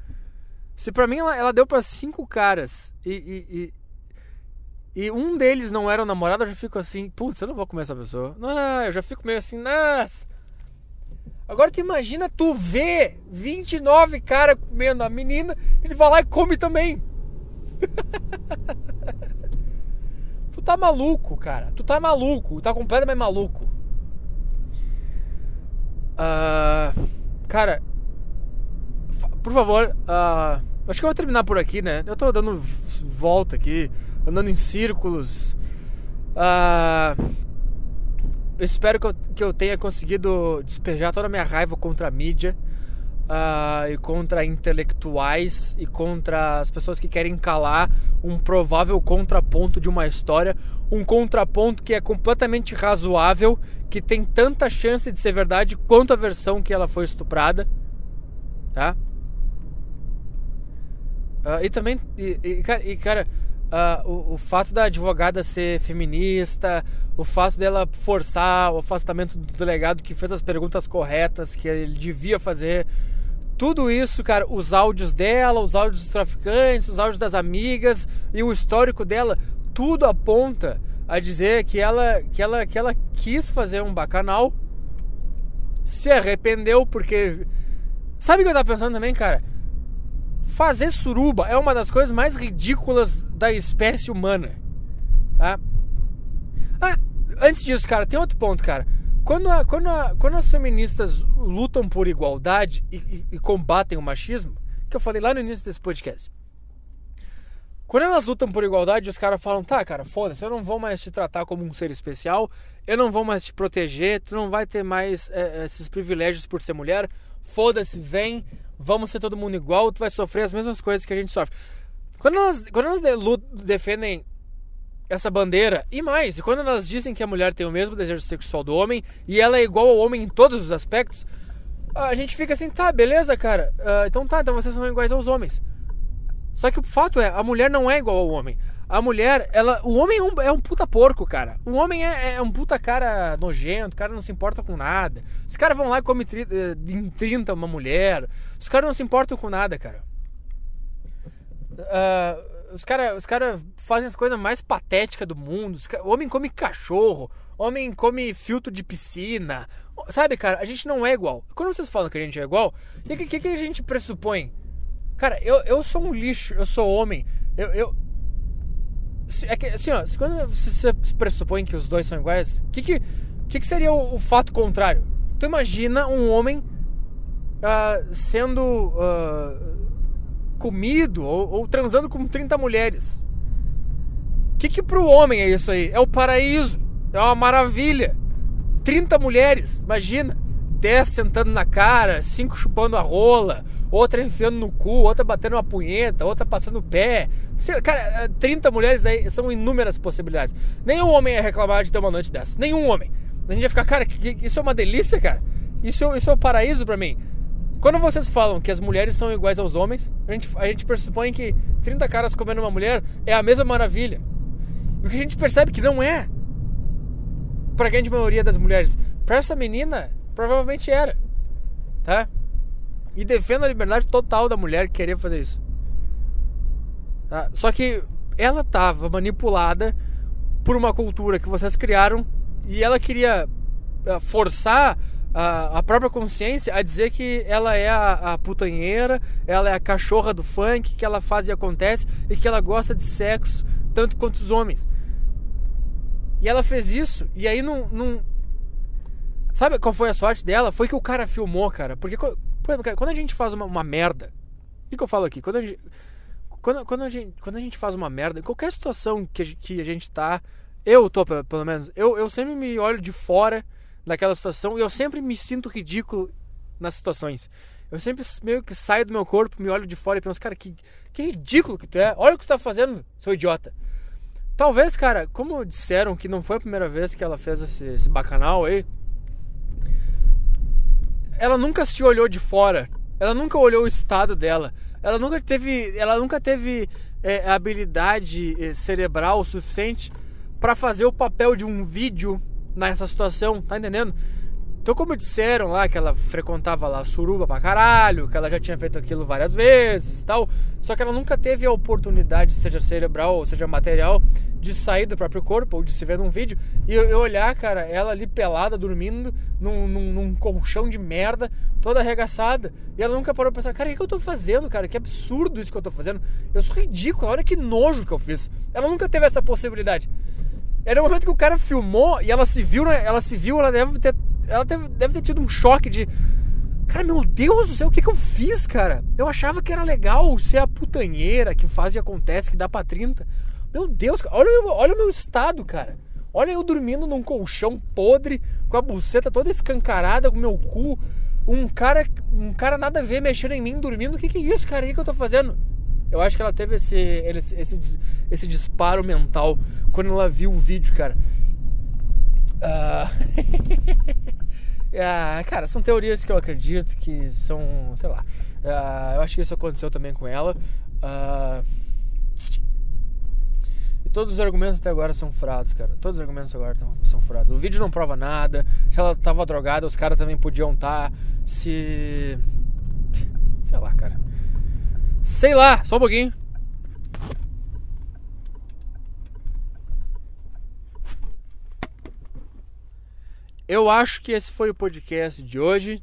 Se pra mim ela, ela deu pra cinco caras e, e, e e um deles não era o namorado, eu já fico assim, putz, eu não vou comer essa pessoa. Não, eu já fico meio assim, nossa. Agora tu imagina tu ver 29 caras comendo a menina e tu vai lá e come também. (laughs) tu tá maluco, cara. Tu tá maluco. Tu tá completamente maluco. Uh, cara, por favor, uh, acho que eu vou terminar por aqui, né? Eu tô dando volta aqui andando em círculos. Ah, eu espero que eu, que eu tenha conseguido despejar toda a minha raiva contra a mídia uh, e contra intelectuais e contra as pessoas que querem calar um provável contraponto de uma história, um contraponto que é completamente razoável, que tem tanta chance de ser verdade quanto a versão que ela foi estuprada, tá? Uh, e também, e, e, cara, e, cara Uh, o, o, fato da advogada ser feminista, o fato dela forçar o afastamento do delegado que fez as perguntas corretas que ele devia fazer, tudo isso, cara, os áudios dela, os áudios dos traficantes, os áudios das amigas e o histórico dela, tudo aponta a dizer que ela, que ela, que ela quis fazer um bacanal, se arrependeu porque. Sabe o que eu tava pensando também, cara? Fazer suruba é uma das coisas mais ridículas da espécie humana. Tá? Ah, antes disso, cara, tem outro ponto, cara. Quando, a, quando, a, quando as feministas lutam por igualdade e, e, e combatem o machismo, que eu falei lá no início desse podcast, quando elas lutam por igualdade, os caras falam: tá, cara, foda-se, eu não vou mais te tratar como um ser especial, eu não vou mais te proteger, tu não vai ter mais é, esses privilégios por ser mulher, foda-se, vem, vamos ser todo mundo igual, tu vai sofrer as mesmas coisas que a gente sofre. Quando elas, quando elas defendem essa bandeira, e mais, quando elas dizem que a mulher tem o mesmo desejo sexual do homem e ela é igual ao homem em todos os aspectos, a gente fica assim: tá, beleza, cara, uh, então tá, então vocês são iguais aos homens. Só que o fato é, a mulher não é igual ao homem. A mulher, ela. O homem é um, é um puta porco, cara. O homem é, é um puta cara nojento, o cara não se importa com nada. Os caras vão lá e comem eh, em 30 uma mulher. Os caras não se importam com nada, cara. Uh, os caras os cara fazem as coisas mais patéticas do mundo. o homem come cachorro. O homem come filtro de piscina. Sabe, cara, a gente não é igual. Quando vocês falam que a gente é igual, o que, que, que a gente pressupõe? Cara, eu, eu sou um lixo, eu sou homem. Eu. eu é que, assim, ó, quando você pressupõe que os dois são iguais, o que, que, que, que seria o, o, fato contrário? Tu imagina um homem uh, sendo uh, comido ou, ou, transando com 30 mulheres. O que, que pro homem é isso aí? É o paraíso, é uma maravilha. 30 mulheres, imagina. 10 sentando na cara, 5 chupando a rola, outra enfiando no cu, outra batendo uma punheta, outra passando o pé. Cara, 30 mulheres aí são inúmeras possibilidades. Nenhum homem ia reclamar de ter uma noite dessa. Nenhum homem. A gente ia ficar, cara, isso é uma delícia, cara. Isso, isso é o um paraíso para mim. Quando vocês falam que as mulheres são iguais aos homens, a gente, a gente pressupõe que 30 caras comendo uma mulher é a mesma maravilha. O que a gente percebe que não é. Pra grande maioria das mulheres. Pra essa menina, provavelmente era. Tá? E defendo a liberdade total da mulher querer fazer isso. Tá? Só que ela estava manipulada por uma cultura que vocês criaram e ela queria eh, forçar a, a própria consciência a dizer que ela é a, a putanheira, ela é a cachorra do funk, que ela faz e acontece e que ela gosta de sexo tanto quanto os homens. E ela fez isso, e aí não. não... Sabe qual foi a sorte dela? Foi que o cara filmou, cara. Porque quando a gente faz uma, uma merda, o que, que, eu falo aqui? Quando a, gente, quando, quando, a gente, quando a gente faz uma merda, qualquer situação que que a gente tá, eu tô pelo menos, eu, eu sempre me olho de fora daquela situação e eu sempre me sinto ridículo nas situações. Eu sempre meio que saio do meu corpo, me olho de fora e penso, cara, que, que ridículo que tu é. Olha o que tu tá fazendo, seu idiota. Talvez, cara, como disseram que não foi a primeira vez que ela fez esse, esse bacanal aí, ela nunca se olhou de fora. Ela nunca olhou o estado dela. Ela nunca teve, ela nunca teve é, habilidade é, cerebral suficiente para fazer o papel de um vídeo nessa situação, tá entendendo? Então, como disseram lá que ela frequentava lá suruba pra caralho, que ela já tinha feito aquilo várias vezes e tal, só que ela nunca teve a oportunidade, seja cerebral ou seja material, de sair do próprio corpo ou de se ver num vídeo e eu, olhar, cara, ela ali pelada, dormindo num, num, num, colchão de merda, toda arregaçada. E ela nunca parou pra pensar, cara, o que eu tô fazendo, cara? Que absurdo isso que eu tô fazendo. Eu sou ridículo, olha que nojo que eu fiz. Ela nunca teve essa possibilidade. Era o momento que o cara filmou e ela se viu, ela se viu, ela deve ter ela deve, ter tido um choque de. Cara, meu Deus do céu, o que, que eu fiz, cara? Eu achava que era legal ser a putanheira que faz e acontece, que dá pra 30. Meu Deus, olha, olha o meu estado, cara. Olha eu dormindo num colchão podre, com a buceta toda escancarada, com meu cu. Um cara, um cara nada a ver mexendo em mim dormindo. O que, que é isso, cara? O que, que eu tô fazendo? Eu acho que ela teve esse, esse, esse, esse disparo mental quando ela viu o vídeo, cara. Uh... (laughs) Ah, cara, são teorias que eu acredito que são, sei lá. Uh, eu acho que isso aconteceu também com ela. Uh, e todos os argumentos até agora são furados, cara. Todos os argumentos agora tão, são furados. O vídeo não prova nada. Se ela tava drogada, os caras também podiam estar. Tá. Se. Sei lá, cara. Sei lá, só um pouquinho. Eu acho que esse foi o podcast de hoje.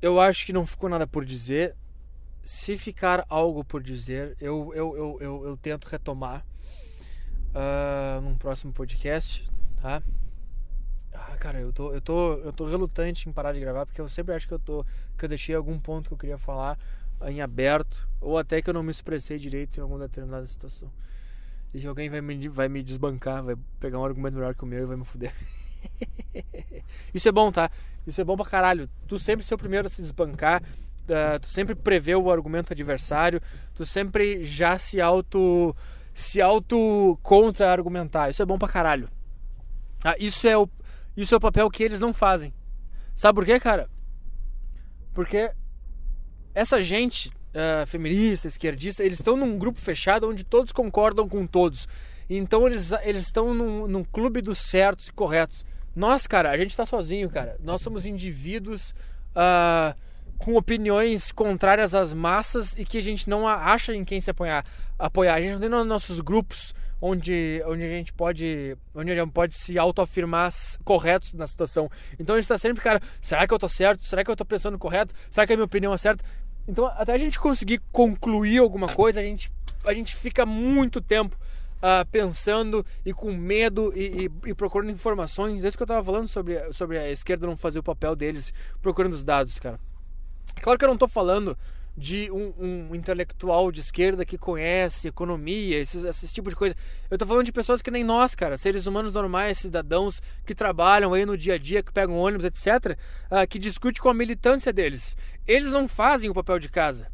Eu acho que não ficou nada por dizer. Se ficar algo por dizer, eu, eu, eu, eu, eu tento retomar uh, num próximo podcast, tá? Ah, cara, eu tô, eu, tô, eu tô relutante em parar de gravar porque eu sempre acho que eu, tô, que eu deixei algum ponto que eu queria falar em aberto ou até que eu não me expressei direito em alguma determinada situação. E alguém vai me, vai me desbancar, vai pegar um argumento melhor que o meu e vai me fuder. (laughs) (laughs) Isso é bom, tá? Isso é bom pra caralho. Tu sempre ser o primeiro a se desbancar, uh, tu sempre prevê o argumento adversário, tu sempre já se auto se auto contra-argumentar. Isso é bom pra caralho. Ah, isso, é o, isso é o papel que eles não fazem. Sabe por quê, cara? Porque essa gente uh, feminista, esquerdista, eles estão num grupo fechado onde todos concordam com todos. Então eles, eles estão num, num clube dos certos e corretos. Nós, cara, a gente está sozinho, cara. Nós somos indivíduos uh, com opiniões contrárias às massas e que a gente não acha em quem se apoiar. apoiar. A gente não tem nossos grupos onde, onde a gente pode onde a gente pode se autoafirmar corretos na situação. Então a gente está sempre, cara, será que eu tô certo? Será que eu tô pensando correto? Será que a minha opinião é certa? Então, até a gente conseguir concluir alguma coisa, a gente, a gente fica muito tempo uh, pensando e com medo e, e, e, procurando informações. É isso que eu estava falando sobre, sobre a esquerda não fazer o papel deles procurando os dados, cara. Claro que eu não estou falando de um, um, intelectual de esquerda que conhece economia, esses, esse tipo de coisa. Eu tô falando de pessoas que nem nós, cara, seres humanos normais, cidadãos que trabalham aí no dia a dia, que pegam ônibus, etc., uh, que discute com a militância deles. Eles não fazem o papel de casa.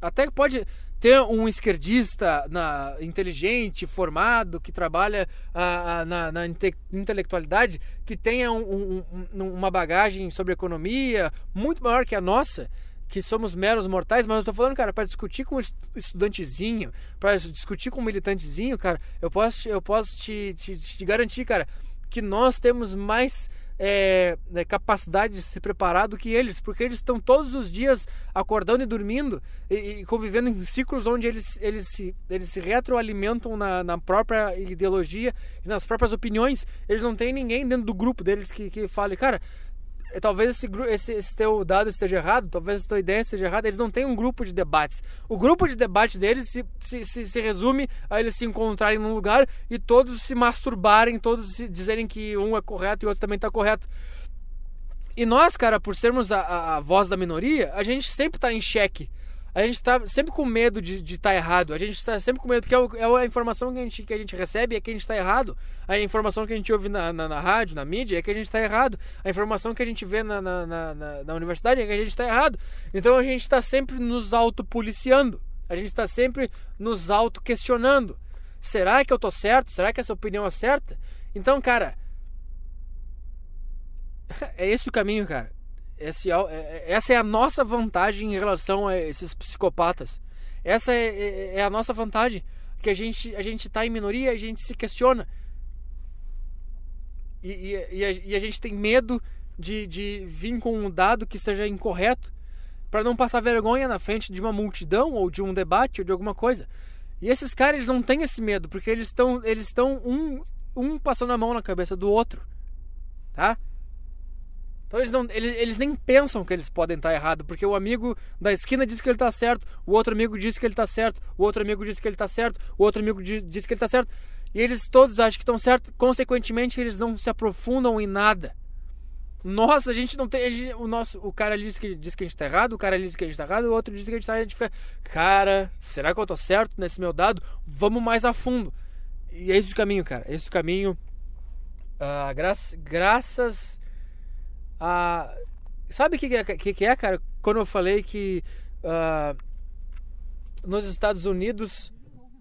Até pode ter um esquerdista na, inteligente, formado, que trabalha uh, na, na inte, intelectualidade, que tenha um, um, uma bagagem sobre economia muito maior que a nossa que somos meros mortais, mas eu tô falando, cara, para discutir com um estudantezinho, para discutir com um militantezinho, cara, eu posso, eu posso te, te, te garantir, cara, que nós temos mais é, é, capacidade de se preparar do que eles, porque eles estão todos os dias acordando e dormindo e, e convivendo em ciclos onde eles, eles, se, eles se retroalimentam na, na própria ideologia e nas próprias opiniões. Eles não têm ninguém dentro do grupo deles que, que fale, cara, talvez esse, esse, esse teu dado esteja errado, talvez essa tua ideia esteja errada, eles não têm um grupo de debates. O grupo de debate deles se, se, se, se resume a eles se encontrarem num lugar e todos se masturbarem, todos se dizerem que um é correto e o outro também está correto. E nós, cara, por sermos a, a, a voz da minoria, a gente sempre está em xeque a gente está sempre com medo de estar tá errado. A gente está sempre com medo, porque é, é, a informação que a gente, que a gente recebe é que a gente está errado. A informação que a gente ouve na, na, na, rádio, na mídia, é que a gente está errado. A informação que a gente vê na, na, na, na universidade é que a gente está errado. Então a gente está sempre nos autopoliciando. A gente está sempre nos auto-questionando. Será que eu tô certo? Será que essa opinião é certa? Então, cara, (laughs) é esse o caminho, cara. Esse, é é, é, essa é a nossa vantagem em relação a esses psicopatas. Essa é, é a nossa vantagem. Que a gente a gente está em minoria, a gente se questiona. E, e, e, a, e, a, gente tem medo de, de vir com um dado que esteja incorreto para não passar vergonha na frente de uma multidão ou de um debate ou de alguma coisa. E esses caras eles não têm esse medo, porque eles estão eles estão um, um passando a mão na cabeça do outro. Tá? Então eles, não, eles, eles nem pensam que eles podem estar errado, porque o amigo da esquina diz que ele está certo, o outro amigo diz que ele está certo, o outro amigo diz que ele está certo, o outro amigo diz que ele está certo. E eles todos acham que estão certos, consequentemente eles não se aprofundam em nada. Nossa, a gente não tem. Gente, o nosso, o cara ali diz que, diz que a gente está errado, o cara ali diz que a gente está errado, o outro diz que a gente está errado. A gente fica, cara, será que eu estou certo nesse meu dado? Vamos mais a fundo. E é esse o caminho, cara. É esse o caminho. Uh, gra graças a. Sabe o que, é, que, que, é, cara? Quando eu falei que uh, nos Estados Unidos.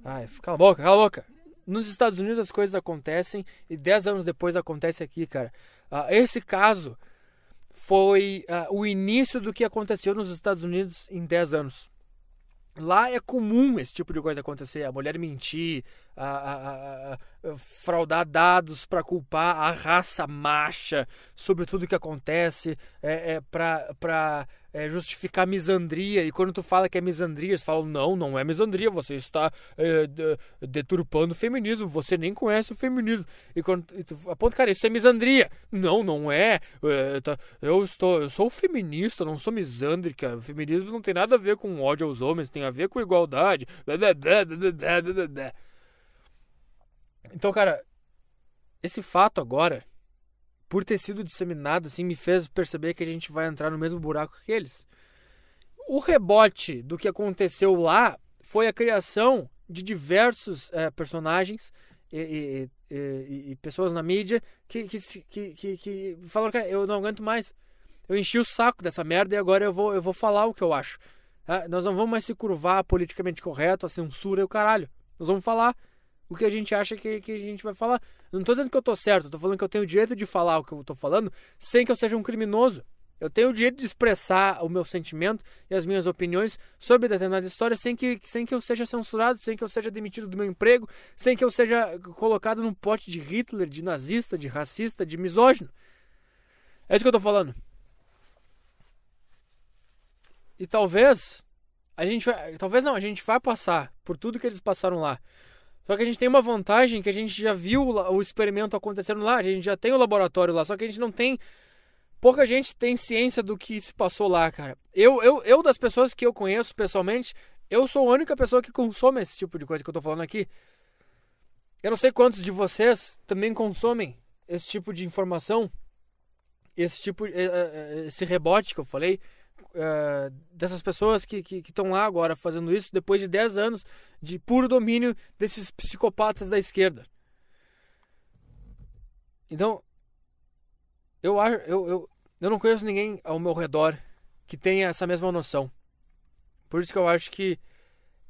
Ai, cala a boca, cala a boca. Nos Estados Unidos as coisas acontecem e 10 anos depois acontece aqui, cara. Uh, esse caso foi o início do que aconteceu nos Estados Unidos em 10 anos. Lá é comum esse tipo de coisa acontecer. A mulher mentir, a, a, a, fraudar dados para culpar a raça macha sobre tudo que acontece, é, é para é, justificar misandria. E quando tu fala que é misandria, eles falam: não, não é misandria, você está é, de, deturpando o feminismo, você nem conhece o feminismo. E quando e tu aponta, cara, isso é misandria. Não, não é. é tá, eu, estou, eu sou feminista, não sou misândrica. O feminismo não tem nada a ver com ódio aos homens, tem a ver com igualdade. Então, cara, esse fato agora por ter sido disseminado, assim, me fez perceber que a gente vai entrar no mesmo buraco que eles. O rebote do que aconteceu lá foi a criação de diversos é, personagens e, e, e, e, pessoas na mídia que, que, que, que, que falaram, eu não aguento mais. Eu enchi o saco dessa merda e agora eu vou, eu vou falar o que eu acho. É, nós não vamos mais se curvar politicamente correto, a censura e o caralho. Nós vamos falar o que a gente acha que, que a gente vai falar. Não estou dizendo que eu estou certo, estou falando que eu tenho o direito de falar o que eu estou falando sem que eu seja um criminoso. Eu tenho o direito de expressar o meu sentimento e as minhas opiniões sobre determinada história sem que, sem que eu seja censurado, sem que eu seja demitido do meu emprego, sem que eu seja colocado num pote de Hitler, de nazista, de racista, de misógino. É isso que eu estou falando. E talvez a gente vai, talvez não, a gente vai passar por tudo que eles passaram lá. Só que a gente tem uma vantagem que a gente já viu o experimento acontecendo lá, a gente já tem o laboratório lá, só que a gente não tem. Pouca gente tem ciência do que se passou lá, cara. Eu, eu, eu das pessoas que eu conheço pessoalmente, eu sou a única pessoa que consome esse tipo de coisa que eu tô falando aqui. Eu não sei quantos de vocês também consomem esse tipo de informação, esse tipo, eh, eh, esse rebote que eu falei uh, dessas pessoas que estão lá agora fazendo isso depois de 10 anos de puro domínio desses psicopatas da esquerda. Então, eu, eu, eu, eu não conheço ninguém ao meu redor que tenha essa mesma noção. Por isso que eu acho que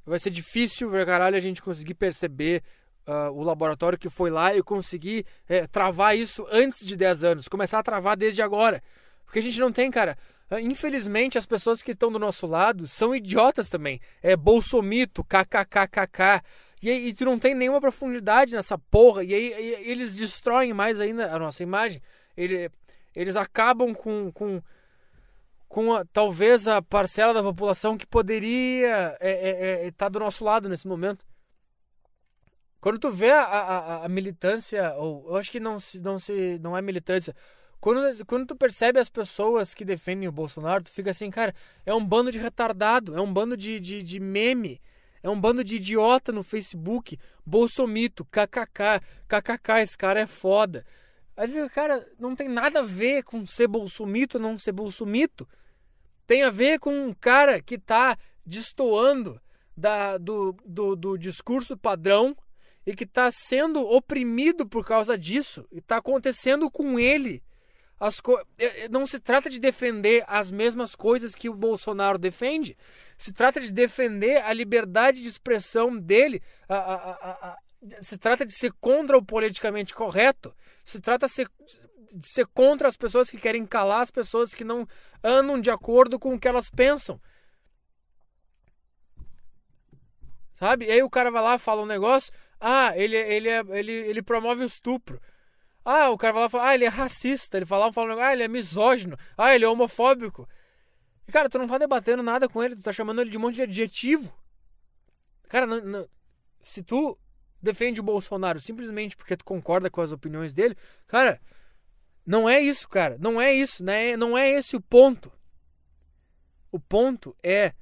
vai ser difícil pra caralho a gente conseguir perceber uh, o laboratório que foi lá e conseguir é, travar isso antes de 10 anos. Começar a travar desde agora. Porque a gente não tem, cara. Ah, infelizmente, as pessoas que estão do nosso lado são idiotas também. É bolsomito, kkkk. E tu não tem nenhuma profundidade nessa porra. E aí e, eles destroem mais ainda a nossa imagem. Ele, eles acabam com, com, com a, talvez a parcela da população que poderia estar é, é, é, tá do nosso lado nesse momento. Quando tu vê a, a, a militância, ou eu acho que não, se, não, se, não é militância, quando, quando tu percebe as pessoas que defendem o Bolsonaro, tu fica assim, cara, é um bando de retardado, é um bando de, de, de meme, é um bando de idiota no Facebook, bolsomito, kkk, kkk, esse cara é foda. Aí fica, cara, não tem nada a ver com ser bolsomito ou não ser bolsomito. Tem a ver com um cara que tá destoando da, do, do, do discurso padrão e que está sendo oprimido por causa disso. E está acontecendo com ele as. É, é, não se trata de defender as mesmas coisas que o Bolsonaro defende. Se trata de defender a liberdade de expressão dele. A, a, a, se trata de ser contra o politicamente correto. Se trata de ser, de ser contra as pessoas que querem calar as pessoas que não andam de acordo com o que elas pensam. Sabe? E aí o cara vai lá fala um negócio. Ah, ele, ele, ele, ele promove o estupro. Ah, o cara vai lá e fala, ah, ele é racista. Ele fala, fala, ah, ele é misógino. Ah, ele é homofóbico. E, cara, tu não tá debatendo nada com ele, tu tá chamando ele de um monte de adjetivo. Cara, não, não, se tu defende o Bolsonaro simplesmente porque tu concorda com as opiniões dele, cara, não é isso, cara. Não é isso, né? Não é esse o ponto. O ponto é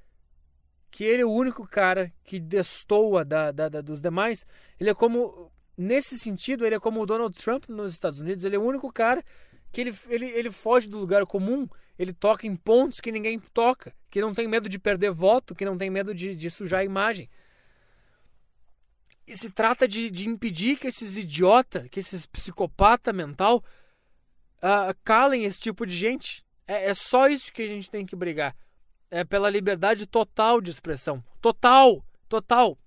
que ele é o único cara que destoa da, da, da, dos demais. Ele é como nesse sentido, ele é como o Donald Trump nos Estados Unidos, ele é o único cara que ele, ele, ele foge do lugar comum, ele toca em pontos que ninguém toca, que não tem medo de perder voto, que não tem medo de, de sujar a imagem. E se trata de, de impedir que esses idiota, que esses psicopata mental uh, calem esse tipo de gente. É, é só isso que a gente tem que brigar. É pela liberdade total de expressão. Total! Total!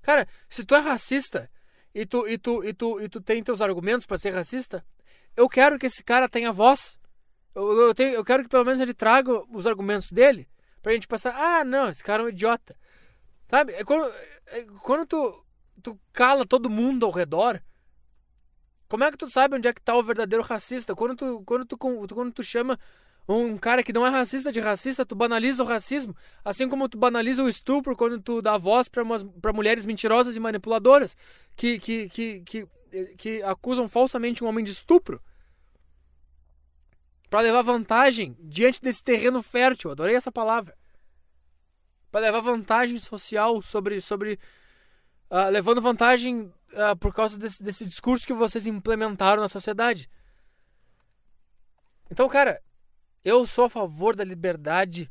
Cara, se tu é racista, e tu, e tu, e tu, e tu tem teus argumentos para ser racista, eu quero que esse cara tenha voz. Eu, eu, tenho, eu quero que pelo menos ele traga os argumentos dele pra gente passar. Ah, não, esse cara é um idiota. Sabe? É quando, é quando tu, tu cala todo mundo ao redor, como é que tu sabe onde é que tá o verdadeiro racista? Quando tu, quando tu, quando tu chama Um cara que não é racista de racista, tu banaliza o racismo, assim como tu banaliza o estupro quando tu dá voz para mulheres mentirosas e manipuladoras que, que, que, que, que acusam falsamente um homem de estupro para levar vantagem diante desse terreno fértil. Adorei essa palavra. Para levar vantagem social sobre sobre uh, levando vantagem uh, por causa desse, desse discurso que vocês implementaram na sociedade. Então, cara, eu sou a favor da liberdade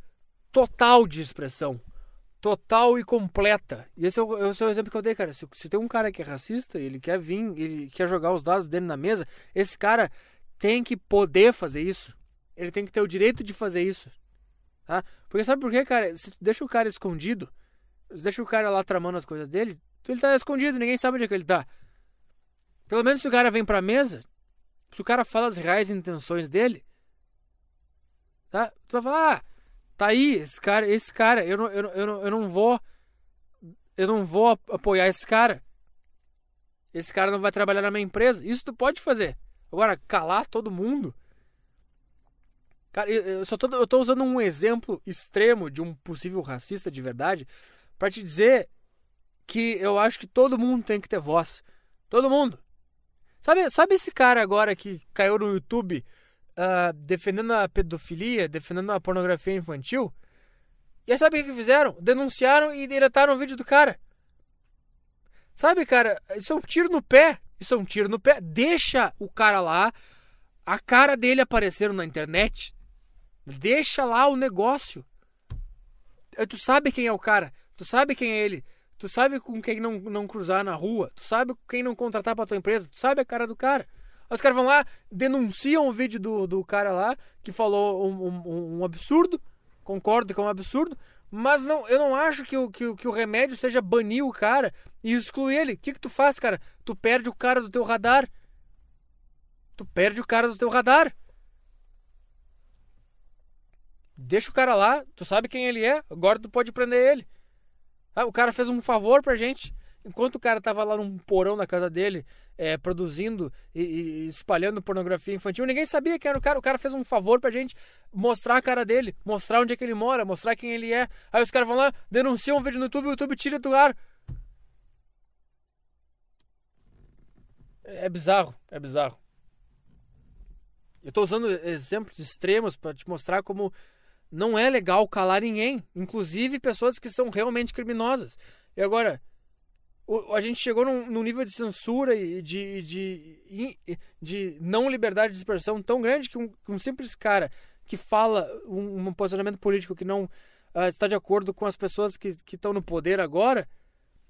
total de expressão. Total e completa. E esse é o, esse é o exemplo que eu dei, cara. Se, se tem um cara que é racista, ele quer vir, ele quer jogar os dados dele na mesa, esse cara tem que poder fazer isso. Ele tem que ter o direito de fazer isso. Tá? Porque sabe por quê, cara? Se tu deixa o cara escondido, deixa o cara lá tramando as coisas dele, ele tá escondido, ninguém sabe onde é que ele tá. Pelo menos se o cara vem pra mesa, se o cara fala as reais intenções dele, Tá? Tu vai falar, ah, tá aí, esse cara, esse cara, eu não, eu, eu, não, eu não vou. Eu não vou apoiar esse cara. Esse cara não vai trabalhar na minha empresa. Isso tu pode fazer. Agora, calar todo mundo. Cara, eu, só tô, eu tô usando um exemplo extremo de um possível racista de verdade para te dizer que eu acho que todo mundo tem que ter voz. Todo mundo. Sabe, sabe esse cara agora que caiu no YouTube uh, defendendo a pedofilia, defendendo a pornografia infantil. E aí sabe o que fizeram? Denunciaram e deletaram o vídeo do cara. Sabe, cara, isso é um tiro no pé. Isso é um tiro no pé. Deixa o cara lá, a cara dele aparecendo na internet. Deixa lá o negócio. Tu sabe quem é o cara. Tu sabe quem é ele. Tu sabe com quem não, não cruzar na rua. Tu sabe quem não contratar pra tua empresa. Tu sabe a cara do cara. Os caras vão lá, denunciam o vídeo do, do cara lá, que falou um, um, um absurdo. Concordo que é um absurdo. Mas não, eu não acho que o, que, que o remédio seja banir o cara e excluir ele. O que, que tu faz, cara? Tu perde o cara do teu radar. Tu perde o cara do teu radar. Deixa o cara lá, tu sabe quem ele é, agora tu pode prender ele. Ah, o cara fez um favor pra gente. Enquanto o cara tava lá num porão na casa dele, é, produzindo e, e, espalhando pornografia infantil, ninguém sabia que era o cara. O cara fez um favor pra gente mostrar a cara dele, mostrar onde é que ele mora, mostrar quem ele é. Aí os caras vão lá, denunciam um vídeo no YouTube, o YouTube tira do ar. É bizarro, é bizarro. Eu tô usando exemplos extremos para te mostrar como não é legal calar ninguém, inclusive pessoas que são realmente criminosas. E agora, a gente chegou num, num, nível de censura e de, de, de, não liberdade de expressão tão grande que um, um simples cara que fala um, um posicionamento político que não uh, está de acordo com as pessoas que estão no poder agora,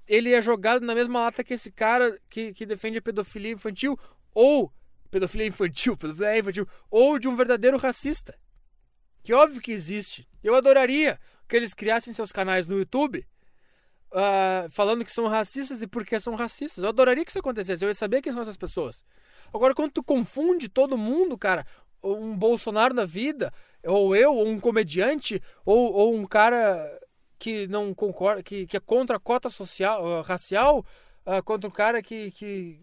ele é jogado na mesma lata que esse cara que, que defende a pedofilia infantil ou pedofilia infantil, (laughs) pedofilia infantil, ou de um verdadeiro racista. Que óbvio que existe. Eu adoraria que eles criassem seus canais no YouTube uh, falando que são racistas e por que são racistas. Eu adoraria que isso acontecesse, eu ia saber quem são essas pessoas. Agora, quando tu confunde todo mundo, cara, um Bolsonaro na vida, ou eu, ou um comediante, ou, ou um cara que não concorda, que, que é contra a cota social, uh, racial, uh, contra um cara que, que,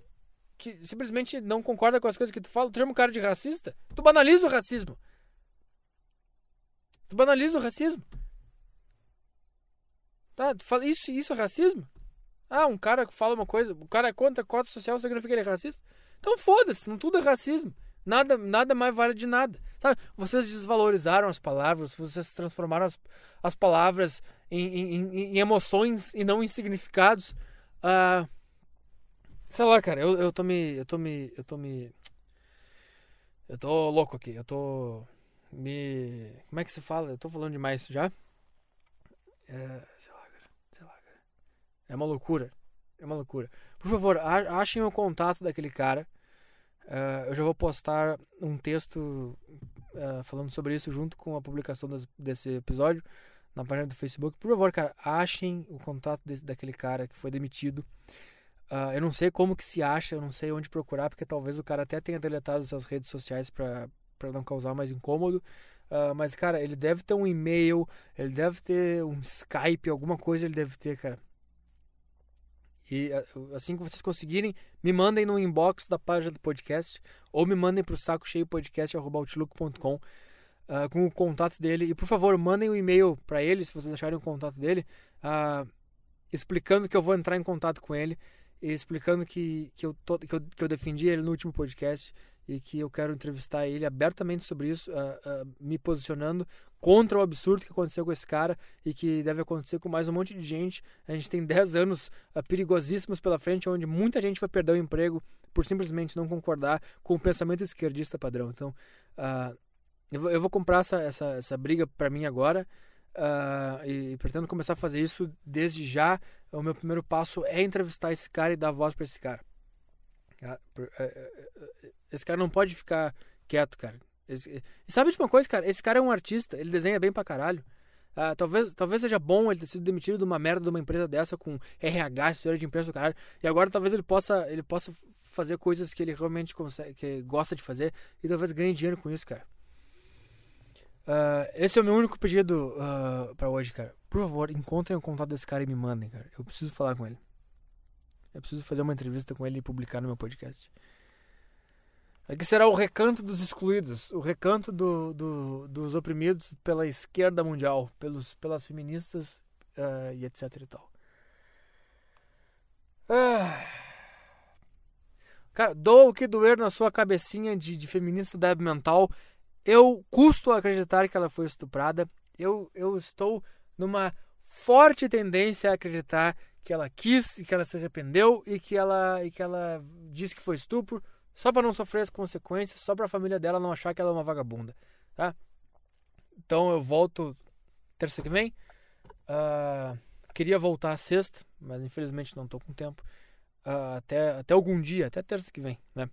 que simplesmente não concorda com as coisas que tu fala, tu chama um cara de racista, tu banaliza o racismo. Tu banaliza o racismo. Tá, isso, isso é racismo? Ah, um cara que fala uma coisa, o cara é contra a cota social, significa que ele é racista? Então foda-se, não tudo é racismo. Nada, nada mais vale de nada. Sabe? Vocês desvalorizaram as palavras, vocês transformaram as, as palavras em, em, em emoções e não em significados. Ah, sei lá, cara, eu, eu tô me. Eu tô me. Eu tô me. Eu tô louco aqui, eu tô. Me. Como é que se fala? Eu tô falando demais já. É, sei. É uma loucura. É uma loucura. Por favor, achem o contato daquele cara. Uh, eu já vou postar um texto uh, falando sobre isso junto com a publicação das, desse episódio na página do Facebook. Por favor, cara, achem o contato desse, daquele cara que foi demitido. Uh, eu não sei como que se acha, eu não sei onde procurar, porque talvez o cara até tenha deletado suas redes sociais para não causar mais incômodo. mas, cara, ele deve ter um e-mail, ele deve ter um Skype, alguma coisa ele deve ter, cara. E assim que vocês conseguirem, me mandem no inbox da página do podcast ou me mandem para o saco cheio podcast.outlook.com. uh, com o contato dele. E por favor, mandem um e-mail para ele, se vocês acharem o contato dele, uh, explicando que eu vou entrar em contato com ele explicando que, que, eu, tô, que, eu, que eu defendi ele no último podcast e que eu quero entrevistar ele abertamente sobre isso, uh, uh, me posicionando contra o absurdo que aconteceu com esse cara e que deve acontecer com mais um monte de gente. A gente tem (laughs) 10 anos uh, perigosíssimos pela frente, onde muita gente vai perder o emprego por simplesmente não concordar com o pensamento esquerdista padrão. Então, eu vou, eu, vou, comprar essa, essa, essa briga para mim agora. e pretendo começar a fazer isso desde já. O meu primeiro passo é entrevistar esse cara e dar voz para esse cara. Esse cara não pode ficar quieto, cara. Esse, e sabe de uma coisa, cara? Esse cara é um artista, ele desenha bem pra caralho. Uh, talvez, talvez seja bom ele ter sido demitido de uma merda de uma empresa dessa com RH, história de empresa do caralho. E agora talvez ele possa, ele possa fazer coisas que ele realmente consegue, que gosta de fazer e talvez ganhe dinheiro com isso, cara. Uh, esse é o meu único pedido uh, para hoje, cara. Por favor, encontrem o contato desse cara e me mandem, cara. Eu preciso falar com ele. Eu preciso fazer uma entrevista com ele e publicar no meu podcast. Aqui será o recanto dos excluídos, o recanto do, do, dos oprimidos pela esquerda mundial, pelos, pelas feministas uh, e etc e tal. Ah. Cara, doa o que doer na sua cabecinha de, de feminista débil mental. Eu custo acreditar que ela foi estuprada. Eu, eu estou numa forte tendência a acreditar que ela quis que ela se arrependeu e que ela, e que ela disse que foi estupro só para não sofrer as consequências, só para a família dela não achar que ela é uma vagabunda, tá? Então eu volto terça que vem. Uh, queria voltar sexta, mas infelizmente não estou com tempo. Uh, até, até algum dia, até terça que vem, né?